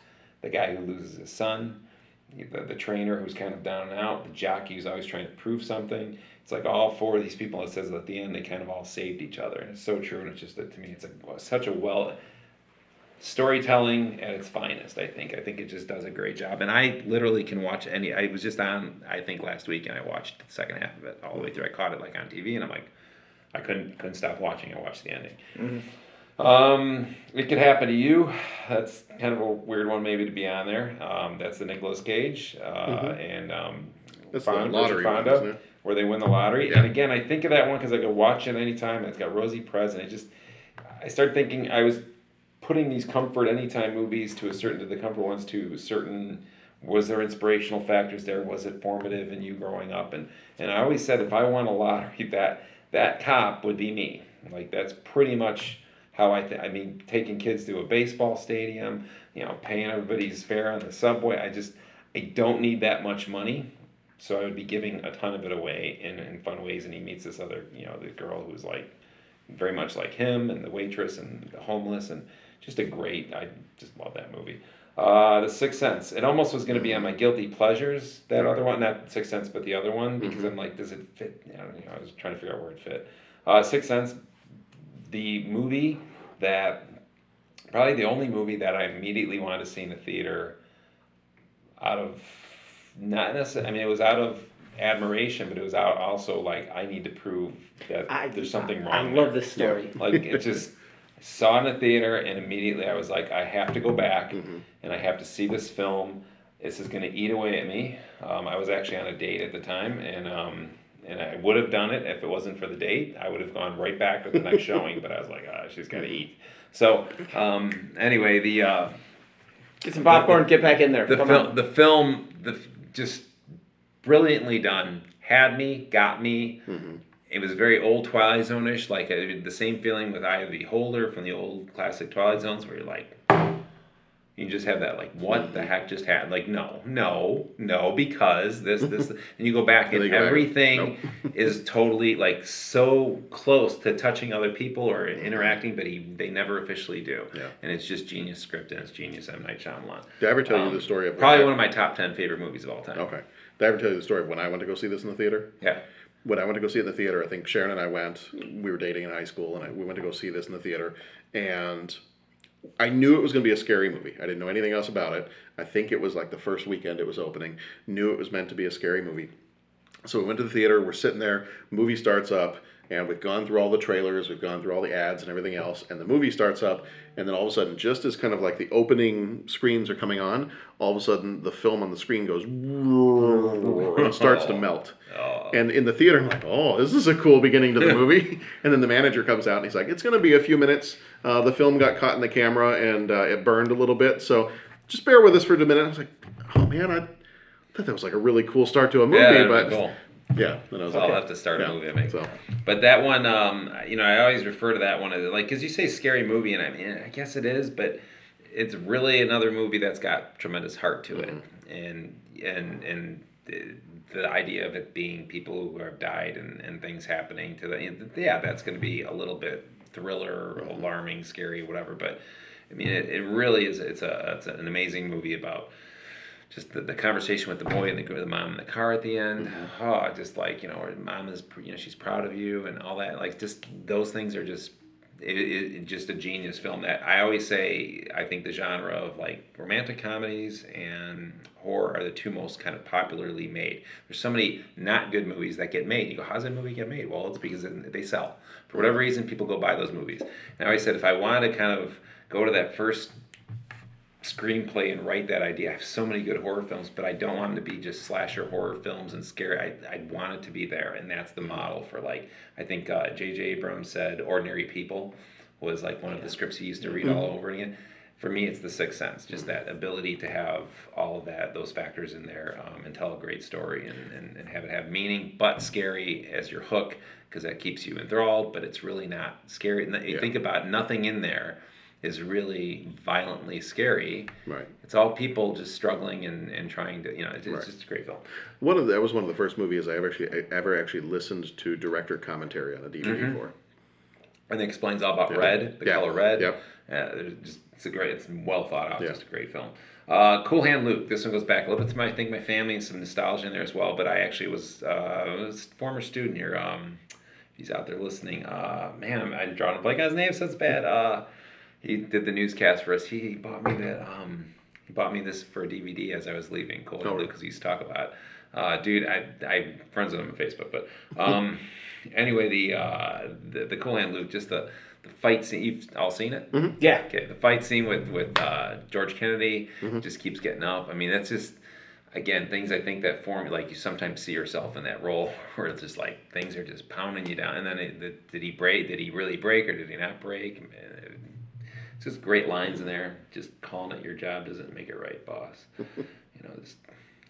the guy who loses his son, the, the trainer who's kind of down and out, the jockey who's always trying to prove something. It's like all four of these people. It says at the end they kind of all saved each other, and it's so true. And it's just that to me, it's a, such a well storytelling at its finest i think i think it just does a great job and i literally can watch any i was just on i think last week and i watched the second half of it all the way through i caught it like on tv and i'm like i couldn't couldn't stop watching i watched the ending mm-hmm. Um it could happen to you that's kind of a weird one maybe to be on there um that's the Nicolas cage uh and um That's the lottery Richard one, Fonda, where they win the lottery. Yeah. And again, I think of that one because I could watch it anytime. It's got Rosie Perez. It just, I start thinking I was putting these comfort anytime movies to a certain, to the comfort ones to a certain, was there inspirational factors there? Was it formative in you growing up? And and I always said if I won a lottery, that that cop would be me. Like that's pretty much how I think. I mean, taking kids to a baseball stadium, you know, paying everybody's fare on the subway. I just I don't need that much money, so I would be giving a ton of it away in, in fun ways. And he meets this other, you know, the girl who's like very much like him, and the waitress, and the homeless, and just a great. I just love that movie. Uh, the Sixth Sense. It almost was going to be on my guilty pleasures. That other one, not Sixth Sense, but the other one, because I'm like, does it fit? I don't know. I was trying to figure out where it fit. Uh, Sixth Sense, the movie that probably the only movie that I immediately wanted to see in the theater. Out of not necessarily, I mean, it was out of admiration, but it was out also like I need to prove that I- there's something wrong. I love there. this story. Like it just I saw in the theater, and immediately I was like, I have to go back, and I have to see this film. This is going to eat away at me. Um, I was actually on a date at the time, and um, and I would have done it if it wasn't for the date. I would have gone right back to the next showing, but I was like, ah, she's got to eat. So um, anyway, the uh, Get some popcorn. Get back in there. the film, the film, the just brilliantly done. Had me, got me. It was very old Twilight Zone-ish, like uh, the same feeling with Eye of the Beholder from the old classic Twilight Zones, where you're like, you just have that like, what the heck just happened? Like, no, no, no, because this, this, and you go back And and they go back, everything is totally like so close to touching other people or interacting, but he they never officially do. Yeah. And it's just genius script and it's genius M Night Shyamalan. Did I ever tell you Um, the story of probably I- one of my top ten favorite movies of all time. Okay. Did I ever tell you the story of when I went to go see this in the theater? Yeah. When I went to go see it in the theater, I think Sharon and I went. We were dating in high school, and I, we went to go see this in the theater. And I knew it was going to be a scary movie. I didn't know anything else about it. I think it was like the first weekend it was opening. Knew it was meant to be a scary movie. So we went to the theater. We're sitting there. Movie starts up, and we've gone through all the trailers. We've gone through all the ads and everything else. And the movie starts up, and then all of a sudden, just as kind of like the opening screens are coming on, all of a sudden the film on the screen goes and starts to melt. Oh, And in the theater, I'm like, oh, this is a cool beginning to the movie. and then the manager comes out and he's like, it's going to be a few minutes. Uh, the film got caught in the camera and uh, it burned a little bit. So just bear with us for a minute. I was like, oh man, I thought that was like a really cool start to a movie. Yeah, but cool. yeah, then I was So like, I'll have to start yeah. a movie. I think. So But that one, um, you know, I always refer to that one as like, because you say scary movie, and I mean, I guess it is, but it's really another movie that's got tremendous heart to it, and and and the, idea of it being people who have died and, and things happening to them, yeah, that's going to be a little bit thriller, mm-hmm. alarming, scary, whatever. But I mean, it, it really is. It's a it's an amazing movie about just the, the conversation with the boy and the, the mom in the car at the end. Mm-hmm. Oh, just like you know, her mom is you know she's proud of you and all that. Like just those things are just it, it, it- just a genius film. That I always say I think the genre of like romantic comedies and horror are the two most kind of popularly made. There's so many not good movies that get made. You go, how's that movie get made? Well, it's because they sell. For whatever reason, people go buy those movies. And I always said if I wanted to kind of go to that first screenplay and write that idea. I have so many good horror films, but I don't want them to be just slasher horror films and scary. I, I want it to be there, and that's the model for like I think uh, J.J. Abrams said, "Ordinary People" was like one of the scripts he used to read all over again. For me, it's The Sixth Sense, just that ability to have all of that, those factors in there, um, and tell a great story and, and, and have it have meaning, but scary as your hook, because that keeps you enthralled. But it's really not scary. And You Yeah. think about nothing in there is really violently scary. Right. It's all people just struggling and, and trying to, you know, it's, it's Right. just a great film. one of the, that was one of the first movies I ever actually I ever actually listened to director commentary on a DVD Mhm. for. And it explains all about Yeah. red, the Yeah. color red. Yep. Uh, there's just, it's a great, it's well thought out, Yeah. just a great film. Uh, cool Hand Luke. This one goes back a little bit to my, I think my family and some nostalgia in there as well. But I actually was, uh, was a former student here. Um, he's out there listening. Uh, man, I'm, I'm drawing a blank on his name, so it's bad. Uh, he did the newscast for us. He bought me that. Um, he bought me this for a DVD as I was leaving. Cool Hand Oh. Luke, because he used to talk about. Uh, dude, I I friends with him on Facebook, but um, anyway, the uh, the the Cool Hand Luke, just the the fight scene. You've all seen it. Yeah. Okay, the fight scene with with uh, George Kennedy just keeps getting up. I mean, that's just again things I think that form like you sometimes see yourself in that role where it's just like things are just pounding you down. And then it, did, did he break? Did he really break or did he not break? It's just great lines in there. Just calling it your job doesn't make it right, boss. you know, it's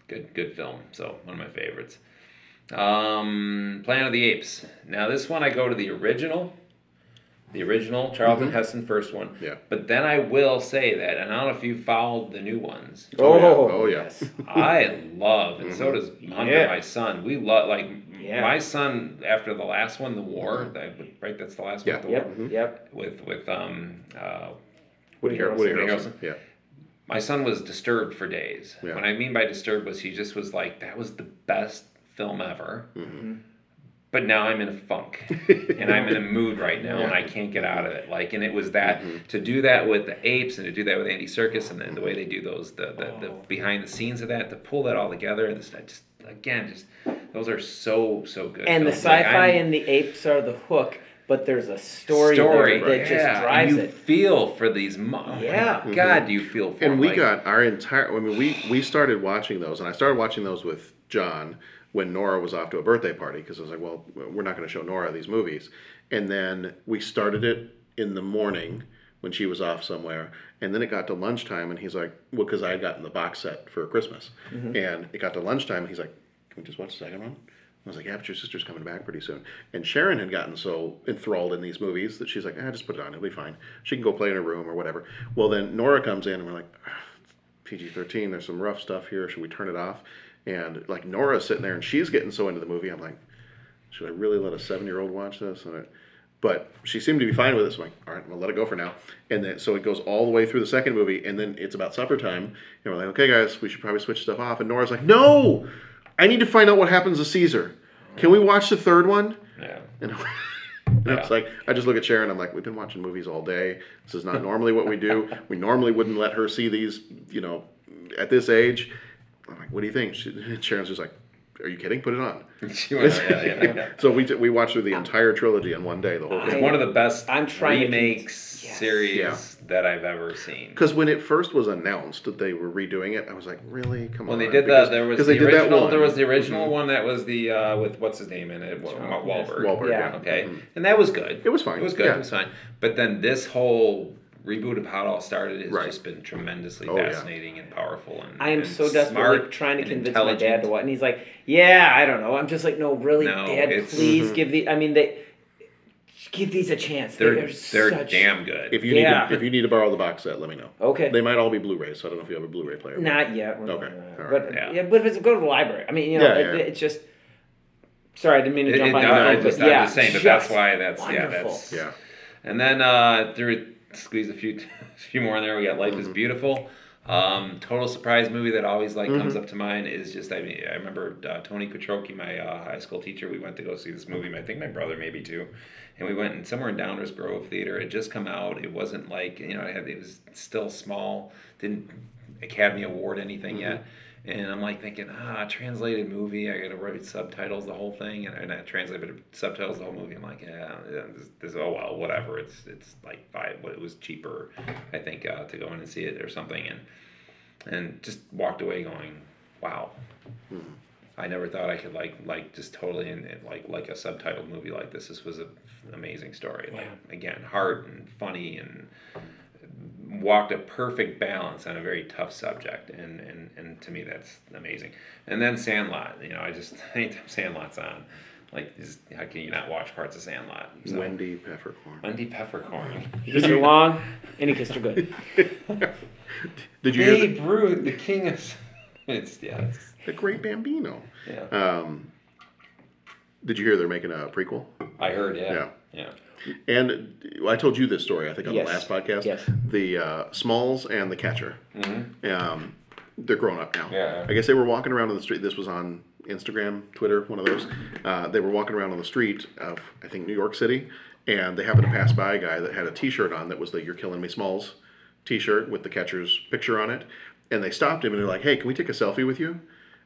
good good film. So one of my favorites. Um, Planet of the Apes. Now this one I go to the original the original Charlton Mhm. Heston first one. Yeah. But then I will say that, and I don't know if you followed the new ones. Oh, Oh, yeah. yes. I love, and so Mhm. does Hunter, Yeah. my son. We love, like, Yeah. my son after the last one, the war. That, right, that's the last Yeah. one. The Yep. war Yep. with with um uh, Woody, Har- Harrelson. Woody Woody Harrelson. Harrelson. Yeah. my son was disturbed for days. Yeah. What I mean by disturbed was he just was like, that was the best film ever. Mm-hmm. But now I'm in a funk and I'm in a mood right now and I can't get out of it. Like, and it was that Mm-hmm. to do that with the apes and to do that with Andy Serkis and then the way they do those, the, the, the Oh. behind the scenes of that, to pull that all together. And this, I just, again, just, those are so, so good. And the films. Like, sci-fi I'm- and the apes are the hook, but there's a story, story there that yeah, just and drives you it. feel for these mo- oh my Yeah. God, do you feel for them. and them, we like- got our entire i mean we we started watching those and i started watching those with john when nora was off to a birthday party because i was like well we're not going to show nora these movies and then we started it in the morning when she was off somewhere and then it got to lunchtime and he's like well because i had gotten the box set for christmas Mm-hmm. and it got to lunchtime and he's like can we just watch the second one I was like, yeah, but your sister's coming back pretty soon. And Sharon had gotten so enthralled in these movies that she's like, ah, just put it on. It'll be fine. She can go play in her room or whatever. Well, then Nora comes in and we're like, ah, PG 13, there's some rough stuff here. Should we turn it off? And like Nora's sitting there and she's getting so into the movie. I'm like, should I really let a seven year old watch this? And but she seemed to be fine with it. So I'm like, all right, we'll let it go for now. And then so it goes all the way through the second movie. And then it's about supper time. And we're like, okay, guys, we should probably switch stuff off. And Nora's like, no, I need to find out what happens to Caesar. Can we watch the third one? Yeah. And, and Yeah. it's like I just look at Sharon. I'm like, we've been watching movies all day. This is not normally what we do. We normally wouldn't let her see these, you know, at this age. I'm like, what do you think? She, Sharon's just like, are you kidding? Put it on. She went, oh, yeah, yeah, yeah. so we we watched through the entire trilogy in one day, the whole thing. one of the best I'm trying to remakes con- yes. series Yeah. That I've ever seen. Because when it first was announced that they were redoing it, I was like, really? Come When on. When they did Because- that, there was 'cause the they did that original. one. There was the original Mhm. one that was the uh, with what's his name in it, Wa- Wahlberg. Wahlberg, Yeah. yeah. Okay, Mhm. and that was good. It was fine, It was good. yeah. It was fine. But then this whole reboot of how it all started has Right. just been tremendously Oh, yeah. fascinating and powerful. And I am and so desperate smart trying to convince my dad to watch, and he's like, "Yeah, I don't know." I'm just like, "No, really, No, Dad, it's- please Mhm. give the. I mean, they give these a chance. They're They're, they're such, damn good. If you Yeah. need to, if you need to borrow the box set, let me know. Okay. They might all be Blu-rays, so I don't know if you have a Blu-ray player. Not yet. we're Okay, not- all right. But Yeah. yeah. but if it's go to the library. I mean, you know, Yeah, it, it's just. Sorry, I didn't mean to jump it- on no, your I phone, just, but I'm yeah, just saying, but that's why that's yeah, wonderful. that's Yeah. And then uh, through squeeze a few a few more in there. We got Life is Mm-hmm. Beautiful. Um, total surprise movie that always like comes Mhm. up to mind is just I mean I remember uh, Tony Kutroki, my uh, high school teacher. We went to go see this movie. I think my brother maybe too, and we went in somewhere in Downers Grove Theater. It just come out. It wasn't like you know it, had, it was still small. Didn't Academy Award anything Mm-hmm. yet. And I'm like thinking, ah, translated movie. I got to write subtitles the whole thing, and, and I translate but subtitles the whole movie. I'm like, yeah, yeah this, this, oh well, whatever. It's it's like five. It was cheaper, I think, uh, to go in and see it or something, and and just walked away going, wow. I never thought I could like like just totally in, in like like a subtitled movie like this. This was a, an amazing story. Like again, heart and funny and walked a perfect balance on a very tough subject and, and, and to me that's amazing and then sandlot you know i just anytime sandlot's on like just, how can you not watch parts of sandlot so, Wendy Peppercorn. wendy peppercorn He kissed her long, and he kissed her good. Did you hear babe the, ruth the king of it's yeah it's, the Great Bambino? yeah Um, did you hear they're making a prequel? i heard yeah Yeah. yeah And I told you this story, I think, on Yes. the last podcast. Yes. The uh, Smalls and the Catcher. Mhm. Um, they're grown up now. Yeah. I guess they were walking around on the street. This was on Instagram, Twitter, one of those. Uh, they were walking around on the street of, I think, New York City, and they happened to pass by a guy that had a T-shirt on that was the "You're Killing Me, Smalls" T-shirt with the catcher's picture on it. And they stopped him and they're like, "Hey, can we take a selfie with you?"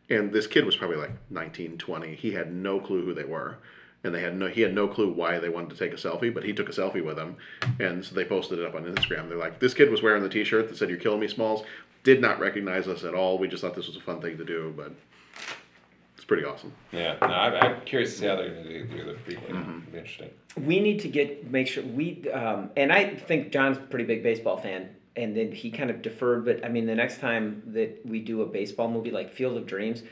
And this kid was probably like 19, 20. He had no clue who they were. And they had no, he had no clue why they wanted to take a selfie, but he took a selfie with them, and so they posted it up on Instagram. They're like, "This kid was wearing the T-shirt that said "You're killing me, Smalls." Did not recognize us at all. We just thought this was a fun thing to do, but it's pretty awesome. yeah no, I, i'm curious to see how they're going to do, do the prequel Mm-hmm. it'll be interesting we need to get make sure we um, and I think John's a pretty big baseball fan, and then he kind of deferred. But I mean, the next time that we do a baseball movie like Field of Dreams,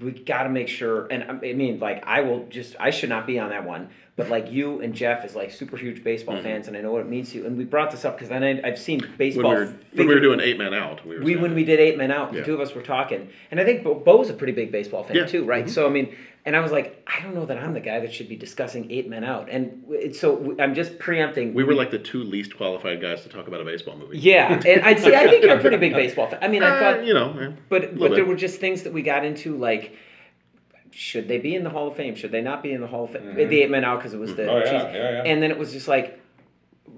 we got to make sure. And I mean, like I will just I should not be on that one, but like you and Jeff is like super huge baseball fans, and I know what it means to you. And we brought this up because then I, I've seen When baseball. we were when we were doing Eight men Out, we were we when we did eight men out, Yeah. the two of us were talking, and I think Bo, Bo's a pretty big baseball fan Yeah. too, right? Mhm. So I mean, and I was like, I don't know that I'm the guy that should be discussing eight men out, and it's so I'm just preempting. we were like the two least qualified guys to talk about a baseball movie. yeah, and I'd say I think you're a pretty big baseball fan. I mean, I Uh, thought you know, but but there were just things that we got into like. Should they be in the Hall of Fame? Should they not be in the Hall of Fame? Mhm. The eight men out because it was the. Oh, yeah, yeah, yeah. And then it was just like,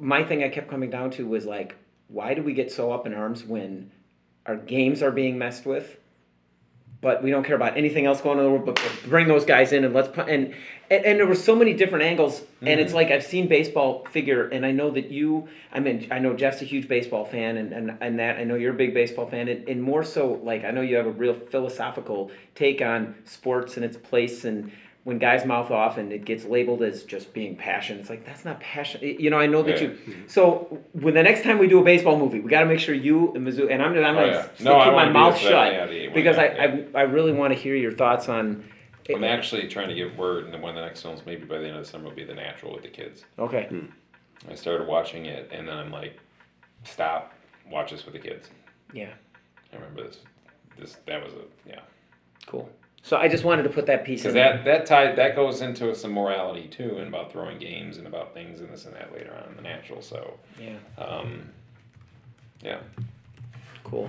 my thing I kept coming down to was like, why do we get so up in arms when our games are being messed with, but we don't care about anything else going on in the world? But bring those guys in and let's put and and, and there were so many different angles, and it's mm-hmm. like I've seen baseball figure, and I know that you. I mean, I know Jeff's a huge baseball fan, and and, and that I know you're a big baseball fan, and, and more so like I know you have a real philosophical take on sports and its place and. When guys mouth off and it gets labeled as just being passion, it's like that's not passion. You know, I know that Yeah. you. So when the next time we do a baseball movie, we got to make sure you and Mizzou and I'm, I'm Oh, gonna yeah. No, keep my mouth shut seven, yeah, the eight, because I, yeah. I I really want to hear your thoughts on. I'm actually trying to get word, and one of the next films, maybe by the end of the summer, will be The Natural with the kids. Okay. Hmm. I started watching it, and then I'm like, stop, watch this with the kids. Yeah. I remember this. This that was a yeah. Cool. So I just wanted to put that piece. Because that that tie that goes into some morality too, and about throwing games and about things and this and that later on in the natural. So Yeah. um, yeah. Cool.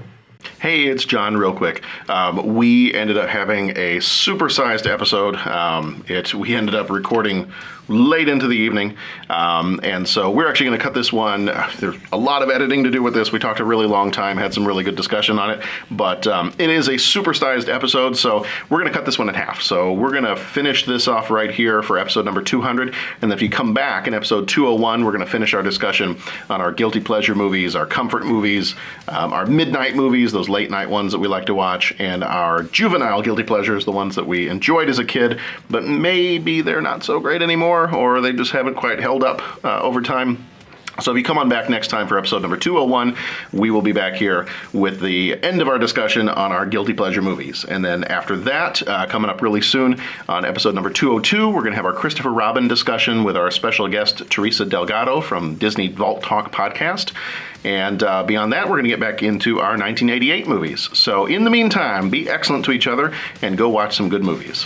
Hey, it's John, real quick. Um, we ended up having a supersized episode. Um, it we ended up recording late into the evening, um, and so we're actually going to cut this one. There's a lot of editing to do with this. We talked a really long time, had some really good discussion on it, but um, it is a supersized episode, so we're going to cut this one in half. So we're going to finish this off right here for episode number 200, and if you come back in episode 201, we're going to finish our discussion on our guilty pleasure movies, our comfort movies, um, our midnight movies, those late night ones that we like to watch, and our juvenile guilty pleasures, the ones that we enjoyed as a kid, but maybe they're not so great anymore, or they just haven't quite held up uh, over time. So if you come on back next time for episode number 201, we will be back here with the end of our discussion on our guilty pleasure movies. And then after that, uh, coming up really soon on episode number 202, we're going to have our Christopher Robin discussion with our special guest Teresa Delgado from Disney Vault Talk podcast. And uh, beyond that, we're going to get back into our 1988 movies. So in the meantime, be excellent to each other and go watch some good movies.